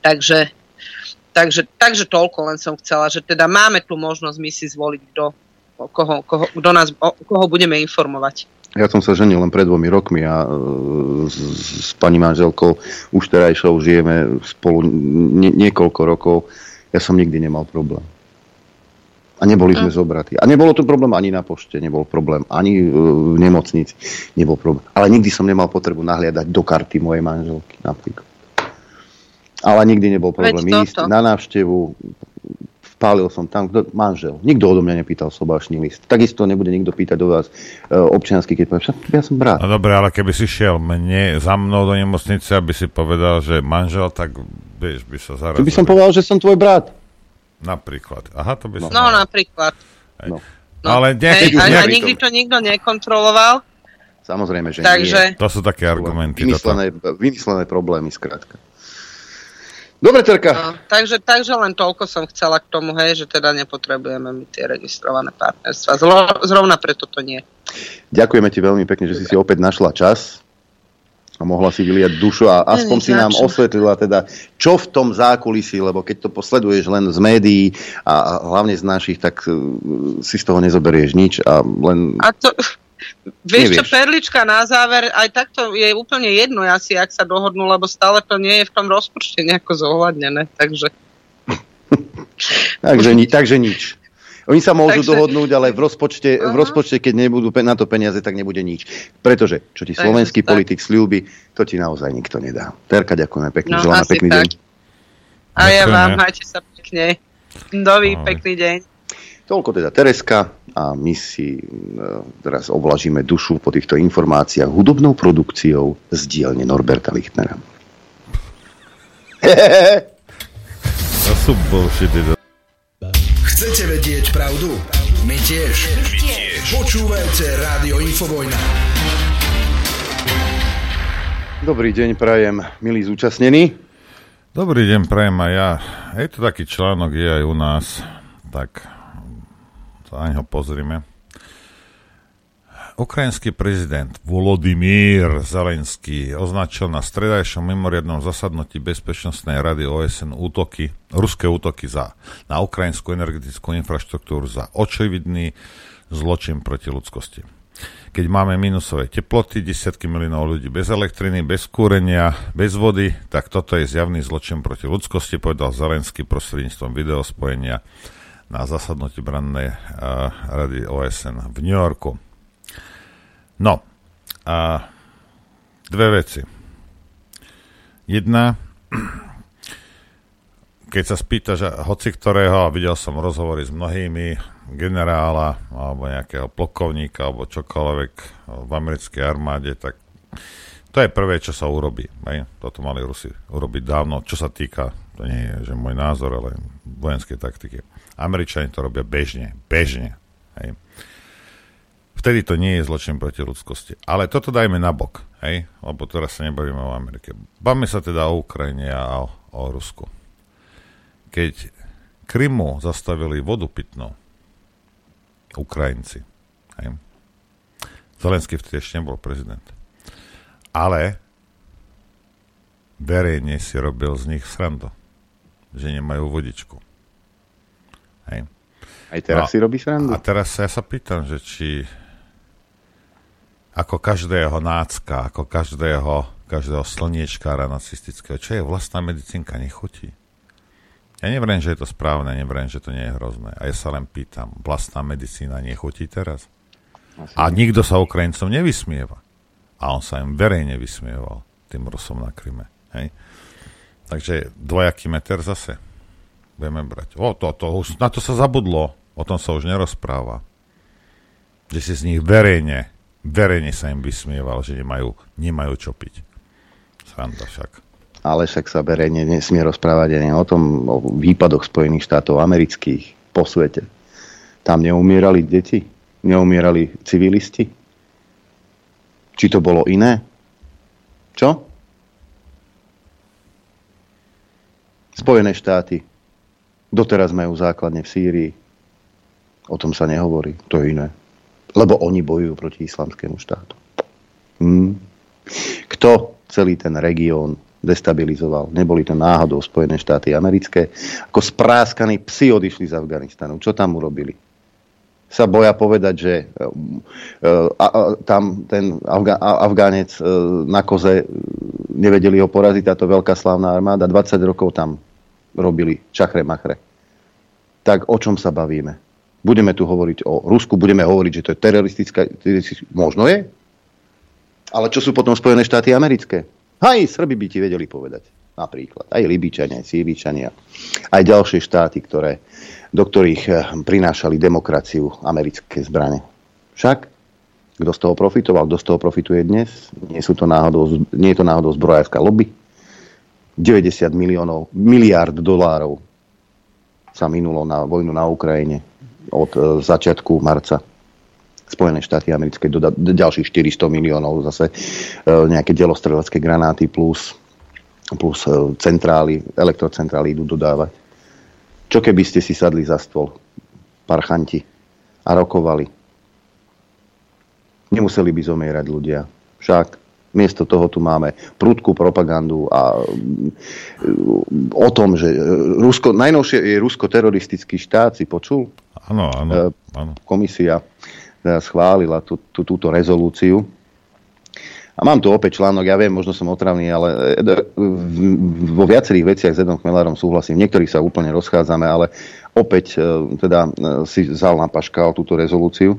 Takže, takže, takže toľko len som chcela, že teda máme tu možnosť my si zvoliť, kto, koho, koho, kto nás, o, koho budeme informovať. Ja som sa ženil len pred dvomi rokmi a e, s, s pani manželkou už terajšou žijeme spolu nie, niekoľko rokov ja som nikdy nemal problém. A neboli sme mm. zobratí. A nebolo tu problém ani na pošte, nebol problém ani e, v nemocnici, nebol problém. Ale nikdy som nemal potrebu nahliadať do karty mojej manželky napríklad. Ale nikdy nebol problém ísť na návštevu, vpálil som tam, kto, manžel. Nikto odo mňa nepýtal sobášny list. Takisto nebude nikto pýtať do vás e, občiansky, keď poviem, ja som brat. No dobre, ale keby si šiel mne, za mnou do nemocnice, aby si povedal, že manžel, tak vieš, by sa zarazil. To by som povedal, že som tvoj brat. Napríklad. Aha, to by som... No, napríklad. No. no. Ale nejaký, Hej, a, a nikdy to nikto nekontroloval? Samozrejme, že Takže... nie. To sú také argumenty. Vymyslené, vymyslené problémy, skrátka. Dobre, Terka. No, takže, takže len toľko som chcela k tomu, hej, že teda nepotrebujeme my tie registrované partnerstva. Zrovna preto to nie. Ďakujeme ti veľmi pekne, že si si opäť našla čas a mohla si vyliať dušu a aspoň si nám osvetlila teda, čo v tom zákulisí, lebo keď to posleduješ len z médií a hlavne z našich, tak uh, si z toho nezoberieš nič a len... A to, Vieš čo, perlička na záver, aj takto je úplne jedno asi, ak sa dohodnú, lebo stále to nie je v tom rozpočte nejako zohľadnené, takže... takže, ni, takže nič. Oni sa môžu takže... dohodnúť, ale v rozpočte, v rozpočte, keď nebudú na to peniaze, tak nebude nič. Pretože, čo ti slovenský takže, politik tak. slúbi, to ti naozaj nikto nedá. Terka, ďakujeme pekne, no, želáme pekný tak. deň. A ja vám, majte sa pekne. Dovi, pekný deň. Toľko teda Tereska a my si e, teraz ovlažíme dušu po týchto informáciách hudobnou produkciou z dielne Norberta Lichtnera. Chcete vedieť pravdu? My tiež. My tiež. Počúvajte Rádio Infovojna. Dobrý deň, prajem, milí zúčastnení. Dobrý deň, prajem aj ja. Je to taký článok, je aj u nás, tak sa ňo pozrime. Ukrajinský prezident Volodymyr Zelenský označil na stredajšom mimoriadnom zasadnutí Bezpečnostnej rady OSN útoky, ruské útoky za, na ukrajinskú energetickú infraštruktúru za očividný zločin proti ľudskosti. Keď máme minusové teploty, desiatky miliónov ľudí bez elektriny, bez kúrenia, bez vody, tak toto je zjavný zločin proti ľudskosti, povedal Zelenský prostredníctvom videospojenia na zasadnutí brannej uh, rady OSN v New Yorku. No, a dve veci. Jedna, keď sa spýta, že hoci ktorého, a videl som rozhovory s mnohými, generála alebo nejakého plukovníka alebo čokoľvek v americkej armáde, tak to je prvé, čo sa urobí. Hej? Toto mali Rusi urobiť dávno, čo sa týka, to nie je že môj názor, ale vojenskej taktiky. Američani to robia bežne, bežne. Hej? Vtedy to nie je zločin proti ľudskosti. Ale toto dajme na bok, hej? lebo teraz sa nebavíme o Amerike. Bavme sa teda o Ukrajine a o, o Rusku. Keď Krymu zastavili vodu pitnú, Ukrajinci. Hej. Zelenský vtedy ešte nebol prezident. Ale verejne si robil z nich srando, že nemajú vodičku. Hej. Aj teraz no, si robí srandu? A teraz ja sa pýtam, že či ako každého nácka, ako každého, každého slniečkára nacistického, čo je vlastná medicínka, nechutí. Ja nevriem, že je to správne, nevriem, že to nie je hrozné. A ja sa len pýtam, vlastná medicína nechutí teraz? Asi a nikto sa Ukrajincom nevysmieva. A on sa im verejne vysmieval tým Rusom na Kryme. Hej? Takže dvojaký meter zase budeme brať. O, to, to, na to sa zabudlo. O tom sa už nerozpráva. Že si z nich verejne verejne sa im vysmieval, že nemajú, nemajú čo piť. Sranda však. Ale však sa verejne nesmie rozprávať ani o tom, o výpadoch Spojených štátov amerických po svete. Tam neumierali deti? Neumierali civilisti? Či to bolo iné? Čo? Spojené štáty doteraz majú základne v Sýrii. O tom sa nehovorí. To je iné. Lebo oni bojujú proti islamskému štátu. Hmm. Kto celý ten región destabilizoval? Neboli to náhodou Spojené štáty americké. Ako spráskaní psi odišli z Afganistanu. Čo tam urobili? Sa boja povedať, že uh, uh, tam ten Afga- Afgánec uh, na koze nevedeli ho poraziť, táto veľká slávna armáda, 20 rokov tam robili čachre machre. Tak o čom sa bavíme? budeme tu hovoriť o Rusku, budeme hovoriť, že to je teroristická... Možno je. Ale čo sú potom Spojené štáty americké? Aj Srby by ti vedeli povedať. Napríklad. Aj Libičania, aj Síričania. Aj ďalšie štáty, ktoré, do ktorých eh, prinášali demokraciu americké zbrane. Však kto z toho profitoval, kto z toho profituje dnes? Nie, sú to náhodou, nie je to náhodou zbrojárska lobby? 90 miliónov, miliard dolárov sa minulo na vojnu na Ukrajine od e, začiatku marca. Spojené štáty americké doda ďalších 400 miliónov zase e, nejaké delostrelecké granáty plus, plus e, centrály, elektrocentrály idú dodávať. Čo keby ste si sadli za stôl, parchanti, a rokovali? Nemuseli by zomierať ľudia. Však Miesto toho tu máme prudkú propagandu a o tom, že Rusko, najnovšie je Rusko teroristický štát, si počul? Áno, áno. E, komisia teda schválila tú, tú, túto rezolúciu. A mám tu opäť článok, ja viem, možno som otravný, ale e, vo viacerých veciach s Edom Chmelárom súhlasím. V niektorých sa úplne rozchádzame, ale opäť e, teda si vzal na paškal túto rezolúciu.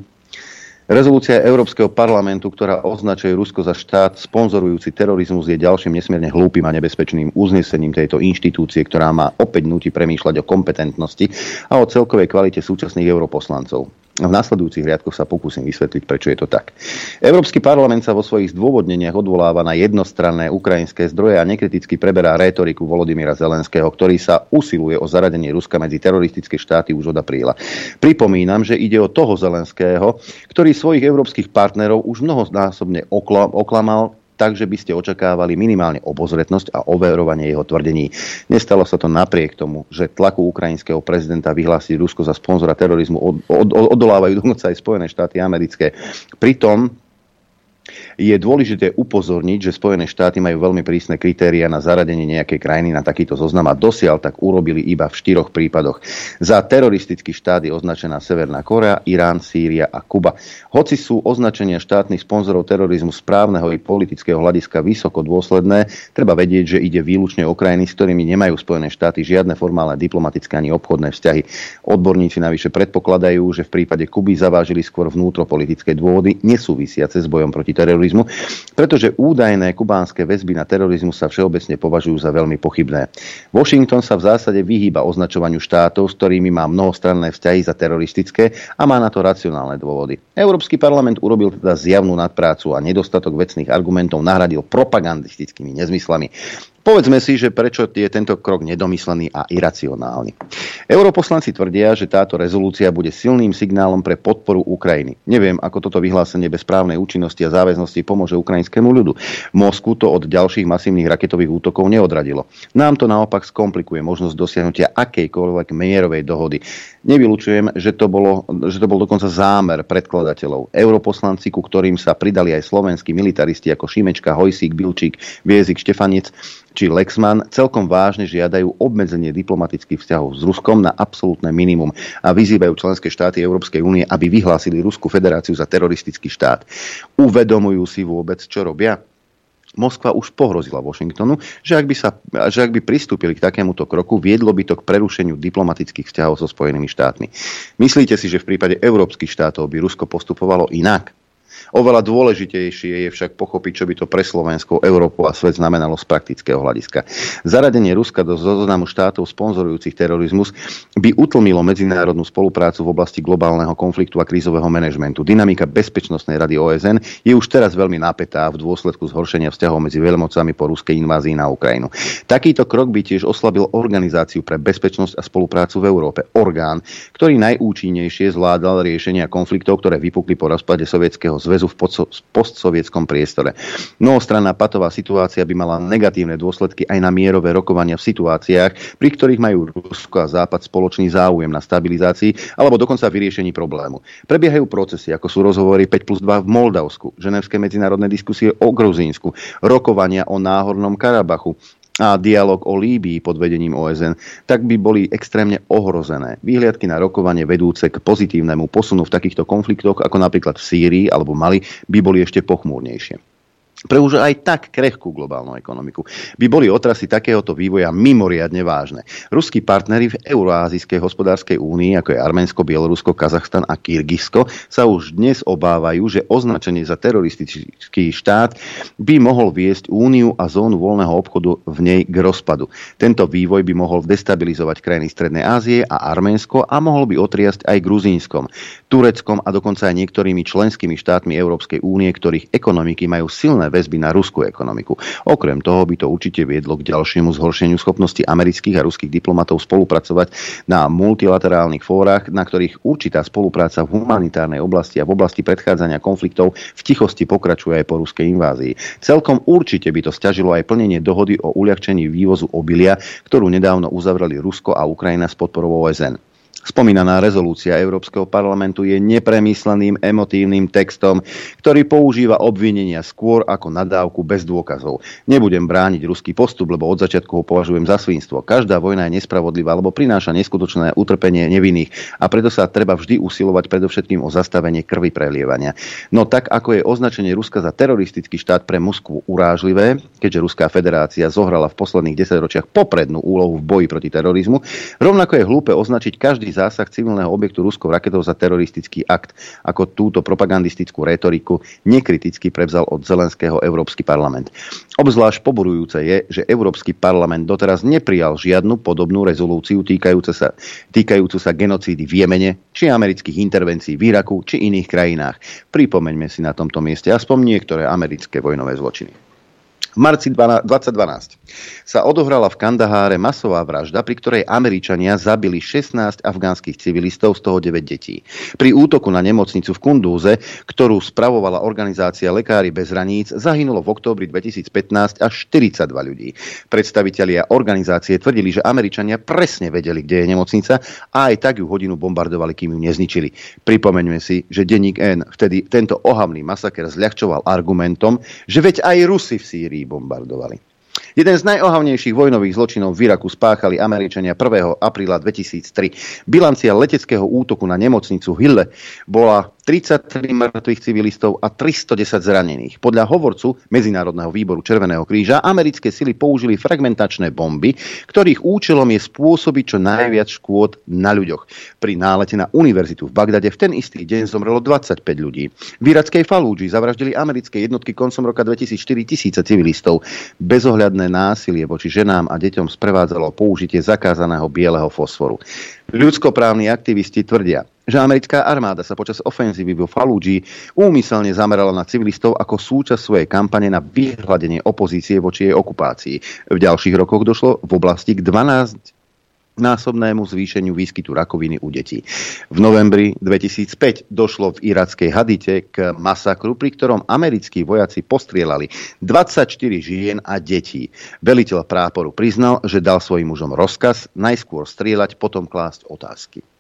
Rezolúcia Európskeho parlamentu, ktorá označuje Rusko za štát sponzorujúci terorizmus, je ďalším nesmierne hlúpym a nebezpečným uznesením tejto inštitúcie, ktorá má opäť nutí premýšľať o kompetentnosti a o celkovej kvalite súčasných europoslancov. V následujúcich riadkoch sa pokúsim vysvetliť, prečo je to tak. Európsky parlament sa vo svojich zdôvodneniach odvoláva na jednostranné ukrajinské zdroje a nekriticky preberá rétoriku Volodymyra Zelenského, ktorý sa usiluje o zaradenie Ruska medzi teroristické štáty už od apríla. Pripomínam, že ide o toho Zelenského, ktorý svojich európskych partnerov už mnohonásobne oklamal takže by ste očakávali minimálne obozretnosť a overovanie jeho tvrdení. Nestalo sa to napriek tomu, že tlaku ukrajinského prezidenta vyhlásiť Rusko za sponzora terorizmu od, od, od, odolávajú dokonca aj Spojené štáty americké. Pritom je dôležité upozorniť, že Spojené štáty majú veľmi prísne kritéria na zaradenie nejakej krajiny na takýto zoznam a dosiaľ tak urobili iba v štyroch prípadoch. Za teroristický štát je označená Severná Korea, Irán, Sýria a Kuba. Hoci sú označenia štátnych sponzorov terorizmu správneho i politického hľadiska vysoko dôsledné, treba vedieť, že ide výlučne o krajiny, s ktorými nemajú Spojené štáty žiadne formálne diplomatické ani obchodné vzťahy. Odborníci navyše predpokladajú, že v prípade Kuby zavážili skôr vnútropolitické dôvody nesúvisiace s bojom proti terorizmu, pretože údajné kubánske väzby na terorizmu sa všeobecne považujú za veľmi pochybné. Washington sa v zásade vyhýba označovaniu štátov, s ktorými má mnohostranné vzťahy za teroristické a má na to racionálne dôvody. Európsky parlament urobil teda zjavnú nadprácu a nedostatok vecných argumentov nahradil propagandistickými nezmyslami. Povedzme si, že prečo je tento krok nedomyslený a iracionálny. Europoslanci tvrdia, že táto rezolúcia bude silným signálom pre podporu Ukrajiny. Neviem, ako toto vyhlásenie bez právnej účinnosti a záväznosti pomôže ukrajinskému ľudu. Mosku to od ďalších masívnych raketových útokov neodradilo. Nám to naopak skomplikuje možnosť dosiahnutia akejkoľvek mierovej dohody. Nevylučujem, že to, bolo, že to bol dokonca zámer predkladateľov. Europoslanci, ku ktorým sa pridali aj slovenskí militaristi ako Šimečka, Hojsík, Bilčík, Viezik, Štefanec, či Lexman celkom vážne žiadajú obmedzenie diplomatických vzťahov s Ruskom na absolútne minimum a vyzývajú členské štáty Európskej únie, aby vyhlásili Rusku federáciu za teroristický štát. Uvedomujú si vôbec, čo robia? Moskva už pohrozila Washingtonu, že ak, by sa, že ak by pristúpili k takémuto kroku, viedlo by to k prerušeniu diplomatických vzťahov so Spojenými štátmi. Myslíte si, že v prípade európskych štátov by Rusko postupovalo inak? Oveľa dôležitejšie je však pochopiť, čo by to pre Slovensko, Európu a svet znamenalo z praktického hľadiska. Zaradenie Ruska do zoznamu štátov sponzorujúcich terorizmus by utlmilo medzinárodnú spoluprácu v oblasti globálneho konfliktu a krízového manažmentu. Dynamika Bezpečnostnej rady OSN je už teraz veľmi napätá v dôsledku zhoršenia vzťahov medzi veľmocami po ruskej invázii na Ukrajinu. Takýto krok by tiež oslabil Organizáciu pre bezpečnosť a spoluprácu v Európe, orgán, ktorý najúčinnejšie zvládal riešenia konfliktov, ktoré vypukli po rozpade Sovietskeho zväzu v postsovietskom priestore. Mnohostranná patová situácia by mala negatívne dôsledky aj na mierové rokovania v situáciách, pri ktorých majú Rusko a Západ spoločný záujem na stabilizácii alebo dokonca vyriešení problému. Prebiehajú procesy, ako sú rozhovory 5 plus 2 v Moldavsku, ženevské medzinárodné diskusie o Gruzínsku, rokovania o Náhornom Karabachu, a dialog o Líbii pod vedením OSN, tak by boli extrémne ohrozené. Výhliadky na rokovanie vedúce k pozitívnemu posunu v takýchto konfliktoch, ako napríklad v Sýrii alebo Mali, by boli ešte pochmúrnejšie pre už aj tak krehkú globálnu ekonomiku, by boli otrasy takéhoto vývoja mimoriadne vážne. Ruskí partnery v Euroázijskej hospodárskej únii, ako je Arménsko, Bielorusko, Kazachstan a Kyrgyzsko, sa už dnes obávajú, že označenie za teroristický štát by mohol viesť úniu a zónu voľného obchodu v nej k rozpadu. Tento vývoj by mohol destabilizovať krajiny Strednej Ázie a Arménsko a mohol by otriasť aj Gruzínskom, Tureckom a dokonca aj niektorými členskými štátmi Európskej únie, ktorých ekonomiky majú silné väzby na ruskú ekonomiku. Okrem toho by to určite viedlo k ďalšiemu zhoršeniu schopnosti amerických a ruských diplomatov spolupracovať na multilaterálnych fórach, na ktorých určitá spolupráca v humanitárnej oblasti a v oblasti predchádzania konfliktov v tichosti pokračuje aj po ruskej invázii. Celkom určite by to stiažilo aj plnenie dohody o uľahčení vývozu obilia, ktorú nedávno uzavreli Rusko a Ukrajina s podporou OSN. Spomínaná rezolúcia Európskeho parlamentu je nepremysleným emotívnym textom, ktorý používa obvinenia skôr ako nadávku bez dôkazov. Nebudem brániť ruský postup, lebo od začiatku ho považujem za svinstvo. Každá vojna je nespravodlivá, lebo prináša neskutočné utrpenie nevinných a preto sa treba vždy usilovať predovšetkým o zastavenie krvi prelievania. No tak ako je označenie Ruska za teroristický štát pre Moskvu urážlivé, keďže Ruská federácia zohrala v posledných desaťročiach poprednú úlohu v boji proti terorizmu, rovnako je hlúpe označiť každý zásah civilného objektu ruskou raketou za teroristický akt, ako túto propagandistickú retoriku nekriticky prevzal od Zelenského Európsky parlament. Obzvlášť poborujúce je, že Európsky parlament doteraz neprijal žiadnu podobnú rezolúciu týkajúcu sa, týkajúcu sa genocídy v Jemene, či amerických intervencií v Iraku, či iných krajinách. Pripomeňme si na tomto mieste aspoň niektoré americké vojnové zločiny. V marci 2012 sa odohrala v Kandaháre masová vražda, pri ktorej Američania zabili 16 afgánskych civilistov, z toho 9 detí. Pri útoku na nemocnicu v Kundúze, ktorú spravovala organizácia Lekári bez hraníc, zahynulo v októbri 2015 až 42 ľudí. Predstavitelia organizácie tvrdili, že Američania presne vedeli, kde je nemocnica a aj tak ju hodinu bombardovali, kým ju nezničili. Pripomeňme si, že denník N vtedy tento ohavný masaker zľahčoval argumentom, že veď aj Rusy v Sýrii bombardovali. Jeden z najohavnejších vojnových zločinov v Iraku spáchali Američania 1. apríla 2003. Bilancia leteckého útoku na nemocnicu Hille bola 33 mŕtvych civilistov a 310 zranených. Podľa hovorcu Medzinárodného výboru Červeného kríža americké sily použili fragmentačné bomby, ktorých účelom je spôsobiť čo najviac škôd na ľuďoch. Pri nálete na univerzitu v Bagdade v ten istý deň zomrelo 25 ľudí. V irackej Falúdži zavraždili americké jednotky koncom roka 2004 tisíce civilistov. Bezohľadné násilie voči ženám a deťom sprevádzalo použitie zakázaného bieleho fosforu. Ľudskoprávni aktivisti tvrdia, že americká armáda sa počas ofenzívy vo Falúdži úmyselne zamerala na civilistov ako súčasť svojej kampane na vyhľadenie opozície voči jej okupácii. V ďalších rokoch došlo v oblasti k 12 násobnému zvýšeniu výskytu rakoviny u detí. V novembri 2005 došlo v irackej Hadite k masakru, pri ktorom americkí vojaci postrielali 24 žien a detí. Veliteľ práporu priznal, že dal svojim mužom rozkaz najskôr strieľať, potom klásť otázky.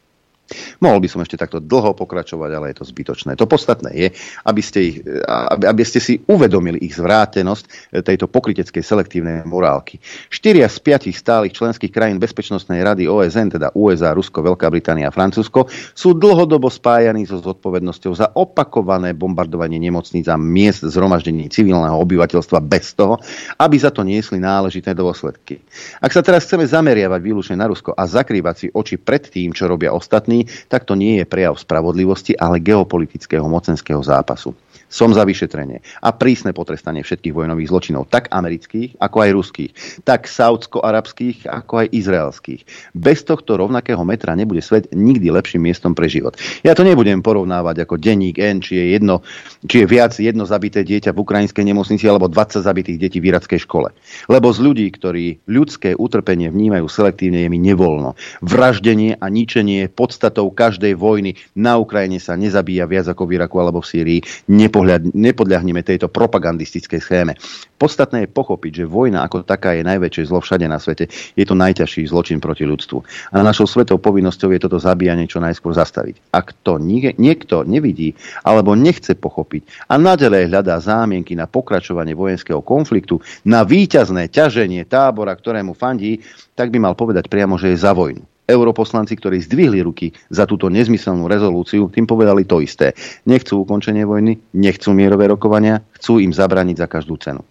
Mohol by som ešte takto dlho pokračovať, ale je to zbytočné. To podstatné je, aby ste, ich, aby, aby ste si uvedomili ich zvrátenosť tejto pokryteckej selektívnej morálky. Štyria z piatich stálych členských krajín Bezpečnostnej rady OSN, teda USA, Rusko, Veľká Británia a Francúzsko, sú dlhodobo spájaní so zodpovednosťou za opakované bombardovanie nemocníc a miest zhromaždení civilného obyvateľstva bez toho, aby za to niesli náležité dôsledky. Ak sa teraz chceme zameriavať výlučne na Rusko a zakrývať si oči pred tým, čo robia ostatní, tak to nie je prejav spravodlivosti, ale geopolitického mocenského zápasu. Som za vyšetrenie a prísne potrestanie všetkých vojnových zločinov, tak amerických, ako aj ruských, tak saudsko-arabských, ako aj izraelských. Bez tohto rovnakého metra nebude svet nikdy lepším miestom pre život. Ja to nebudem porovnávať ako denník N, či je, jedno, či je viac jedno zabité dieťa v ukrajinskej nemocnici alebo 20 zabitých detí v irackej škole. Lebo z ľudí, ktorí ľudské utrpenie vnímajú selektívne, je mi nevoľno. Vraždenie a ničenie podstatou každej vojny na Ukrajine sa nezabíja viac ako v Iraku alebo v Sýrii. Nepo nepodľahneme tejto propagandistickej schéme. Podstatné je pochopiť, že vojna ako taká je najväčšie zlo všade na svete. Je to najťažší zločin proti ľudstvu. A našou svetou povinnosťou je toto zabíjanie čo najskôr zastaviť. Ak to nie, niekto nevidí alebo nechce pochopiť a nadalej hľadá zámienky na pokračovanie vojenského konfliktu, na víťazné ťaženie tábora, ktorému fandí, tak by mal povedať priamo, že je za vojnu europoslanci, ktorí zdvihli ruky za túto nezmyselnú rezolúciu, tým povedali to isté. Nechcú ukončenie vojny, nechcú mierové rokovania, chcú im zabraniť za každú cenu.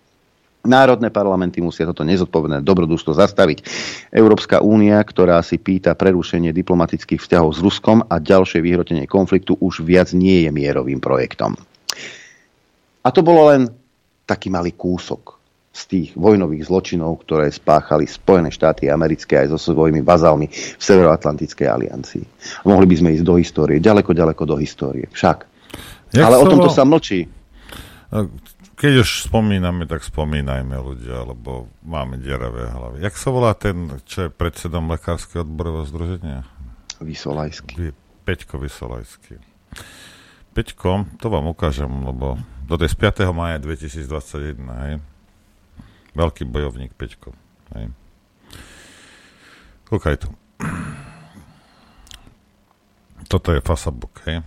Národné parlamenty musia toto nezodpovedné dobrodružstvo zastaviť. Európska únia, ktorá si pýta prerušenie diplomatických vzťahov s Ruskom a ďalšie vyhrotenie konfliktu, už viac nie je mierovým projektom. A to bolo len taký malý kúsok z tých vojnových zločinov, ktoré spáchali Spojené štáty americké aj so svojimi bazálmi v Severoatlantickej aliancii. Mohli by sme ísť do histórie, ďaleko, ďaleko do histórie. Však. Jak Ale o tomto sa mlčí. Keď už spomíname, tak spomínajme ľudia, lebo máme deravé hlavy. Jak sa volá ten, čo je predsedom Lekárskeho odborového združenia? Vysolajský. Peťko Vysolajský. Peťko, to vám ukážem, lebo do tej 5. maja 2021, hej, Veľký bojovník, Peťko. Hej. Kúkaj tu. Toto je Facebook, hej.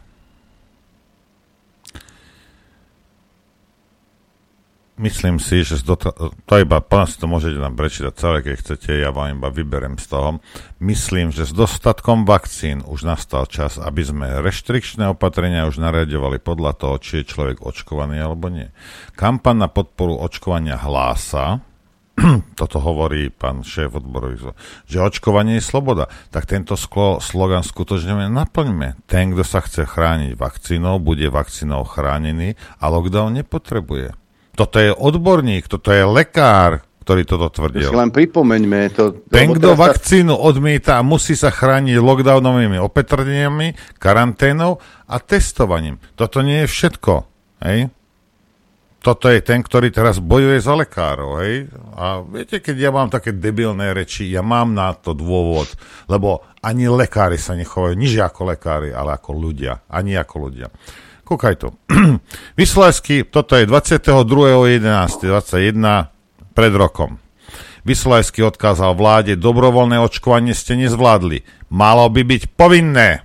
Myslím si, že to, to iba, potom si to môžete nám prečítať celé, keď chcete, ja vám iba vyberem z toho. Myslím, že s dostatkom vakcín už nastal čas, aby sme reštrikčné opatrenia už nariadovali podľa toho, či je človek očkovaný alebo nie. Kampan na podporu očkovania hlása, toto hovorí pán šéf odborový, že očkovanie je sloboda. Tak tento sklo, slogan skutočne naplňme. Ten, kto sa chce chrániť vakcínou, bude vakcínou chránený a lockdown nepotrebuje. Toto je odborník, toto je lekár, ktorý toto tvrdil. Len pripomeňme to. Ten, kto vakcínu odmieta, musí sa chrániť lockdownovými opatreniami, karanténou a testovaním. Toto nie je všetko. Hej? toto je ten, ktorý teraz bojuje za lekárov, hej? A viete, keď ja mám také debilné reči, ja mám na to dôvod, lebo ani lekári sa nechovajú, niž ako lekári, ale ako ľudia, ani ako ľudia. Kúkaj to. Vyslajsky, toto je 22.11.21 pred rokom. Vyslajsky odkázal vláde, dobrovoľné očkovanie ste nezvládli. Malo by byť povinné.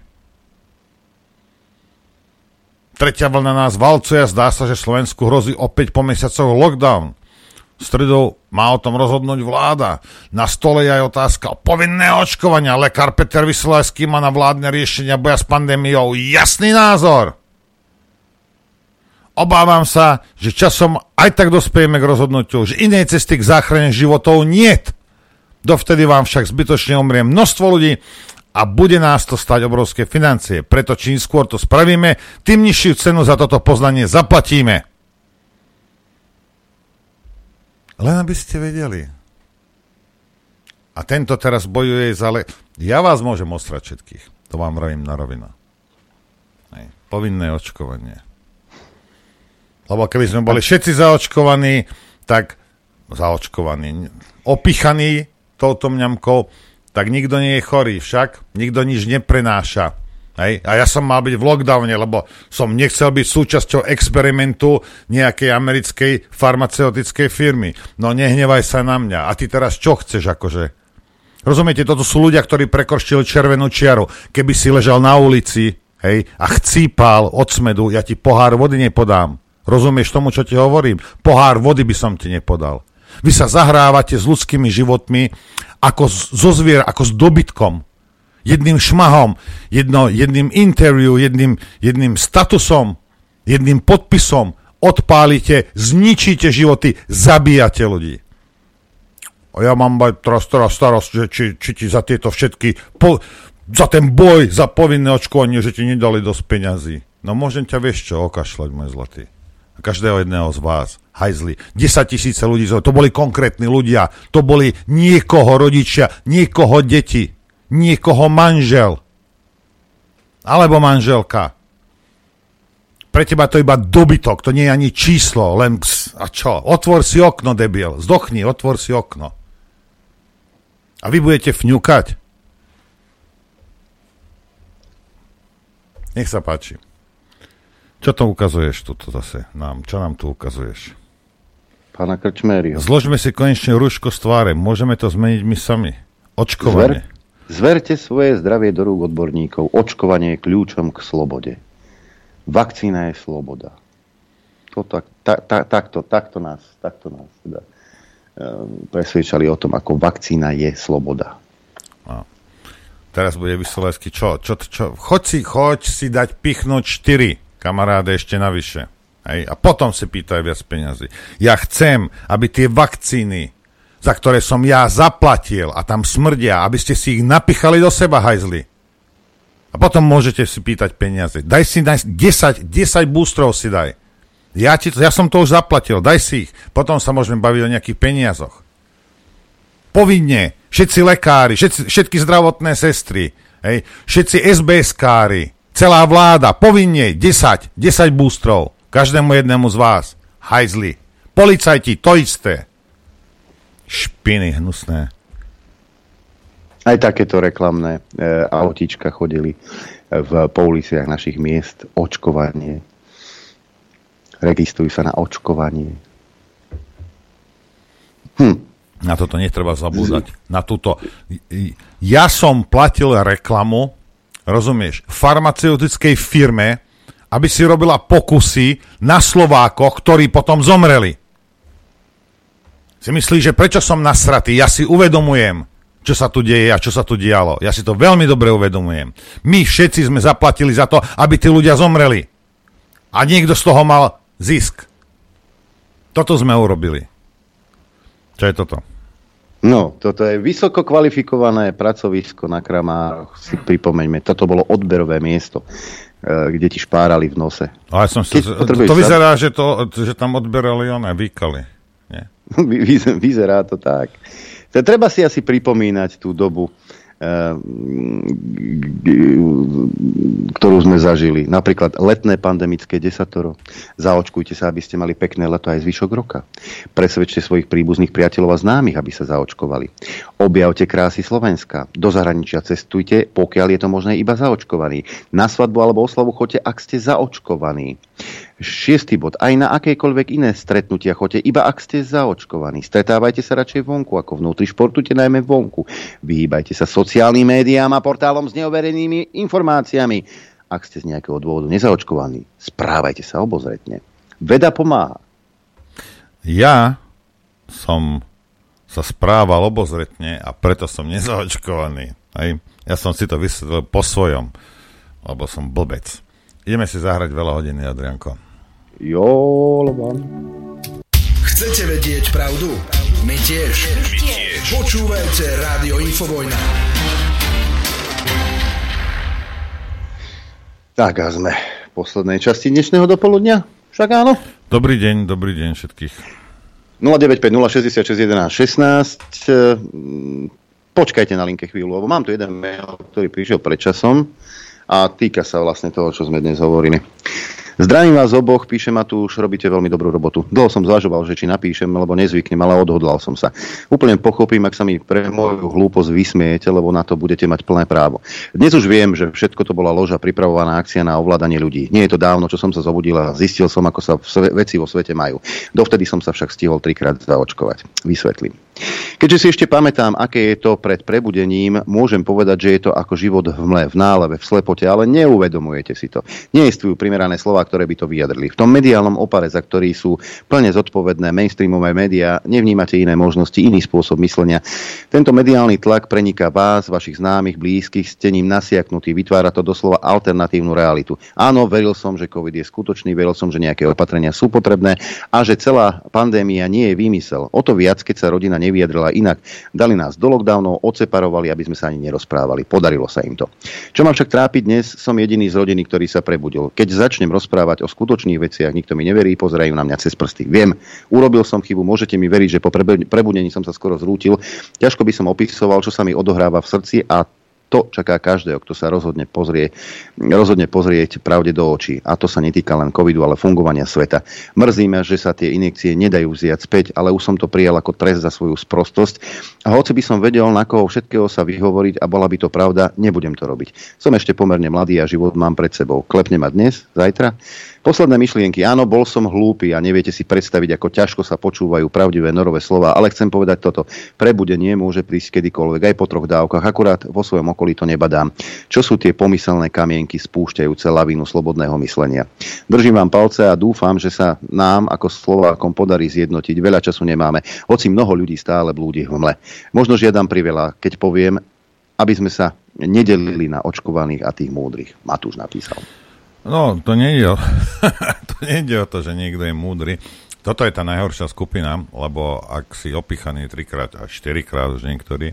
Tretia vlna nás valcuje a zdá sa, že Slovensku hrozí opäť po mesiacoch lockdown. Stredou má o tom rozhodnúť vláda. Na stole je aj otázka o povinné očkovania. Lekár Peter Vysolajský má na vládne riešenia boja s pandémiou jasný názor. Obávam sa, že časom aj tak dospejeme k rozhodnutiu, že inej cesty k záchrane životov niet. Dovtedy vám však zbytočne umrie množstvo ľudí a bude nás to stať obrovské financie. Preto čím skôr to spravíme, tým nižšiu cenu za toto poznanie zaplatíme. Len aby ste vedeli. A tento teraz bojuje za... Le... Ja vás môžem ostrať všetkých. To vám vravím na rovina. Povinné očkovanie. Lebo keby sme boli všetci zaočkovaní, tak zaočkovaní, opichaní touto mňamkou, tak nikto nie je chorý, však nikto nič neprenáša. Hej? A ja som mal byť v lockdowne, lebo som nechcel byť súčasťou experimentu nejakej americkej farmaceutickej firmy. No nehnevaj sa na mňa. A ty teraz čo chceš akože? Rozumiete, toto sú ľudia, ktorí prekorštili červenú čiaru. Keby si ležal na ulici hej, a chcípal od smedu, ja ti pohár vody nepodám. Rozumieš tomu, čo ti hovorím? Pohár vody by som ti nepodal. Vy sa zahrávate s ľudskými životmi ako zo zvier, ako s dobytkom. Jedným šmahom, jedno, jedným interview, jedným, jedným statusom, jedným podpisom odpálite, zničíte životy, zabíjate ľudí. A ja mám mať teraz, teraz starosť, že či, či ti za tieto všetky, po, za ten boj, za povinné očkovanie, že ti nedali dosť peňazí. No môžem ťa vieš čo okašľať, môj zlatý každého jedného z vás, hajzli. 10 tisíce ľudí, to boli konkrétni ľudia, to boli niekoho rodičia, niekoho deti, niekoho manžel, alebo manželka. Pre teba to iba dobytok, to nie je ani číslo, len ps, a čo? Otvor si okno, debil, zdochni, otvor si okno. A vy budete fňukať. Nech sa páči. Čo to ukazuješ tu zase nám? Čo nám tu ukazuješ? Pána Krčméryho. Zložme si konečne rúško z tváre. Môžeme to zmeniť my sami. Očkovanie. Zver, zverte svoje zdravie do rúk odborníkov. Očkovanie je kľúčom k slobode. Vakcína je sloboda. To tak, ta, ta, takto, takto nás, takto nás teda, um, presvedčali o tom, ako vakcína je sloboda. A. Teraz bude vyslovensky čo? čo, čo? Choď si, choď si dať pichnúť 4 kamaráde, ešte navyše. Hej? A potom si pýtaj viac peniazy. Ja chcem, aby tie vakcíny, za ktoré som ja zaplatil a tam smrdia, aby ste si ich napichali do seba, hajzli. A potom môžete si pýtať peniaze. Daj si daj 10, 10 boostrov si daj. Ja, ti ja som to už zaplatil, daj si ich. Potom sa môžeme baviť o nejakých peniazoch. Povinne, všetci lekári, všetci, všetky zdravotné sestry, hej, všetci SBS-kári, Celá vláda, povinne 10, 10 boostrov. Každému jednému z vás. Hajzli. Policajti, to isté. Špiny hnusné. Aj takéto reklamné e, autíčka chodili v pouliciach našich miest. Očkovanie. Registruj sa na očkovanie. Hm. Na toto netreba zabúdať. Na túto... Ja som platil reklamu rozumieš, farmaceutickej firme, aby si robila pokusy na Slovákoch, ktorí potom zomreli. Si myslíš, že prečo som nasratý? Ja si uvedomujem, čo sa tu deje a čo sa tu dialo. Ja si to veľmi dobre uvedomujem. My všetci sme zaplatili za to, aby tí ľudia zomreli. A niekto z toho mal zisk. Toto sme urobili. Čo je toto? No, toto je vysoko kvalifikované pracovisko na Kramároch. Si pripomeňme, toto bolo odberové miesto, e, kde ti špárali v nose. Ale som si, to, to vyzerá, sa... že, to, že tam odberali oné, výkali. Nie? Vyzerá to tak. Treba si asi pripomínať tú dobu, ktorú sme zažili. Napríklad letné pandemické desatoro. Zaočkujte sa, aby ste mali pekné leto aj zvyšok roka. Presvedčte svojich príbuzných priateľov a známych, aby sa zaočkovali. Objavte krásy Slovenska. Do zahraničia cestujte, pokiaľ je to možné iba zaočkovaný. Na svadbu alebo oslavu choďte, ak ste zaočkovaní. Šiestý bod. Aj na akékoľvek iné stretnutia choďte, iba ak ste zaočkovaní. Stretávajte sa radšej vonku ako vnútri. Športujte najmä vonku. Vyhýbajte sa sociálnym médiám a portálom s neoverenými informáciami. Ak ste z nejakého dôvodu nezaočkovaní, správajte sa obozretne. Veda pomáha. Ja som sa správal obozretne a preto som nezaočkovaný. Aj? Ja som si to vysvetlil po svojom, lebo som blbec. Ideme si zahrať veľa hodiny, Adrianko. Jo, lebo... Chcete vedieť pravdu? My tiež. My tiež. Počúvajte Rádio Infovojna. Tak a sme v poslednej časti dnešného dopoludnia. Však áno. Dobrý deň, dobrý deň všetkých. 09506616. Počkajte na linke chvíľu, lebo mám tu jeden mail, ktorý prišiel pred časom a týka sa vlastne toho, čo sme dnes hovorili. Zdravím vás oboch, píše Matúš, robíte veľmi dobrú robotu. Dlho som zvažoval, že či napíšem, lebo nezvyknem, ale odhodlal som sa. Úplne pochopím, ak sa mi pre moju hlúposť vysmiete, lebo na to budete mať plné právo. Dnes už viem, že všetko to bola loža pripravovaná akcia na ovládanie ľudí. Nie je to dávno, čo som sa zobudil a zistil som, ako sa veci vo svete majú. Dovtedy som sa však stihol trikrát zaočkovať. Vysvetlím. Keďže si ešte pamätám, aké je to pred prebudením, môžem povedať, že je to ako život v mle, v náleve, v slepote, ale neuvedomujete si to. Neexistujú primerané slova, ktoré by to vyjadrili. V tom mediálnom opare, za ktorý sú plne zodpovedné mainstreamové médiá, nevnímate iné možnosti, iný spôsob myslenia. Tento mediálny tlak preniká vás, vašich známych, blízkych, ste ním nasiaknutí, vytvára to doslova alternatívnu realitu. Áno, veril som, že COVID je skutočný, veril som, že nejaké opatrenia sú potrebné a že celá pandémia nie je výmysel. O to viac, keď sa rodina nevyjadrila inak. Dali nás do lockdownov, odseparovali, aby sme sa ani nerozprávali. Podarilo sa im to. Čo ma však trápi dnes, som jediný z rodiny, ktorý sa prebudil. Keď začnem rozprávať o skutočných veciach, nikto mi neverí, pozerajú na mňa cez prsty. Viem, urobil som chybu, môžete mi veriť, že po prebudení som sa skoro zrútil. Ťažko by som opisoval, čo sa mi odohráva v srdci a to čaká každého, kto sa rozhodne, pozrie, rozhodne pozrieť pravde do očí. A to sa netýka len covidu, ale fungovania sveta. Mrzí ma, že sa tie injekcie nedajú vziať späť, ale už som to prijal ako trest za svoju sprostosť. A hoci by som vedel, na koho všetkého sa vyhovoriť a bola by to pravda, nebudem to robiť. Som ešte pomerne mladý a život mám pred sebou. Klepne ma dnes, zajtra? Posledné myšlienky. Áno, bol som hlúpy a neviete si predstaviť, ako ťažko sa počúvajú pravdivé norové slova, ale chcem povedať toto. Prebudenie môže prísť kedykoľvek, aj po troch dávkach, akurát vo svojom okolí to nebadám. Čo sú tie pomyselné kamienky spúšťajúce lavínu slobodného myslenia? Držím vám palce a dúfam, že sa nám ako Slovákom podarí zjednotiť. Veľa času nemáme, hoci mnoho ľudí stále blúdi v mle. Možno žiadam priveľa, keď poviem, aby sme sa nedelili na očkovaných a tých múdrych. Matúš napísal. No, to nie o, to nie je o to, že niekto je múdry. Toto je tá najhoršia skupina, lebo ak si opichaný trikrát a štyrikrát už niektorý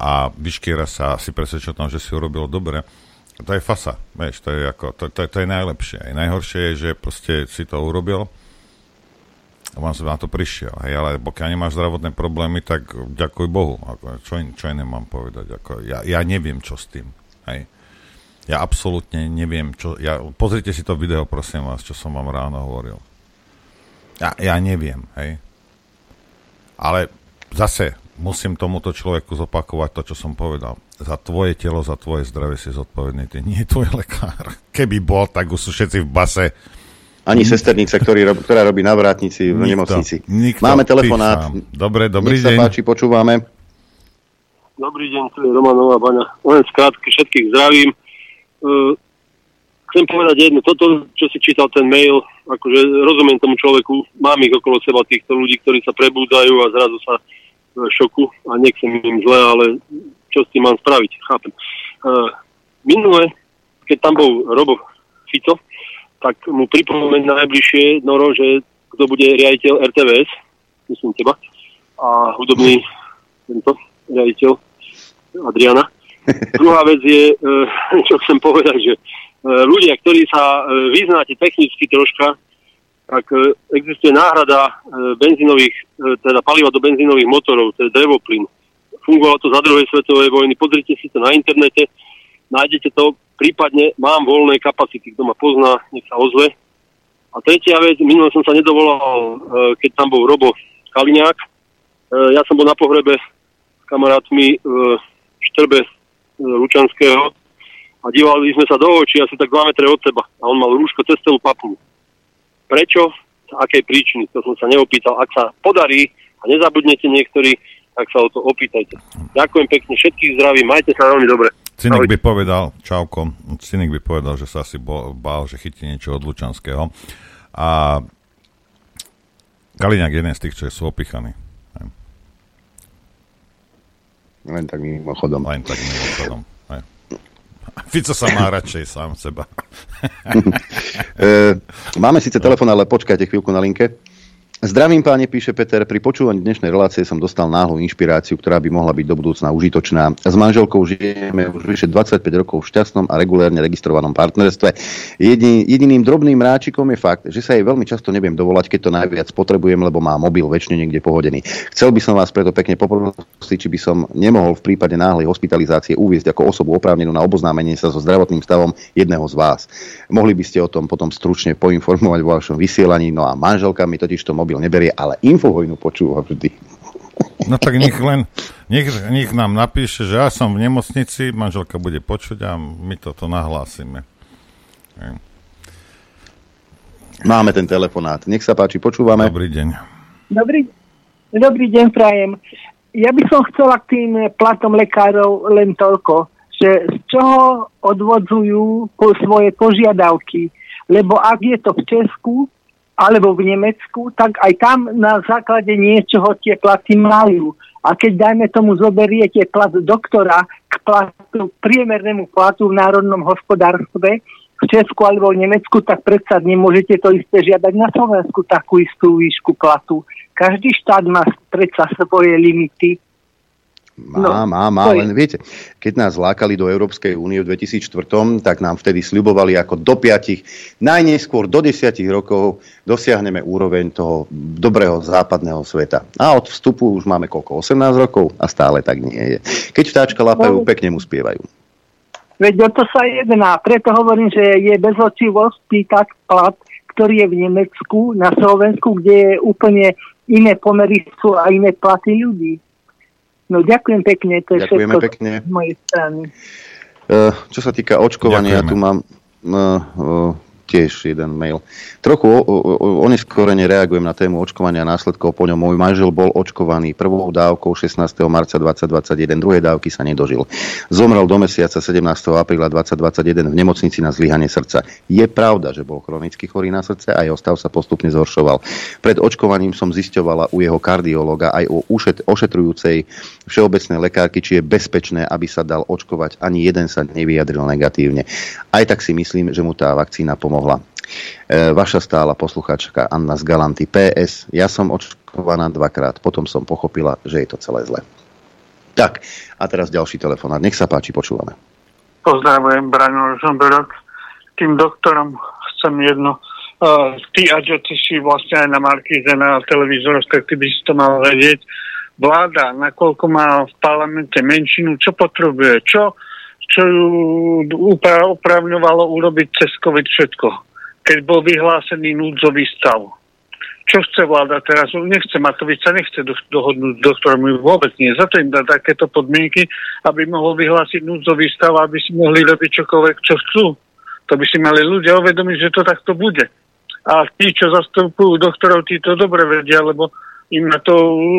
a vyškiera sa si presvedčil o tom, že si urobil dobre, to je fasa, vieš, to je, ako, to, to, to je najlepšie. Aj najhoršie je, že proste si to urobil a vám na to prišiel. Hej, ale pokiaľ nemáš zdravotné problémy, tak ďakuj Bohu. Ako, čo, čo iné mám povedať? Ako, ja, ja neviem, čo s tým. Hej. Ja absolútne neviem, čo... Ja, pozrite si to video, prosím vás, čo som vám ráno hovoril. Ja, ja neviem, hej. Ale zase musím tomuto človeku zopakovať to, čo som povedal. Za tvoje telo, za tvoje zdravie si zodpovedný. Ty nie je tvoj lekár. Keby bol, tak už sú všetci v base. Ani sesternica, ktorý, ktorá robí na vrátnici v nikto, nemocnici. Nikto, Máme telefonát. Dobre, dobrý Nech deň. sa páči, počúvame. Dobrý deň, tu je Romanová baňa. Len skrátke všetkých zdravím. Uh, chcem povedať jedno, toto, čo si čítal ten mail, akože rozumiem tomu človeku, mám ich okolo seba týchto ľudí, ktorí sa prebúdajú a zrazu sa v šoku a nechcem im zle, ale čo s tým mám spraviť, chápem. Uh, minule, keď tam bol Robo Fico, tak mu pripomeň najbližšie Noro, že kto bude riaditeľ RTVS, myslím teba, a hudobný tento riaditeľ Adriana. Druhá vec je, e, čo chcem povedať, že e, ľudia, ktorí sa e, vyznáte technicky troška, tak existuje náhrada benzínových, teda paliva do benzínových motorov, to je drevoplyn. fungovalo to za druhej svetovej vojny. Pozrite si to na internete, nájdete to, prípadne mám voľné kapacity, kto ma pozná, nech sa ozve. A tretia vec, minule som sa nedovolal, keď tam bol Robo Kaliňák. Ja som bol na pohrebe s kamarátmi v Štrbe Lučanského a dívali sme sa do očí asi tak 2 metre od seba a on mal rúško cez celú papu. Prečo? Z akej príčiny? To som sa neopýtal. Ak sa podarí a nezabudnete niektorí, tak sa o to opýtajte. Ďakujem pekne, všetkých zdraví, majte sa veľmi dobre. Cynik by povedal, čauko, Cynik by povedal, že sa asi bál, že chytí niečo od Lučanského. A Kaliňák je jeden z tých, čo sú opichaní. Len tak mimochodom. Len tak mimochodom. Fico sa má radšej sám seba. E, máme síce telefon, ale počkajte chvíľku na linke. Zdravím páne, píše Peter. Pri počúvaní dnešnej relácie som dostal náhlu inšpiráciu, ktorá by mohla byť do budúcna užitočná. S manželkou žijeme už vyše 25 rokov v šťastnom a regulérne registrovanom partnerstve. Jedin, jediným drobným ráčikom je fakt, že sa jej veľmi často neviem dovolať, keď to najviac potrebujem, lebo má mobil väčšine niekde pohodený. Chcel by som vás preto pekne poprosiť, či by som nemohol v prípade náhlej hospitalizácie uviezť ako osobu oprávnenú na oboznámenie sa so zdravotným stavom jedného z vás. Mohli by ste o tom potom stručne poinformovať vo vašom vysielaní, no a manželka mi totiž to mobil neberie, ale infovojnu počúva vždy. No tak nech len, nech, nech nám napíše, že ja som v nemocnici, manželka bude počuť a my toto nahlásime. Máme ten telefonát. Nech sa páči, počúvame. Dobrý deň. Dobrý, dobrý deň, prajem. Ja by som chcela k tým platom lekárov len toľko, že z čoho odvodzujú po svoje požiadavky. Lebo ak je to v Česku, alebo v Nemecku, tak aj tam na základe niečoho tie platy majú. A keď dajme tomu zoberiete plat doktora k platu, priemernému platu v národnom hospodárstve v Česku alebo v Nemecku, tak predsa nemôžete to isté žiadať na Slovensku takú istú výšku platu. Každý štát má predsa svoje limity má, no, má, má, len viete, keď nás lákali do Európskej únie v 2004, tak nám vtedy sľubovali ako do 5, najneskôr do 10 rokov dosiahneme úroveň toho dobrého západného sveta. A od vstupu už máme koľko? 18 rokov a stále tak nie je. Keď vtáčka lapajú, no, pekne mu spievajú. Veď o to sa jedná. Preto hovorím, že je bezočivosť pýtať plat, ktorý je v Nemecku, na Slovensku, kde je úplne iné pomery sú a iné platy ľudí. No ďakujem pekne, to je Ďakujeme všetko pekne. z mojej strany. Uh, čo sa týka očkovania, Ďakujeme. ja tu mám uh, uh, tiež jeden mail. Trochu oneskorene reagujem na tému očkovania a následkov po ňom. Môj manžel bol očkovaný prvou dávkou 16. marca 2021, druhej dávky sa nedožil. Zomrel do mesiaca 17. apríla 2021 v nemocnici na zlyhanie srdca. Je pravda, že bol chronicky chorý na srdce a jeho stav sa postupne zhoršoval. Pred očkovaním som zisťovala u jeho kardiológa aj u ošetrujúcej všeobecnej lekárky, či je bezpečné, aby sa dal očkovať. Ani jeden sa nevyjadril negatívne. Aj tak si myslím, že mu tá vakcína pomohla pomohla. E, vaša stála posluchačka Anna z Galanty PS. Ja som očkovaná dvakrát, potom som pochopila, že je to celé zle. Tak, a teraz ďalší telefonát. Nech sa páči, počúvame. Pozdravujem, Braňo Žomberok. Tým doktorom chcem jedno. Uh, ty, Aďo, ty si vlastne aj na Markíze, na televízoroch, tak ty by si to mal vedieť. Vláda, nakoľko má v parlamente menšinu, čo potrebuje, čo čo ju opravňovalo urobiť cez COVID všetko, keď bol vyhlásený núdzový stav. Čo chce vláda teraz? Nechce Matovič sa nechce dohodnúť s doktormi vôbec nie. Za to im dá takéto podmienky, aby mohol vyhlásiť núdzový stav, aby si mohli robiť čokoľvek, čo chcú. To by si mali ľudia uvedomiť, že to takto bude. A tí, čo zastupujú doktorov, tí to dobre vedia, lebo im na to,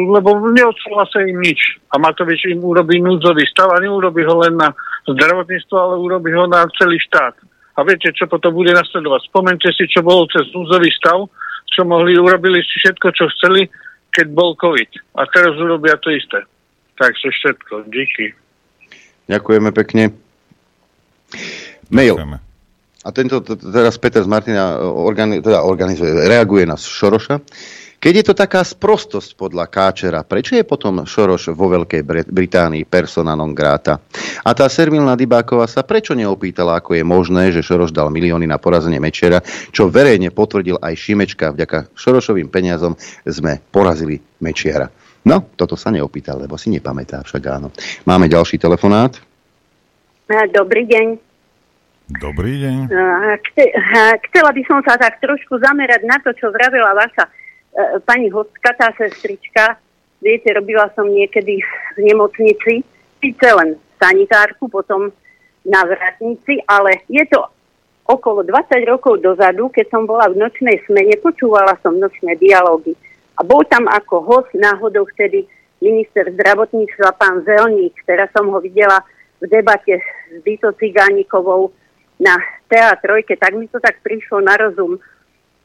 lebo neodsúhlasia im nič. A Matovič im urobí núdzový stav a neurobí ho len na zdravotníctvo, ale urobí ho na celý štát. A viete, čo potom bude nasledovať? Spomente si, čo bolo cez núdzový stav, čo mohli, urobili si všetko, čo chceli, keď bol COVID. A teraz urobia to isté. Takže všetko. Díky. Ďakujeme pekne. Mail. Ďakujeme. A tento teraz Peter z Martina organi- teda organizuje, reaguje na Šoroša. Keď je to taká sprostosť podľa Káčera, prečo je potom Šoroš vo Veľkej Británii persona non grata? A tá servilná Dybáková sa prečo neopýtala, ako je možné, že Šoroš dal milióny na porazenie Mečera, čo verejne potvrdil aj Šimečka. Vďaka Šorošovým peniazom sme porazili Mečiara. No, toto sa neopýtal, lebo si nepamätá, však áno. Máme ďalší telefonát. Dobrý deň. Dobrý deň. Chcela by som sa tak trošku zamerať na to, čo vravila vaša pani hostka, tá sestrička. Viete, robila som niekedy v nemocnici, síce len sanitárku, potom na vratnici, ale je to okolo 20 rokov dozadu, keď som bola v nočnej smene, počúvala som nočné dialógy. A bol tam ako host náhodou vtedy minister zdravotníctva pán Zelník. Teraz som ho videla v debate s Dito Cigánikovou na TA3, tak mi to tak prišlo na rozum.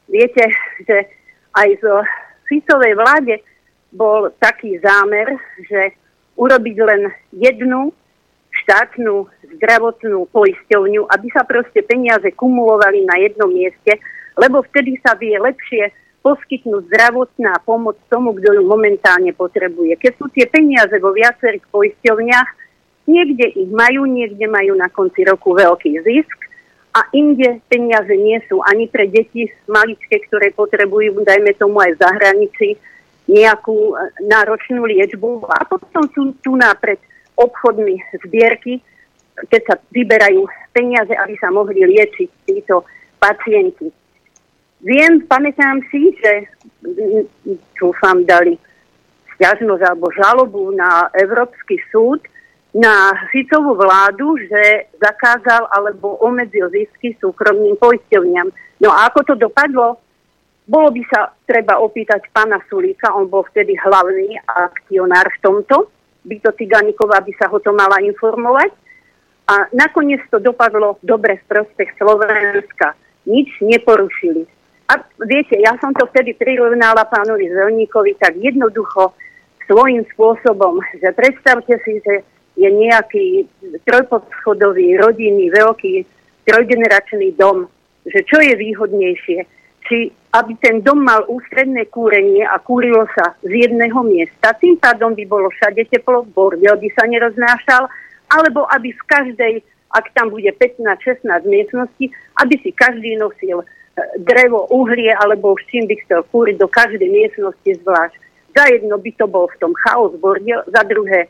Viete, že aj z Ficovej vláde bol taký zámer, že urobiť len jednu štátnu zdravotnú poisťovňu, aby sa proste peniaze kumulovali na jednom mieste, lebo vtedy sa vie lepšie poskytnúť zdravotná pomoc tomu, kto ju momentálne potrebuje. Keď sú tie peniaze vo viacerých poisťovniach, niekde ich majú, niekde majú na konci roku veľký zisk a inde peniaze nie sú ani pre deti maličké, ktoré potrebujú, dajme tomu aj v zahraničí, nejakú e, náročnú liečbu. A potom sú tu napred obchodmi zbierky, keď sa vyberajú peniaze, aby sa mohli liečiť títo pacienti. Viem, pamätám si, že dúfam dali stiažnosť alebo žalobu na Európsky súd na Ficovú vládu, že zakázal alebo obmedzil zisky súkromným poisťovňam. No a ako to dopadlo? Bolo by sa treba opýtať pána Sulíka, on bol vtedy hlavný akcionár v tomto. Byto Ciganíková by sa ho to mala informovať. A nakoniec to dopadlo dobre v prospech Slovenska. Nič neporušili a viete, ja som to vtedy prirovnala pánovi Zelníkovi tak jednoducho svojím spôsobom, že predstavte si, že je nejaký trojpodschodový, rodinný, veľký trojgeneračný dom, že čo je výhodnejšie, či aby ten dom mal ústredné kúrenie a kúrilo sa z jedného miesta, tým pádom by bolo všade teplo, bordel by sa neroznášal, alebo aby z každej, ak tam bude 15-16 miestností, aby si každý nosil drevo, uhlie alebo s čím by chcel kúriť do každej miestnosti zvlášť. Za jedno by to bol v tom chaos bordel, za druhé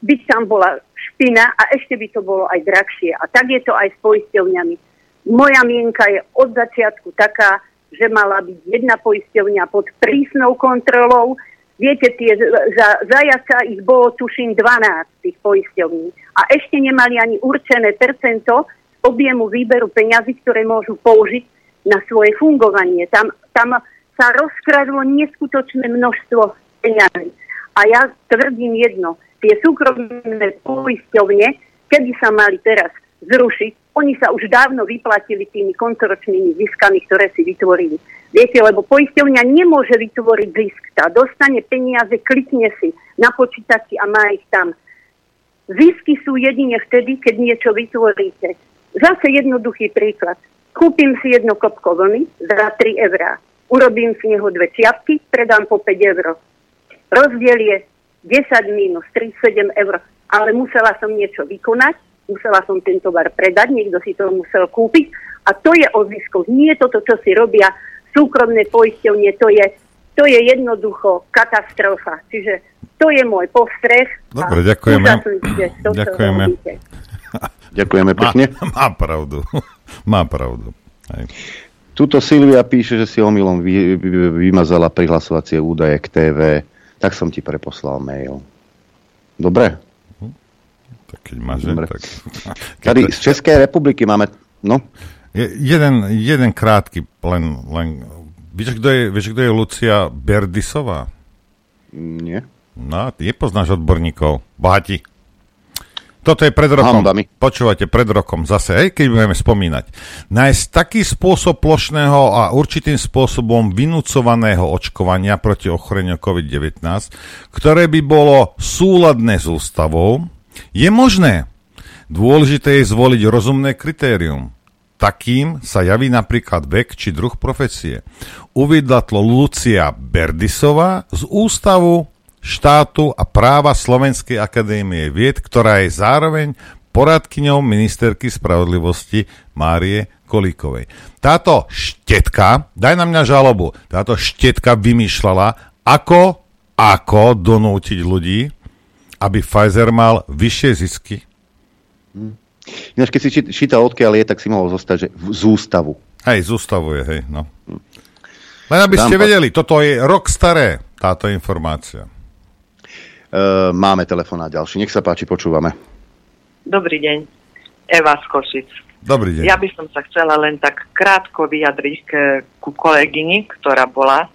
by tam bola špina a ešte by to bolo aj drahšie. A tak je to aj s poisťovňami. Moja mienka je od začiatku taká, že mala byť jedna poisťovňa pod prísnou kontrolou. Viete, tie, za zajaca ich bolo tuším 12 tých poisťovní. A ešte nemali ani určené percento objemu výberu peňazí, ktoré môžu použiť na svoje fungovanie. Tam, tam sa rozkradlo neskutočné množstvo peňazí. A ja tvrdím jedno, tie súkromné poisťovne, keby sa mali teraz zrušiť, oni sa už dávno vyplatili tými koncoročnými ziskami, ktoré si vytvorili. Viete, lebo poisťovňa nemôže vytvoriť zisk. Tá dostane peniaze, klikne si na počítači a má ich tam. Zisky sú jedine vtedy, keď niečo vytvoríte. Zase jednoduchý príklad. Kúpim si jedno kopko vlny za 3 eurá. Urobím z neho dve čiapky, predám po 5 eur. Rozdiel je 10 minus 37 eur. Ale musela som niečo vykonať, musela som ten tovar predať, niekto si to musel kúpiť. A to je o ziskoch. Nie toto, čo si robia súkromné poisťovne, to je, to je jednoducho katastrofa. Čiže to je môj postreh. Dobre, ďakujeme. Ďakujeme. Ďakujeme pekne. Má, má pravdu. má pravdu. Hej. Tuto Silvia píše, že si omylom vy, vy, vymazala prihlasovacie údaje k TV. Tak som ti preposlal mail. Dobre? Tak keď máš, Dobre. tak... Tady z Českej republiky máme... No? Je, jeden, jeden krátky, len... len vieš, kto je, vieš, kto je Lucia Berdisová? Nie. No, ty nepoznáš odborníkov. Bohatí. Toto je pred rokom. Hambami. Počúvate, pred rokom zase, hej, keď budeme spomínať. Nájsť taký spôsob plošného a určitým spôsobom vynúcovaného očkovania proti ochoreniu COVID-19, ktoré by bolo súladné s ústavou, je možné. Dôležité je zvoliť rozumné kritérium. Takým sa javí napríklad vek či druh profesie. Uvidla tlo Lucia Berdisová z Ústavu štátu a práva Slovenskej akadémie vied, ktorá je zároveň poradkyňou ministerky spravodlivosti Márie Kolíkovej. Táto štetka, daj na mňa žalobu, táto štetka vymýšľala, ako ako donútiť ľudí, aby Pfizer mal vyššie zisky. Hm. Ináč, keď si čítal, odkiaľ je, tak si mohol zostať, že z ústavu. Hej, z ústavu je, hej, no. Len aby ste vedeli, toto je rok staré, táto informácia. Uh, máme telefonát ďalší. Nech sa páči, počúvame. Dobrý deň. Eva z Košic. Dobrý deň. Ja by som sa chcela len tak krátko vyjadriť k, ku kolegyni, ktorá bola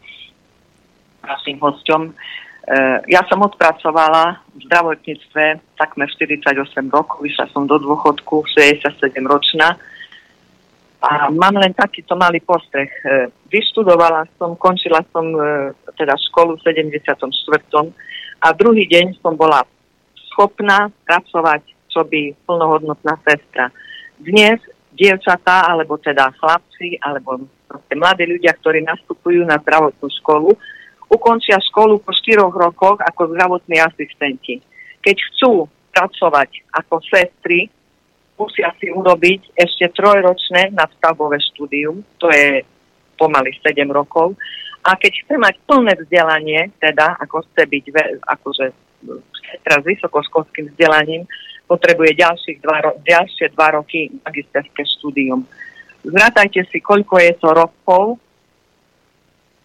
našim hosťom. E, ja som odpracovala v zdravotníctve takmer 48 rokov, vyšla som do dôchodku, 67 ročná. A mám len takýto malý postreh. E, vyštudovala som, končila som e, teda školu v 74. a druhý deň som bola schopná pracovať, čo by plnohodnotná sestra. Dnes dievčatá, alebo teda chlapci, alebo proste mladí ľudia, ktorí nastupujú na zdravotnú školu, ukončia školu po 4 rokoch ako zdravotní asistenti. Keď chcú pracovať ako sestry, musia si urobiť ešte trojročné nadstavbové štúdium, to je pomaly 7 rokov. A keď chce mať plné vzdelanie, teda ako chce byť akože s vysokoškolským vzdelaním, potrebuje ďalších dva, ďalšie dva roky magisterské štúdium. Zrátajte si, koľko je to rokov,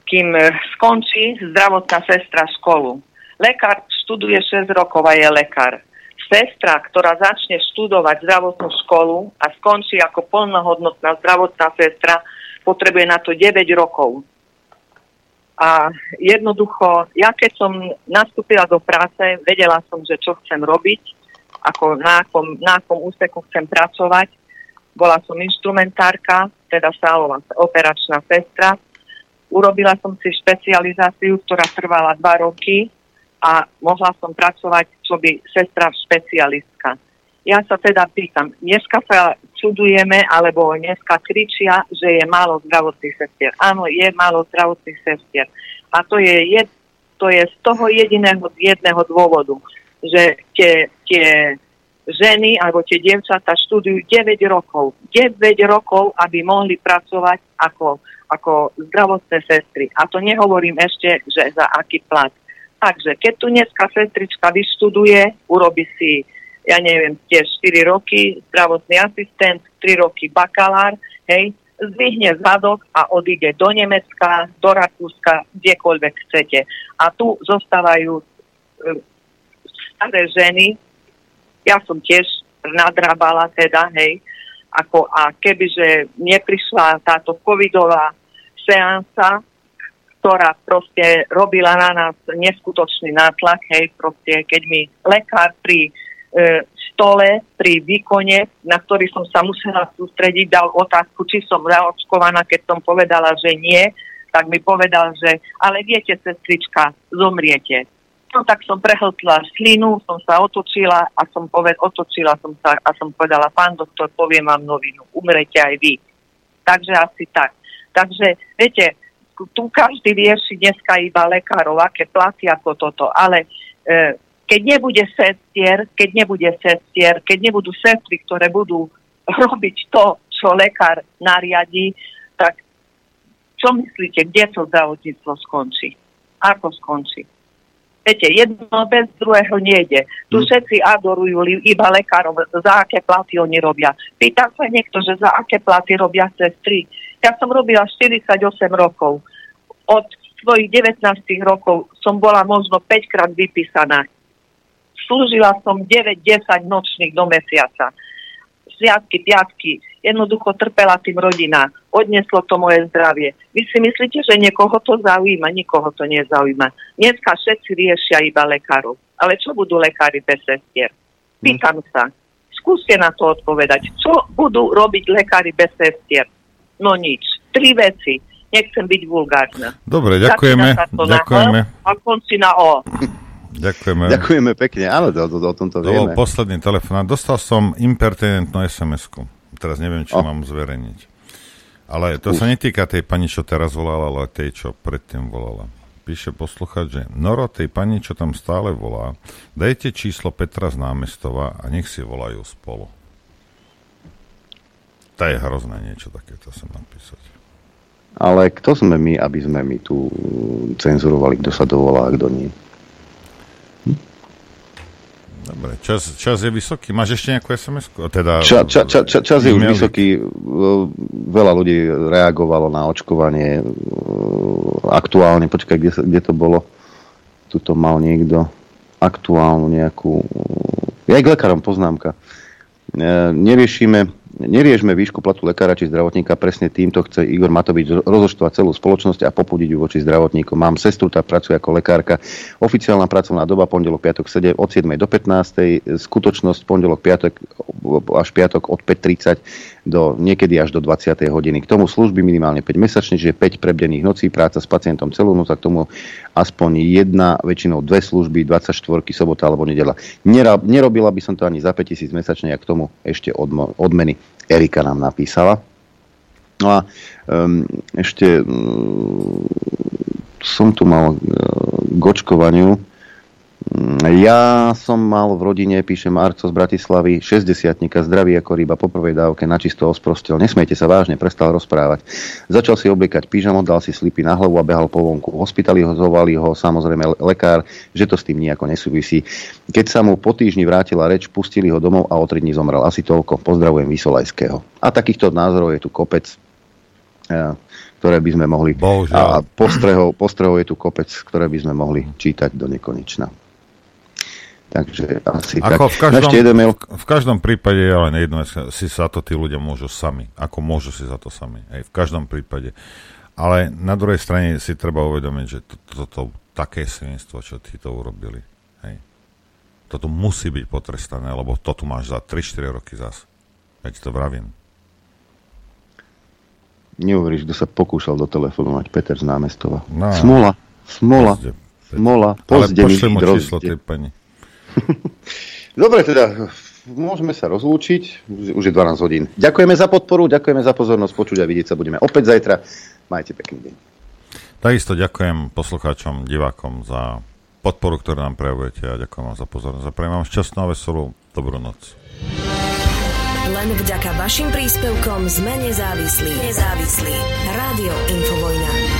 kým e, skončí zdravotná sestra školu. Lekár študuje 6 rokov a je lekár. Sestra, ktorá začne študovať zdravotnú školu a skončí ako plnohodnotná zdravotná sestra, potrebuje na to 9 rokov. A jednoducho, ja keď som nastúpila do práce, vedela som, že čo chcem robiť ako na akom, na akom úseku chcem pracovať. Bola som instrumentárka, teda sálová operačná sestra. Urobila som si špecializáciu, ktorá trvala dva roky a mohla som pracovať čo by sestra špecialistka. Ja sa teda pýtam, dneska sa čudujeme, alebo dneska kričia, že je málo zdravotných sestier. Áno, je málo zdravotných sestier. A to je, je, to je z toho jediného, jedného dôvodu že tie, tie ženy alebo tie dievčatá študujú 9 rokov. 9 rokov, aby mohli pracovať ako, ako zdravotné sestry. A to nehovorím ešte, že za aký plat. Takže keď tu dneska sestrička vyštuduje, urobi si, ja neviem, tiež 4 roky zdravotný asistent, 3 roky bakalár, hej, zdvihne zadok a odíde do Nemecka, do Rakúska, kdekoľvek chcete. A tu zostávajú staré ženy, ja som tiež nadrábala teda, hej, ako a kebyže neprišla táto covidová seansa, ktorá proste robila na nás neskutočný nátlak, hej, proste keď mi lekár pri e, stole, pri výkone, na ktorý som sa musela sústrediť, dal otázku, či som zaočkovaná, keď som povedala, že nie, tak mi povedal, že ale viete, sestrička, zomriete No tak som prehltla slinu, som sa otočila a som poved, otočila som sa a som povedala, pán doktor, poviem vám novinu, umrete aj vy. Takže asi tak. Takže, viete, tu každý rieši dneska iba lekárov, aké platy ako toto, ale e, keď nebude sestier, keď nebude sestier, keď nebudú sestry, ktoré budú robiť to, čo lekár nariadí, tak čo myslíte, kde to zdravotníctvo skončí? Ako skončí? Viete, jedno bez druhého nejde. Tu hmm. všetci adorujú iba lekárov, za aké platy oni robia. Pýta sa niekto, že za aké platy robia sestry. Ja som robila 48 rokov. Od svojich 19 rokov som bola možno 5 krát vypísaná. Slúžila som 9-10 nočných do mesiaca sviatky, piatky, jednoducho trpela tým rodina, odneslo to moje zdravie. Vy si myslíte, že niekoho to zaujíma? Nikoho to nezaujíma. Dneska všetci riešia iba lekárov. Ale čo budú lekári bez sestier? Pýtam sa. Skúste na to odpovedať. Čo budú robiť lekári bez sestier? No nič. Tri veci. Nechcem byť vulgárna. Dobre, ďakujeme. ďakujeme. A konci na O. Ďakujeme. Ďakujeme pekne, áno, to, to, o tomto to vieme. bol posledný telefon. Dostal som impertinentnú SMS-ku. Teraz neviem, či oh. mám zverejniť. Ale to Uf. sa netýka tej pani, čo teraz volala, ale tej, čo predtým volala. Píše posluchač, že Noro, tej pani, čo tam stále volá, dajte číslo Petra z námestova a nech si volajú spolu. To je hrozné niečo takéto sa napísať. Ale kto sme my, aby sme my tu cenzurovali, kto sa dovolá a kto nie? Dobre, čas, čas je vysoký. Máš ešte nejakú sms teda, ča, ča, ča, ča, Čas je už vysoký. Veľa ľudí reagovalo na očkovanie. Aktuálne, počkaj, kde, kde to bolo? Tuto mal niekto aktuálnu nejakú... Ja aj k lekárom poznámka. E, neriešime Neriešme výšku platu lekára či zdravotníka, presne týmto chce Igor Matovič rozoštovať celú spoločnosť a popudiť ju voči zdravotníkom. Mám sestru, tá pracuje ako lekárka. Oficiálna pracovná doba pondelok, piatok 7, od 7 do 15. Skutočnosť pondelok, piatok až piatok od 5.30 do niekedy až do 20. hodiny. K tomu služby minimálne 5 mesačne, čiže 5 prebdených nocí, práca s pacientom celú noc a k tomu aspoň jedna, väčšinou dve služby, 24, sobota alebo nedela. Nerobila by som to ani za 5000 mesačne, a k tomu ešte odmeny. Erika nám napísala. No a um, ešte um, som tu mal uh, k očkovaniu. Mm, ja som mal v rodine, píše Marco z Bratislavy, 60 zdravý ako ryba po prvej dávke, načisto osprostil. Nesmiete sa vážne, prestal rozprávať. Začal si obliekať pyžamo, dal si slipy na hlavu a behal po vonku. Hospitalizovali ho samozrejme lekár, že to s tým nejako nesúvisí. Keď sa mu po týždni vrátila reč, pustili ho domov a o 3 dní zomrel. Asi toľko. Pozdravujem Vysolajského. A takýchto názorov je tu kopec ktoré by sme mohli... Bohužiaľ. A postrehov, postrehov je tu kopec, ktoré by sme mohli čítať do nekonečna. Takže asi Ako tak. V každom, jeden mail. v každom prípade je len jedno, si za to tí ľudia môžu sami. Ako môžu si za to sami. Hej, v každom prípade. Ale na druhej strane si treba uvedomiť, že toto to, to, také svinstvo, čo tí to urobili. Hej. Toto musí byť potrestané, lebo to tu máš za 3-4 roky zas. Veď to vravím. Neuveríš, kto sa pokúšal do telefonovať. Peter z námestova. No. Smola. Smola. Pozde. Smola. Ale Pozde mi pošli mu číslo tej pani. Dobre, teda môžeme sa rozlúčiť. Už je 12 hodín. Ďakujeme za podporu, ďakujeme za pozornosť. Počuť a vidieť sa budeme opäť zajtra. Majte pekný deň. Takisto ďakujem poslucháčom, divákom za podporu, ktorú nám prejavujete a ďakujem vám za pozornosť. A prajem vám šťastnú a veselú dobrú noc. Len vďaka vašim príspevkom sme nezávislí. Nezávislí. Rádio Infovojna.